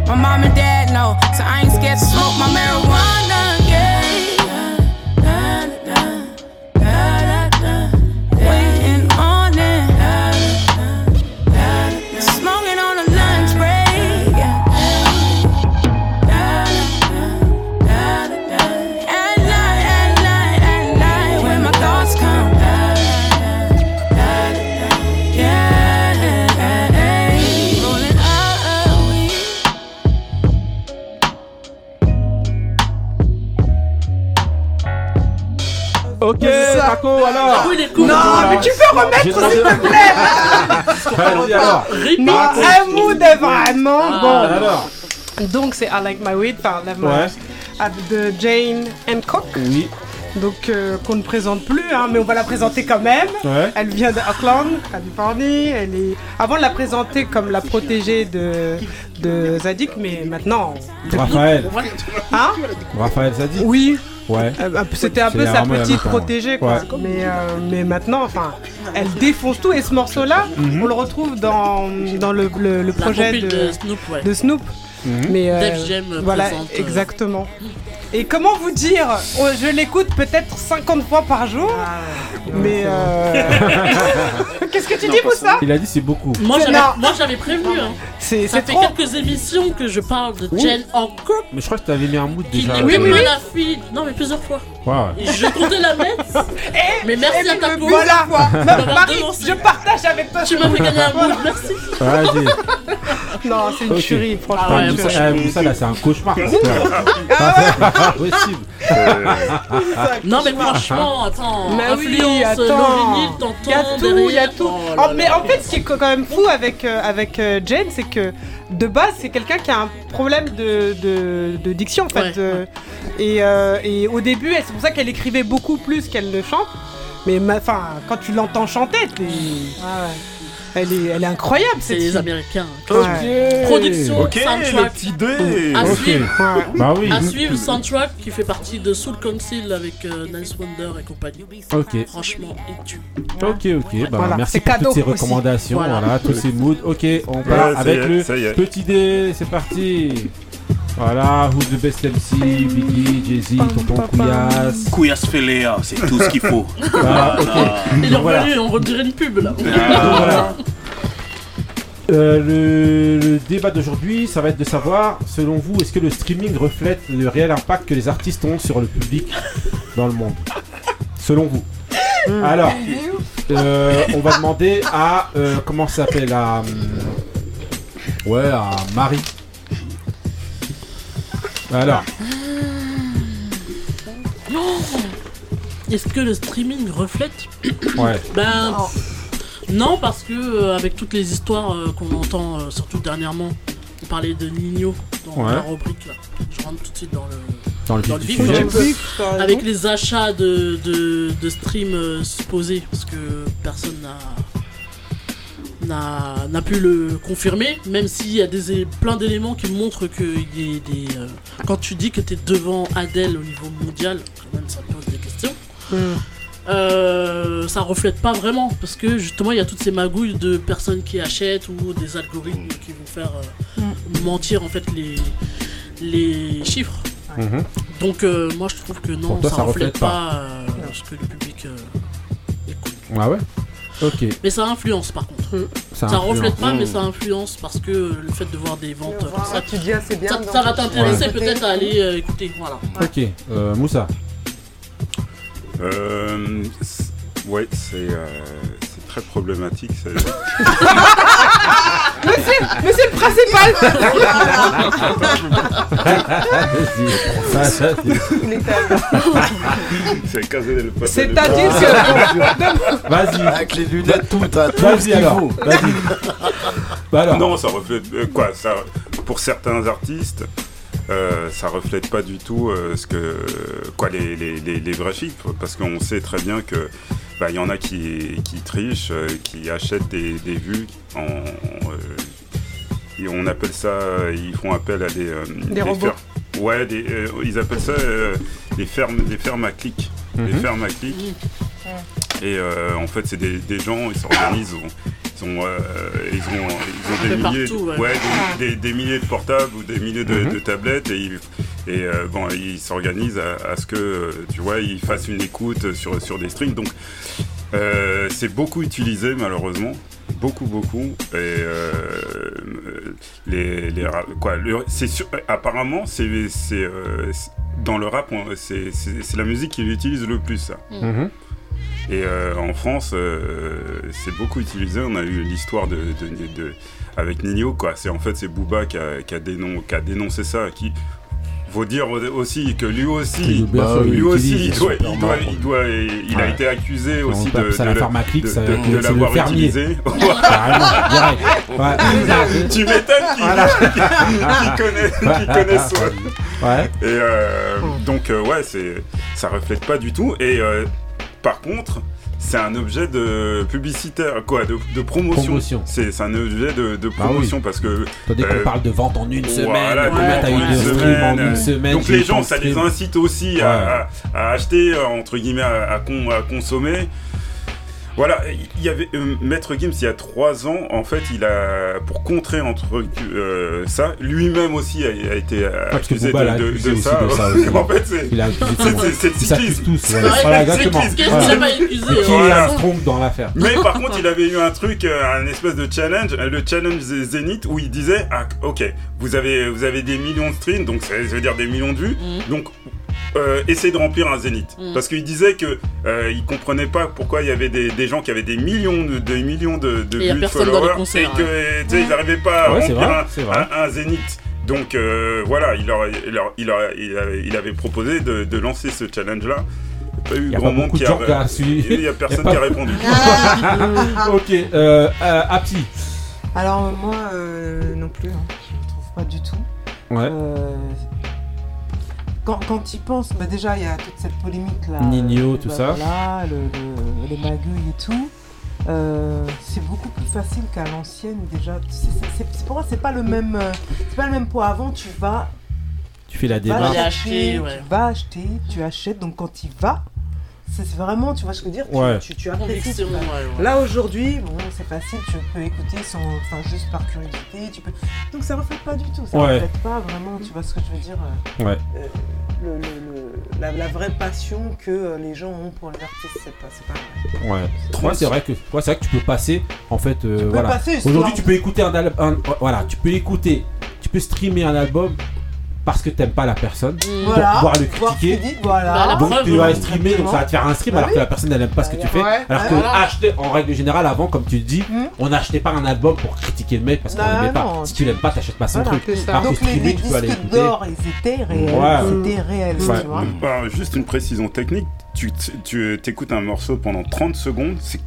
My mom and dad know, so I ain't scared to smoke my marijuana. Alors. Ah. Non, mais tu peux remettre s'il te plaît. Mais un mood est vraiment Ah, bon. Donc c'est I Like My Weed par ah, de Jane Hancock. Oui. Donc euh, qu'on ne présente plus, hein, mais on va la présenter quand même. Ouais. Elle vient de Auckland, Californie. Elle est avant de la présenter comme la protégée de de Zadig, mais maintenant. Raphaël. Hein Raphaël Zadi. Oui. Ouais. Euh, peu- C'était un peu sa petite hein. protégée, quoi. Ouais. Mais, euh, mais maintenant, enfin, elle défonce tout. Et ce morceau-là, Mhm. on le retrouve dans, dans le, le- projet de, de Snoop, ouais. de Snoop. Mhm. Mais, euh, Def Jam voilà, présente, exactement. Et comment vous dire oh, Je l'écoute peut-être 50 fois par jour. mais euh... Qu'est-ce que tu dis, Moussa Il a dit c'est beaucoup. Moi j'avais, non. prévenu. Hein. C'est Ça fait trop. quelques émissions que je parle de Oui. Jen Hancock Mais je crois que t'avais mis un mood déjà. Oui, oui, pas oui. la fille. Non mais plusieurs fois. Je comptais la mettre. mais merci à ta me voilà. Marie, je partage avec toi. Tu m'as fait gagner un mood, merci. Vas-y. Non, c'est une Ok. tuerie, franchement. Ah ouais, une Moussa, tuerie. eh, Moussa, là, c'est un cauchemar. Ah, possible. Non mais franchement, attends, Mais oui, influence, attends. Il y a tout, il y a tout. Oh là mais là. en fait, ce qui est quand même fou avec, euh, avec euh, Jane, c'est que de base, c'est quelqu'un qui a un problème de, de, de diction, en fait. Ouais, euh, et, euh, et au début, c'est pour ça qu'elle écrivait beaucoup plus qu'elle ne chante. Mais ma- enfin, quand tu l'entends chanter, t'es- elle, est, elle est incroyable, c'est cette les fille. Américains. Production, Ok, soundtrack. petit dé. À Ok. suivre. Bah oui. À suivre Soundtrack qui fait partie de Soul Council avec euh, Nice Wonder et compagnie. Ok. Franchement, il tue. Ok, ok. Bah, Voilà, merci c'est pour cadeau toutes ces aussi. recommandations. Voilà, Voilà. tous ces moods. Ok, on part Ouais, ça avec est, le ça y est. petit dé. C'est parti. Voilà, Who's the best MC, Biggie, Jay-Z, Tonton Couillasse. Couillasse Féléa, c'est tout ce qu'il faut. Voilà, ok. Il est revenu, on dirait une pub là. Donc, voilà. Euh, le, le débat d'aujourd'hui, ça va être de savoir, selon vous, est-ce que le streaming reflète le réel impact que les artistes ont sur le public dans le monde? Selon vous. Alors, euh, on va demander à euh, comment ça s'appelle? À hum, ouais à Marie. Alors, Est-ce que le streaming reflète ouais. Ben non parce que euh, avec toutes les histoires euh, qu'on entend euh, surtout dernièrement, on parlait de Nino dans Ouais. la rubrique là. Je rentre tout de suite dans le Dans le Dans vif le du vif, sujet. dans le avec les achats de, de, de streams euh, supposés parce que personne n'a n'a pu le confirmer même s'il y a des plein d'éléments qui montrent que il y a des euh, quand tu dis que tu es devant Adele au niveau mondial quand même ça pose des questions. Euh, ça reflète pas vraiment parce que justement il y a toutes ces magouilles de personnes qui achètent ou des algorithmes qui vont faire euh, mentir en fait les les chiffres. Mhm. donc euh, moi je trouve que non, toi, ça, ça reflète reflète pas, euh, ce que le public euh, écoute. Ah ouais? Ok. Mais ça influence par contre. Ça Ça, influence. reflète pas, mais ça influence parce que le fait de voir des ventes comme ça, tu dis, c'est bien, ça, ça va t'intéresser Ouais. peut-être à aller euh, écouter. Voilà. Ok. Euh, Moussa. Euh, ouais, c'est euh, c'est très problématique. c'est- Monsieur, monsieur le principal C'est casé le. C'est-à-dire que. Vas-y. Avec les lunettes, tout, t'as tout ce Vas-y qu'il alors. faut. Vas-y. Bah alors. Non, ça reflète euh, quoi ça, Pour certains artistes, euh, ça reflète pas du tout euh, ce que quoi les, les, les, les vrais chiffres, parce qu'on sait très bien que bah, il y en a qui, qui trichent, euh, qui achètent des, des vues en euh, et on appelle ça, ils font appel à des, euh, Des robots. fer- ouais, des, euh, ils appellent ça euh, des fermes, des fermes à clics, des Mhm. fermes à clics. Et euh, en fait, c'est des, des gens, ils s'organisent, ils ont, euh, ils ont, ils ont des milliers, partout, ouais. ouais, des, des- des milliers de portables ou des milliers de, Mhm. de tablettes et, ils, et euh, bon, ils s'organisent à, à ce que, euh, tu vois, ils fassent une écoute sur, sur des streams. Donc, euh, c'est beaucoup utilisé malheureusement. Beaucoup, beaucoup. Et euh, les, les quoi, le- c'est sûr- apparemment, c'est, euh, dans le rap, c'est, la musique qui l'utilise le plus. ça. Mhm. Et euh, en France, euh, c'est beaucoup utilisé. On a eu l'histoire de, de- de- avec Nino, quoi. C'est en fait c'est Booba qui a, qui a dénon- qui a dénoncé ça. Qui faut dire aussi que lui aussi, sûr, lui il aussi, il, doit, il, doit, il, doit- il a Ouais. été accusé On aussi de, ça de de- de- l'avoir utilisé. Carrément. Ouais. tu m'étonnes qu'il Voilà. qu'il connaît, qu'il connaît soi. Ouais. Et euh, donc euh, ouais, c'est ça reflète pas du tout. Et euh, par contre, c'est un objet de publicitaire, quoi, de, de promotion. Promotion. C'est un objet de, de Ah oui. promotion parce que. Tandis qu'on euh, parle de vente en une semaine, voilà, une semaine, en une semaine. Donc les gens, ça les incite aussi à, à- à acheter, euh, entre guillemets, à, à con- à consommer. Voilà, il y avait euh, Maître Gims il y a trois ans, en fait, il a pour contrer entre euh, ça, lui-même aussi a, a été que accusé de, de- accusé de ça. de ça aussi. en fait, c'est Il a accusé c'est- tout le cyclisme. tous, voilà. Voilà, exactement. Cyclisme. Qu'est-ce qu'il a pas accusé, Qui est la trompe dans l'affaire Mais par contre, il avait eu un truc, euh, un espèce de challenge, euh, le challenge Zé- Zénith, où il disait, ah, ok, vous avez, vous avez des millions de streams, donc ça veut dire des millions de vues, donc euh, essayez de remplir un zénith. Mm. Parce qu'il disait que euh, il comprenait pas pourquoi il y avait des, des gens qui avaient des millions de, des millions de, Et followers et que hein. tu sais, ils n'arrivaient pas à Ouais, remplir vrai, un- zénith. Donc euh, voilà, il, leur, il, leur- il, leur- il avait, il avait proposé de, de lancer ce challenge-là. Il n'y a pas eu Il y a grand pas monde qui a, gens qui a suivi. Il n'y a personne Il y a qui a répondu. ok, euh, euh, Apti. Alors moi euh, non plus, hein. je trouve pas du tout. Ouais. Quand, quand tu y penses, bah déjà il y a toute cette polémique là. Nino, tout bah, ça. Voilà, le, le- les magouilles et tout. Euh, c'est beaucoup plus facile qu'à l'ancienne déjà. C'est- c'est- c'est- c'est- pour moi c'est pas le même, euh, c'est pas le même poids. Avant tu vas, Tu fais la tu vas démarche. acheter, ouais. tu vas acheter, tu achètes. Donc quand tu y vas, c'est vraiment, tu vois ce que je veux dire, tu- Ouais. tu, tu, apprécies. Tu vas. ouais, ouais. Là aujourd'hui, bon, c'est facile, tu peux écouter sans, enfin juste par curiosité, tu peux. Donc ça reflète pas du tout, ça Ouais. reflète pas vraiment, tu vois ce que je veux dire, euh, Ouais. euh, le, le- le- la, la vraie passion que euh, les gens ont pour les artistes, c'est pas, c'est pas vrai. Ouais. Ouais, c'est vrai que ouais, c'est vrai que tu peux passer en fait euh, voilà. Aujourd'hui, tu peux écouter un album voilà, tu peux écouter, tu peux streamer un album parce que t'aimes pas la personne pour Voilà, pouvoir le critiquer. qu'il dit, voilà. Bah, Donc tu vas streamer, donc ça va te faire un stream Bah alors oui. que la personne elle aime pas ce que tu fais. Ouais, alors que voilà. acheter en règle générale avant, comme tu le dis, Hmm. on n'achetait pas un album pour critiquer le mec parce qu'on l'aimait pas. Si tu l'aimes pas, t'achètes pas son Voilà. truc. Alors que Donc les, streamer, les tu peux aller disques écouter. d'or, ils étaient réels, Ouais. ils étaient réels, Ouais. tu vois. Alors, juste une précision technique, tu, tu écoutes un morceau pendant 30 secondes, c'est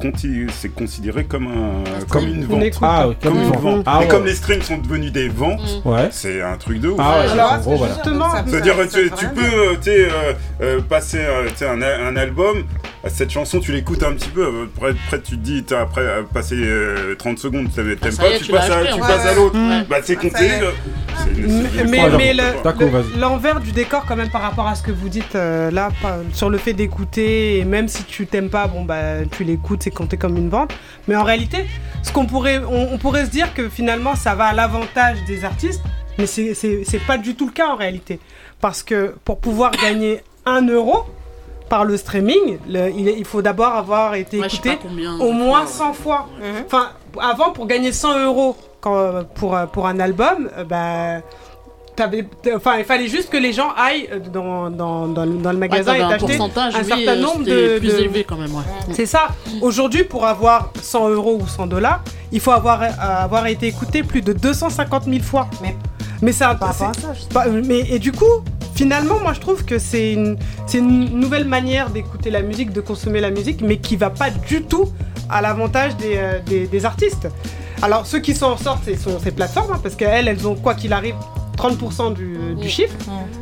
considéré comme, un, comme une vente. écoute. Ah, Comme une vente. Ah, Et comme les streams sont devenus des ventes, Ouais. c'est un truc de ouf. Ah ouais, Alors, en gros, voilà. justement, C'est-à-dire, tu, tu peux euh, euh, euh, passer euh, un, un album, cette chanson, tu l'écoutes un petit peu, après, après tu te dis, t'as après passé euh, 30 secondes, t'aimes t'aimes ça pas, est, tu passes, à, tu passes à l'autre. Bah, c'est compté. Mais, l'envers du décor quand même par rapport à ce que vous dites euh, là pas- sur le fait d'écouter et même si tu t'aimes pas bon bah tu l'écoutes c'est compté comme une vente. Mais en réalité ce qu'on pourrait on, on pourrait se dire que finalement ça va à l'avantage des artistes mais c'est c'est c'est pas du tout le cas en réalité. Parce que pour pouvoir gagner un euro par le streaming le- il, faut d'abord avoir été Ouais, écouté au moins fois, 100 fois. Enfin avant pour gagner 100 euros quand, pour, pour un album euh, bah Enfin, il fallait juste que les gens aillent euh, dans, dans, dans, le- dans le Ouais, magasin et t'acheter un oui, certain euh, nombre de. plus de- élevé quand même, ouais. C'est ça. Aujourd'hui, pour avoir 100 euros ou 100 dollars, il faut avoir, euh, avoir été écouté plus de 250 000 fois. Mais- mais ça, justement. pas- mais et du coup, finalement, moi je trouve que c'est une, c'est une nouvelle manière d'écouter la musique, de consommer la musique, mais qui va pas du tout à l'avantage des, euh, des, des artistes. Alors ceux qui s'en sortent, c'est sont ces plateformes, hein, parce qu'elles, elles ont quoi qu'il arrive 30% du, du chiffre.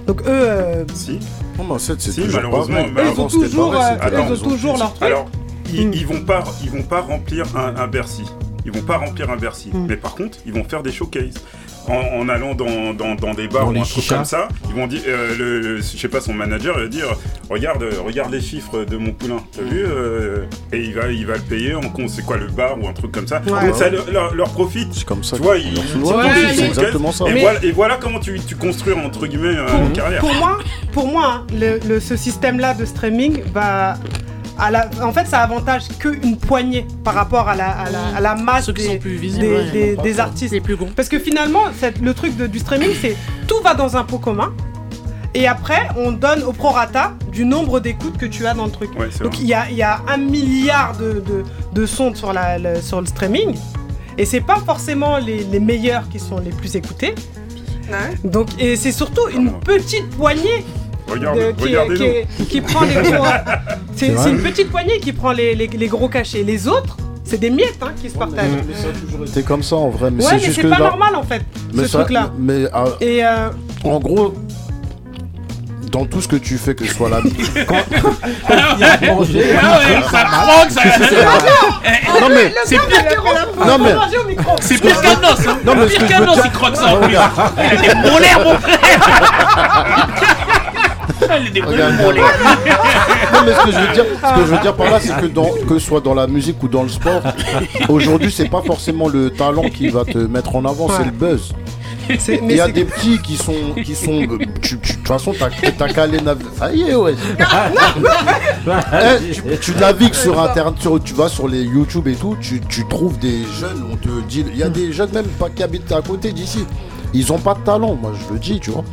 Donc eux, euh, Si, Non, mais en fait, c'est Si, malheureusement, ils ont toujours, euh, avant, ils ont toujours leur truc. Alors, ils, ils vont pas, ils vont pas remplir un, un Bercy. Ils vont pas remplir un Bercy. Mm. Mais par contre, ils vont faire des showcases. En, en allant dans, dans, dans des bars Dans ou un truc comme ça, ils vont dire, euh, le, le- je sais pas, son manager il va dire, regarde, euh, regarde les chiffres de mon poulain, t'as vu euh, Et il va, il va le payer en con, c'est quoi le bar ou un truc comme ça. Ouais. Donc ça leur, profite. C'est comme ça. Tu vois, ils, font ils exactement ça. Et, Mais- voilà, et voilà comment tu, tu construis entre guillemets Pour- une carrière. Pour moi, pour moi hein, le, le- ce système-là de streaming va. À la, en fait, ça avantage qu'une poignée par rapport à la, à la, à la masse Ceux qui des, sont plus visibles, des, ouais. des- des artistes. Les plus gros. Parce que finalement, le truc de- du streaming, c'est tout va dans un pot commun. Et après, on donne au prorata du nombre d'écoutes que tu as dans le truc. Ouais, Donc il y a, il y a un milliard de, de, de sons sur, la, le, sur le streaming. Et c'est pas forcément les, les meilleurs qui sont les plus écoutés. Ouais. Donc, et c'est surtout une petite poignée Regarde, de- qui, prend les gros. C'est c'est c'est une petite poignée qui prend les, les- les gros cachets. Les autres, c'est des miettes hein, qui se partagent. Été comme ça en vrai. Mais ouais, c'est mais c'est pas là- normal en fait, mais ce ça- truc-là. Mais euh, Et euh, en gros, dans tout ce que tu fais, que ce soit la. quand- Il y a à manger, Ah ouais, ça croque, ça. Non mais. C'est pire que Non mais. c'est pire qu'un os. hein. Non, mais Pire qu'un os, il croque ça en Non, plus. Il a des molaires, mon frère. Elle est des Regarde, bons mollets. Non mais ce que je veux dire, ce que je veux dire par là, c'est que dans, que ce soit dans la musique ou dans le sport, aujourd'hui c'est pas forcément le talent qui va te mettre en avant, c'est le buzz. Il y a des petits qui sont, qui sont, euh, de toute façon t'as t'as qu'à aller naviguer. Ça y est ouais. Eh, tu, tu navigues sur internet, sur- tu vas sur les YouTube et tout, tu, tu trouves des jeunes, on te dit, il y a des jeunes même pas qui habitent à côté d'ici, ils ont pas de talent, moi je le dis, tu vois.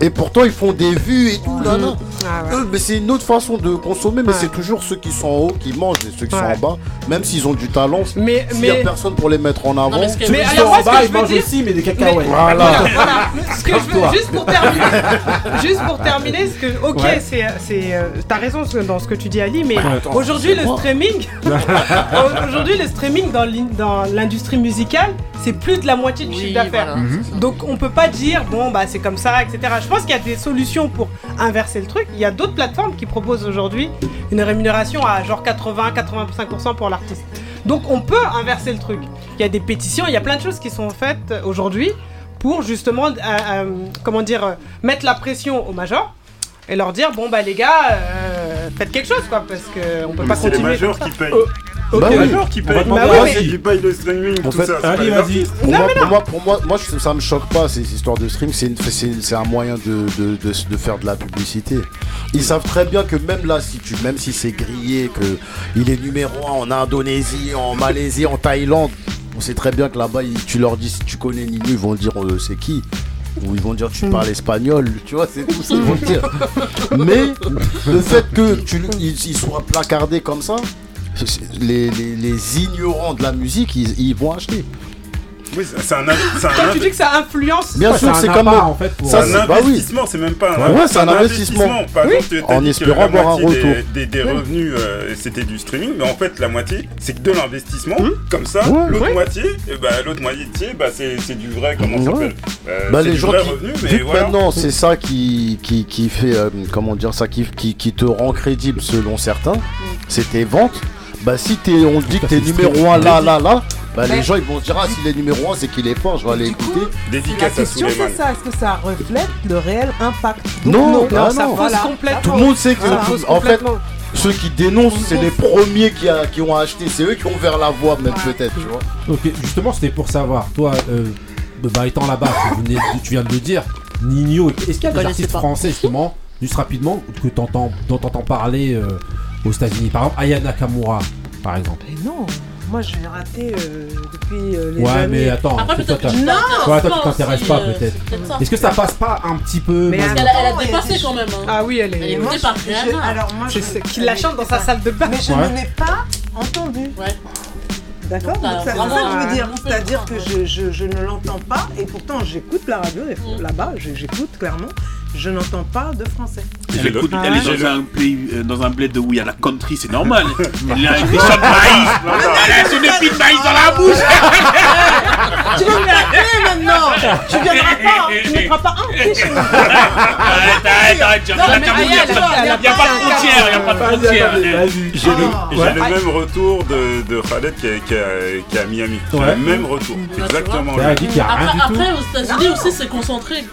Et pourtant ils font des vues et tout là, là. Ah ouais. Eux, mais c'est une autre façon de consommer, mais c'est toujours ceux qui sont en haut qui mangent et ceux qui Ouais. sont en bas, même s'ils ont du talent, Mais- s'il y a personne pour les mettre en avant. mais ce qui est- Ceux Mais qui alors, en que bas, je ils mangent dire- aussi, mais des cacahuètes. Voilà. Voilà, ce que je veux, juste pour terminer, juste pour terminer, ce que, ok, Ouais. c'est, c'est, euh, t'as raison dans ce que tu dis Ali, mais attends, aujourd'hui le moi. streaming, aujourd'hui le streaming dans, l'in- dans l'industrie musicale, c'est plus de la moitié du Oui, chiffre d'affaires. voilà. Donc on peut pas dire bon bah c'est comme ça, etc. Je pense qu'il y a des solutions pour inverser le truc. Il y a d'autres plateformes qui proposent aujourd'hui une rémunération à genre 80-85% pour l'artiste. Donc on peut inverser le truc. Il y a des pétitions, il y a plein de choses qui sont faites aujourd'hui pour justement, euh, euh, comment dire, euh, mettre la pression aux majors et leur dire bon bah les gars, euh, faites quelque chose quoi parce que on peut Mais pas c'est les continuer. majors comme qui ça. payent. C'est Bah oui. majors qui On va payent. demander à Moi, Rachid. qui paye le streaming, En tout fait, ça. allez, vas-y. Pour, Non, moi, pour moi, pour moi, moi, je- ça me choque pas ces histoires de stream. C'est une- c'est- c'est un moyen de, de, de, de faire de la publicité. Ils savent très bien que même là, si tu, même si c'est grillé, que il est numéro un en Indonésie, en Malaisie, en Thaïlande, on sait très bien que là-bas, ils- tu leur dis si tu connais Ninu, ils vont dire euh, c'est qui? Ou ils vont dire tu parles espagnol, tu vois, c'est tout ce qu'ils vont dire. Mais le fait que tu, ils, ils soient placardés comme ça, les, les, les ignorants de la musique, ils, ils vont acheter. Oui, c'est un, c'est Toi tu dis que ça influence. Bien Ouais, sûr, c'est comme en fait, pour- ça, C'est un bah oui. investissement, c'est même pas un Ouais, ouais, c'est un investissement. Par Oui. exemple, tu En as dit que espérant la avoir un moitié des- retour. Des, revenus, euh, c'était du streaming, mais en fait, la moitié, c'est que de l'investissement. Comme ça, l'autre moitié, eh ben, l'autre moitié, bah, c'est c'est du vrai, comment ça s'appelle Euh, Bah, les du gens vrai qui, revenu, vu mais que voilà. maintenant c'est ça qui, qui, qui fait euh, comment dire ça qui, qui, qui te rend crédible selon certains, c'est tes ventes. Bah si t'es, on dit que t'es numéro 1 là là là, bah les gens ils vont se dire ah s'il est numéro 1 c'est qu'il est fort, je vais aller écouter. La Dédicace à question c'est ça, est-ce que ça reflète le réel impact Donc, Non, Non, ah ça non. fausse Voilà. complètement. Tout le monde sait que Ça fausse en fait complètement. ceux qui dénoncent c'est les premiers qui, a- qui ont acheté, c'est eux qui ont ouvert la voie même peut-être tu vois. Ok, justement, c'était pour savoir, toi, euh, bah, étant là-bas, tu, venais- tu viens de le dire, Nino, est-ce qu'il y a des connaissais artistes pas. français, justement, juste rapidement, que t'entends, dont t'entends parler euh, aux États-Unis Par exemple, Aya Nakamura, par exemple. Mais non, moi je l'ai raté euh, depuis euh, les Ouais, années. mais attends, Après, toi, que tu Non. t'intéresses Ouais, toi, tu pas t'intéresses pas, euh, peut-être. c'est peut-être ça. Est-ce que ça passe pas un petit peu Mais a- elle a a dépassé quand même. hein. Ah oui, elle Elle est est. Par je- Rihanna. alors moi je C'est qui la chante dans sa salle de bain. Mais je Ouais. ne l'ai pas entendu. Ouais. D'accord Donc, Donc t'as ça- c'est ça que je veux dire. peu C'est-à-dire que je, je, je ne l'entends pas et pourtant j'écoute la radio et Mm. là-bas, je- j'écoute clairement. Je n'entends pas de français. Elle, écoute, Ah elle est dans un, pays, euh, dans un bled où il y a la country, c'est normal. Elle a des champs de maïs. Elle a son épi de maïs dans la bouche. Tu vas me l'appeler maintenant? Tu viendras pas, tu ne mettras pas un pied chez moi. Arrête, arrête, Il n'y a pas- de frontière. Il n'y a pas de frontière. J'ai le, Ah. même retour de, Khaled qui est, est- est à Miami. Le même retour. vois. Exactement. Elle le a dit qu'il y a rien Après, du tout. après, aux États-Unis aussi, c'est concentré.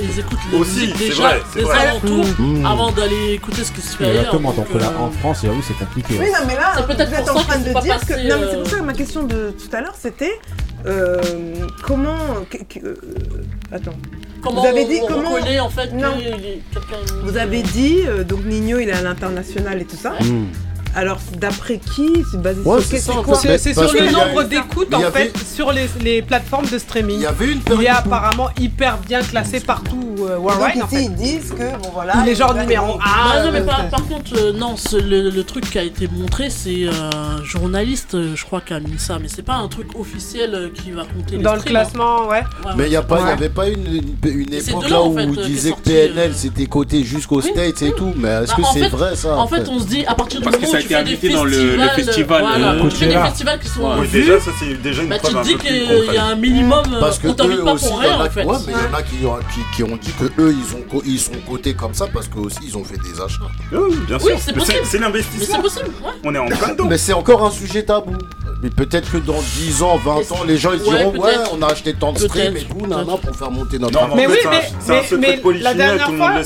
Ils écoutent les Aussi, musiques déjà vrai, des vrai. alentours Mmh. avant d'aller écouter ce qui se fait ailleurs. Exactement, donc donc, là, euh, en France, j'avoue, c'est compliqué. Oui, ouais. non, mais là, C'est vous peut-être êtes en train de dire que. Non, mais c'est euh, pour ça que ma question de tout à l'heure, c'était. euh, comment. euh, attends. Comment Vous avez on- dit on comment- reconnaît en fait Non. Vous avez dit, euh, donc Nino, il est à l'international et tout ça. Mmh. Alors, d'après qui C'est basé Ouais, sur le nombre d'écoutes en avait- fait sur les, les plateformes de streaming. Il y avait une Il est période apparemment hyper bien classé partout euh, worldwide en Donc ici, fait. ils disent que, bon voilà. Il est genre numéro. Ah, non, mais euh, par, par contre, euh, non, ce- le, le truc qui a été montré, c'est euh, un journaliste, euh, je crois, qui a mis ça, mais c'est pas un truc officiel euh, qui va compter les Dans le streams, hein. classement, ouais. Ouais, Mais il n'y ouais. pas, il y Ouais. avait pas une, une, époque là où on disait que PNL c'était coté jusqu'aux. States et tout, mais est-ce Bah, que c'est vrai ça En fait, on se dit, à partir du moment été invité dans le- festival, voilà, euh, tu fais des festivals qui sont Oui, déjà, ça c'est déjà une bah, tu te dis qu'il y a un minimum, euh, Parce que on t'invite pas aussi, pour rien en fait. ouais, mais il y en a qui, ont- qui, qui ont dit que eux ils ont co- ils sont cotés comme ça parce que aussi ils ont fait des achats. Oui, bien Oui, sûr. c'est. C'est Mais c'est l'investissement. possible, ouais. On est en plein dedans. Mais c'est encore un sujet tabou. Mais peut-être que dans 10 ans, 20 ans, les gens ils diront Ouais, on a acheté tant de streams et tout, nana, pour faire monter notre Non. Mais oui, mais- la dernière fois-.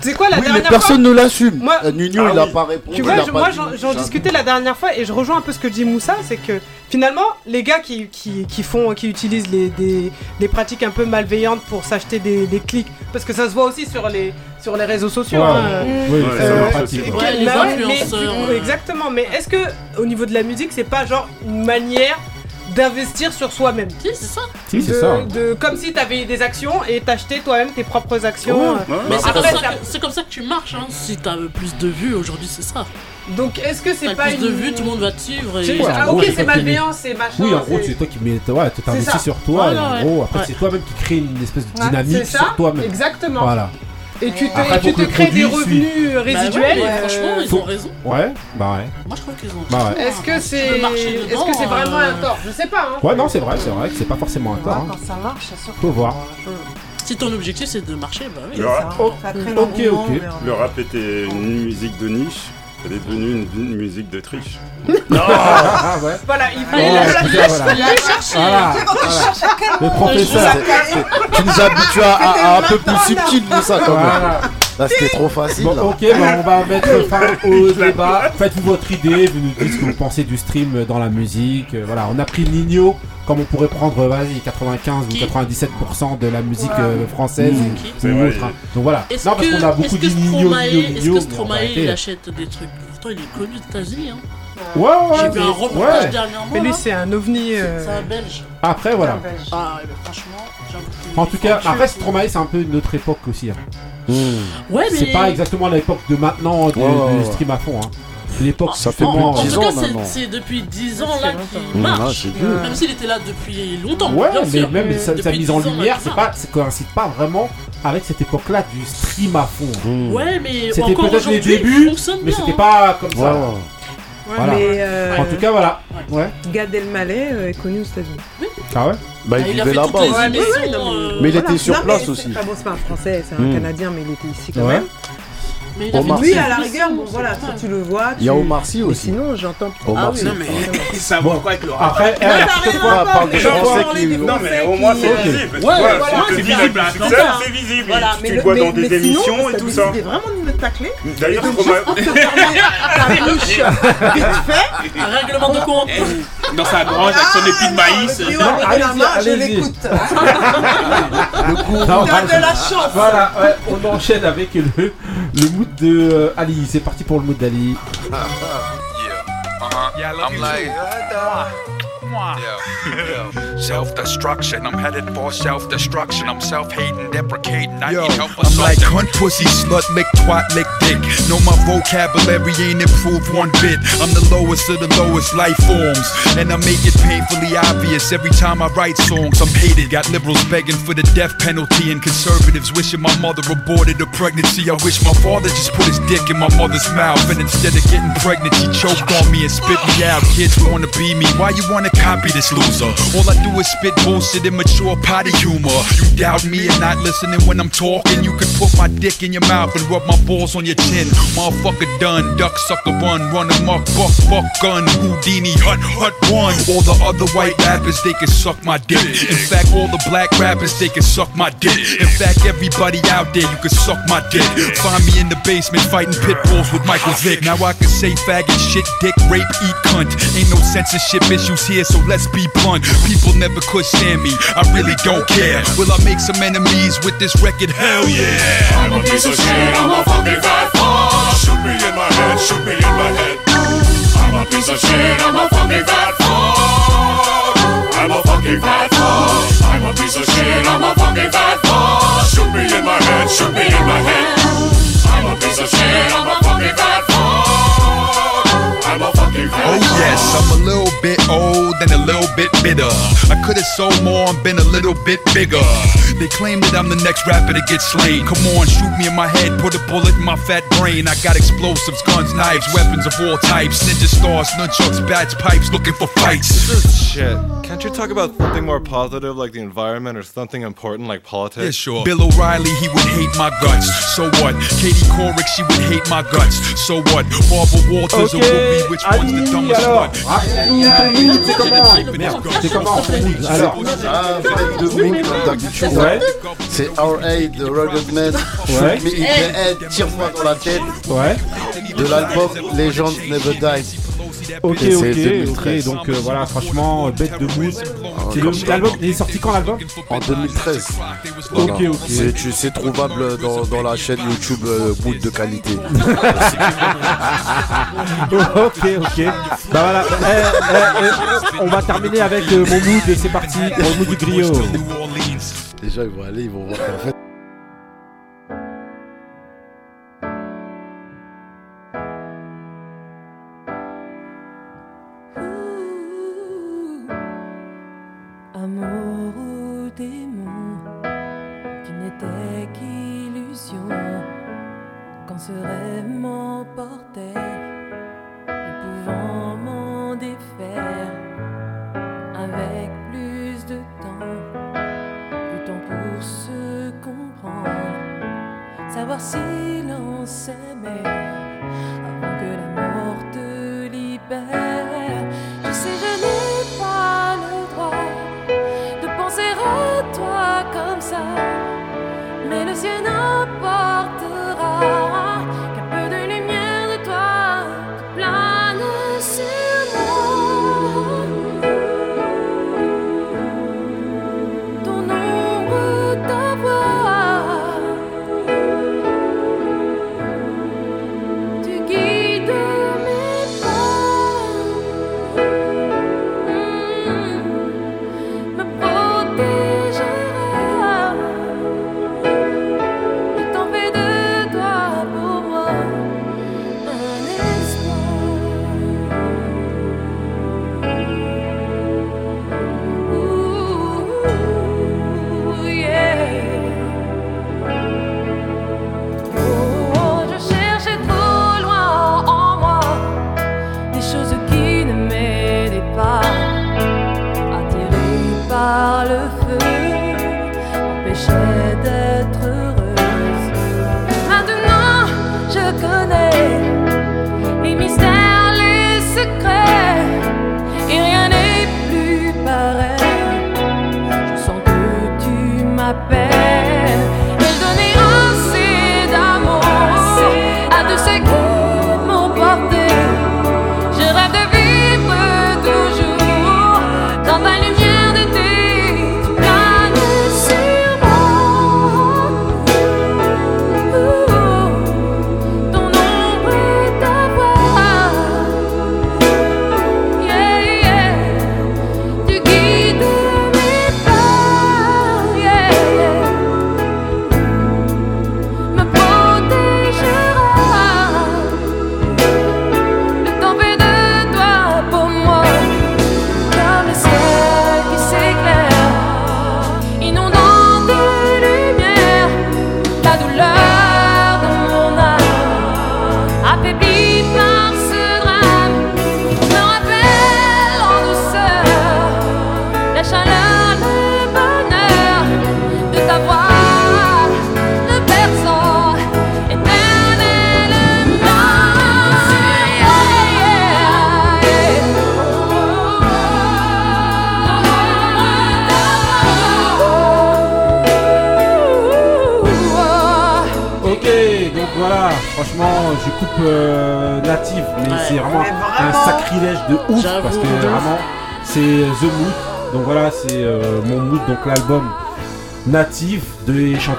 C'est quoi la Oui, mais dernière personne fois ne l'assume. Moi- Euh, Nuno, Ah il a oui. pas répondu. Tu vois, moi j'en discutais la dernière fois et je rejoins un peu ce que dit Moussa, c'est que finalement les gars qui, qui, qui font, qui utilisent les, des, des pratiques un peu malveillantes pour s'acheter des, des clics, parce que ça se voit aussi sur les, sur les réseaux sociaux. Ouais. hein, euh, Oui, pratique. ouais. Ouais, les mais- influenceurs, euh. Exactement, mais est-ce que au niveau de la musique, c'est pas genre une manière d'investir sur soi-même? Si, c'est ça. Si, c'est de, ça. de- comme si t'avais des actions et t'achetais toi-même tes propres actions. Ouais, euh. ouais. Mais c'est Après, comme, ça que- c'est comme ça que tu marches, hein. Si t'as plus de vues aujourd'hui, c'est ça. Donc est-ce que c'est T'as pas plus une de vues, tout le monde va te suivre. Et... Ouais, ah gros, ok c'est qui malveillant, c'est machin. Oui, en gros, c'est- toi qui mets, ouais, tu t'investis sur toi, Voilà, et en gros, après Ouais. c'est toi-même qui crée une espèce de dynamique c'est ça, sur toi-même. Exactement. Voilà. Et tu te, Après, et tu faut que te le crées des produit revenus Bah ouais, résiduels. mais euh, franchement, ils faut- ont raison. Ouais, bah ouais. Moi, je trouve qu'ils ont. Bah ouais. Est-ce que c'est tu veux marcher est-ce dedans, que c'est vraiment euh, un tort? Je sais pas. Hein. Ouais, non, c'est vrai, c'est vrai que c'est pas forcément un tort. hein. Quand ça marche, c'est sûr. Faut voir. Si ton objectif c'est de marcher, bah oui. Le rap, Oh, Ça crée ok, l'engouement, ok. le rap était une musique de niche, elle est devenue une, une musique de triche. Ah ouais. Voilà, il faut Oh, la voilà. Voilà. Le professeur. Tu nous habitues à, à- à un peu plus subtil, nous, ça, quand même. Voilà. Là, c'était trop facile. Bon, là. ok, bah, on va mettre fin au débat. Faites-vous votre idée, vous nous dites ce que vous pensez du stream dans la musique. Euh, Voilà, on a pris Nino, comme on pourrait prendre, euh, vas-y, 95 Qui ou 97% de la musique euh, française Mmh. ou- C'est ou vrai. autre. hein. Donc voilà. Est-ce Non, parce que, qu'on a beaucoup est-ce que dit Nino, Stromae, Nino, est-ce Nino. que mais en Stromae il achète des trucs? Pourtant, il est connu aux États-Unis. Hein. Ouais, ouais, J'ai vu un mais- reportage ouais. dernièrement. Mais lui là. c'est un ovni. euh, C'est un belge. Après, voilà. Ah, ouais, mais franchement, En tout cas, après, Stromae, c'est un peu une autre époque aussi. hein. Ouais, mais. C'est pas exactement l'époque de maintenant du, Ouais, ouais, du ouais. stream à fond. Hein. C'est l'époque Ça fait plus de En 10 tout ans cas, c'est- maintenant. c'est depuis 10 ans là qu'il Mmh, marche. ouais, c'est vieux. Même s'il était là depuis longtemps. Ouais, bien mais sûr. même sa, sa Depuis mise en 10 ans, lumière, c'est pas, ça coïncide pas vraiment avec cette époque-là du stream à fond. Mmh. Ouais, mais C'était encore peut-être les aujourd'hui, débuts, fonctionne mais bien, c'était hein. pas comme ça. Ouais, ouais. Voilà. Mais euh, En tout cas, voilà. Ouais. Gad Elmaleh euh, est connu aux États-Unis. Ah ouais Bah, il il vivait là-bas. Ouais, ouais, non, euh, Mais il Voilà. était sur Non, place mais aussi. c'est- ah bon, c'est pas un français, c'est un Hmm. Canadien, mais il était ici quand Ouais. même. Mais il Omar Lui, les à la rigueur, bon c'est voilà, mal. tu le vois. Il y a Omar Sy Mais aussi. sinon, j'entends. Omar Ah oui, Sy. Non, mais ça va quoi avec le rap Après, eh, fois, à parle des Français qui- Non, mais au moins c'est visible. On c'est visible, ça. c'est visible. Voilà, mais Tu le- le vois dans des émissions et tout ça. vraiment de me tacler. D'ailleurs, pour te fermer ta bouche vite fait. Un règlement de compte. Dans sa grange avec son épi de maïs. Ah, le je l'écoute. Non, T'as de la chance. Voilà, ouais, on enchaîne avec le, le mood de euh, Ali. C'est parti pour le mood d'Ali. I'm like, yeah. self destruction. I'm headed for self destruction. I'm self hating, deprecating. I yo, need help I'm like hunt pussy, slut, lick, twat, lick, dick. Know my vocabulary ain't improved one bit. I'm the lowest of the lowest life forms, and I make it painfully obvious every time I write songs. I'm hated. Got liberals begging for the death penalty, and conservatives wishing my mother aborted a pregnancy. I wish my father just put his dick in my mother's mouth, and instead of getting pregnant, she choked on me and spit me out. Kids wanna be me. Why you wanna copy this loser? All I do is spit bullshit, immature potty humor. You doubt me and not listening when I'm talking. You could put my dick in your mouth and rub my balls on your chin. Motherfucker done, duck sucker run, run amok, buck, buck gun, Houdini, hut, hut one. All the other white rappers, they can suck my dick. In fact, all the black rappers, they can suck my dick. In fact, everybody out there, you can suck my dick. Find me in the basement fighting pit bulls with Michael Vick. Now I can say faggot, shit, dick, rape, eat cunt. Ain't no censorship issues here, so let's be blunt. People never could stand me, I really don't care. Will I make some enemies with this record? Hell yeah! I'm a piece of shit, I'm a fucking fat fuck. Shoot me in my head, shoot me in my head. I'm a piece of shit, I'm a fucking fat fuck. I'm a fucking fat fuck. I'm a piece of shit, I'm a fucking fat fuck. Shoot me in my head, shoot me in my head. I'm a piece of shit, I'm a fucking fat fuck. I'm a Oh yes, I'm a little bit old and a little bit bitter. I could have sold more and been a little bit bigger. They claim that I'm the next rapper to get slain. Come on, shoot me in my head, put a bullet in my fat brain. I got explosives, guns, knives, weapons of all types. Ninja stars, nunchucks, bats, pipes, looking for fights. This is shit. Can't you talk about something more positive like the environment or something important like politics? Yeah, sure. Bill O'Reilly, he would hate my guts. So what? Katie Couric, she would hate my guts. So what? Barbara Walters Ok, or Whoopi, which one's the alors, mood, c'est comment c'est comment Alors, Ah, fête de mood comme d'habitude. Ouais. C'est R.A. de Ruggedness. Ouais. Shoot me in the head, tire-moi dans la tête. Ouais. De l'album Legends Never Die. Ok, ok, 2013. ok, donc euh, voilà, franchement, euh, bête de mood. C'est le- L'album, il est sorti quand l'album En 2013. Ok, ok. C'est, tu- c'est trouvable dans, dans la chaîne YouTube euh, Mood de qualité. ok, ok. Bah voilà, eh, eh, eh, on va terminer avec euh, mon mood et c'est parti pour le mood du griot. Déjà, ils vont aller, ils vont voir fait.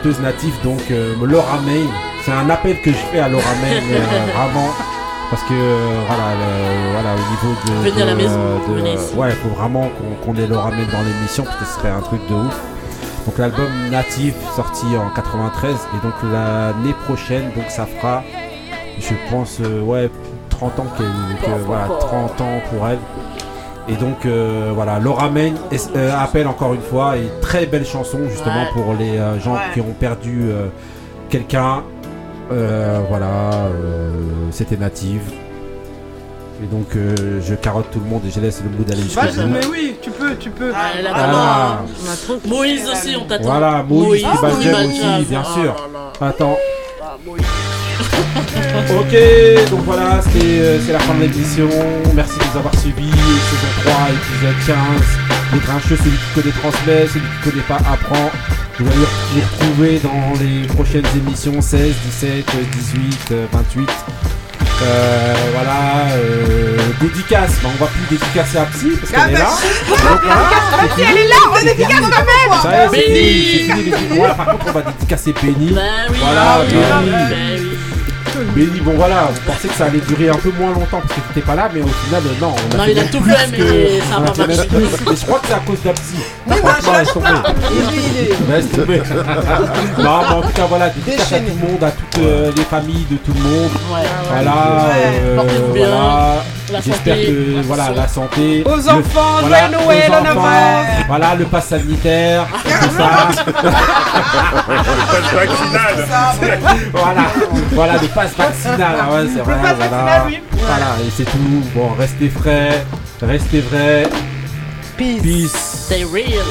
Chanteuse native, donc euh, Laura May. C'est un appel que je fais à Laura May, euh, vraiment. Parce que euh, voilà, le- voilà, au niveau de. Venez à la maison, de- venez ici. ouais, il faut vraiment qu'on ait Laura May dans l'émission parce que ce serait un truc de ouf. Donc l'album Native sorti en 93 et donc l'année prochaine donc ça fera je pense euh, ouais 30 ans qu'elle que, voilà 30 ans pour elle Et donc euh, voilà, Laura Main euh, appelle encore une fois et très belle chanson justement Ouais. pour les euh, gens Ouais. qui ont perdu euh, quelqu'un. Euh, voilà, euh, c'était native. Et donc euh, je carotte tout le monde et je laisse le mood aller jusqu'au bout. mais oui, tu peux, tu peux. Ah, Ah. Moïse aussi, on t'attend. Voilà, Moïse, bat aussi, bien Oh sûr. là là. Attends. Ah. Ok, donc voilà, c'était, euh, c'est la fin de l'émission. Merci de nous avoir suivis. Saison 3, épisode 15. Les grincheux, celui qui connaît transmet, celui qui connaît pas apprend. Vous allez nous retrouver dans les prochaines émissions 16, 17, 18, euh, 28. Euh, voilà, euh, dédicace. Bah, on va plus dédicacer à Psy parce qu'elle est là. Donc, voilà, c'est Psy, elle est là, on dédicace quand même. Ça y est, c'est Benny. fini, c'est fini, les filles. Voilà, par contre, on va dédicacer Benny. Bah oui, Voilà, bah bah. Benny, bon voilà, on pensait que ça allait durer un peu moins longtemps parce que t'étais pas là, mais au final, euh, non. On a Non, il a tout fait, mais que- ça a on pas marché. plus. Et je crois que c'est à cause d'Apsi. Oui, Franchement, moi, je- tomber. Il est- il est- Laisse tomber. non, mais en tout cas, voilà, dédicace à tout le monde, à toutes euh, les familles de tout le monde. Voilà, euh, Portez-vous bien. voilà. La J'espère santé. que voilà la santé. Aux le- enfants, voilà, joyeux Noël, aux en enfants, avance. Voilà le pass sanitaire, tout ça. Passe vaccinal. voilà, voilà le pass vaccinal. Ah ouais, c'est vrai. pass voilà. vaccinal, oui. Voilà, et c'est tout. Bon, restez frais, restez vrais. Peace. Peace. Stay real.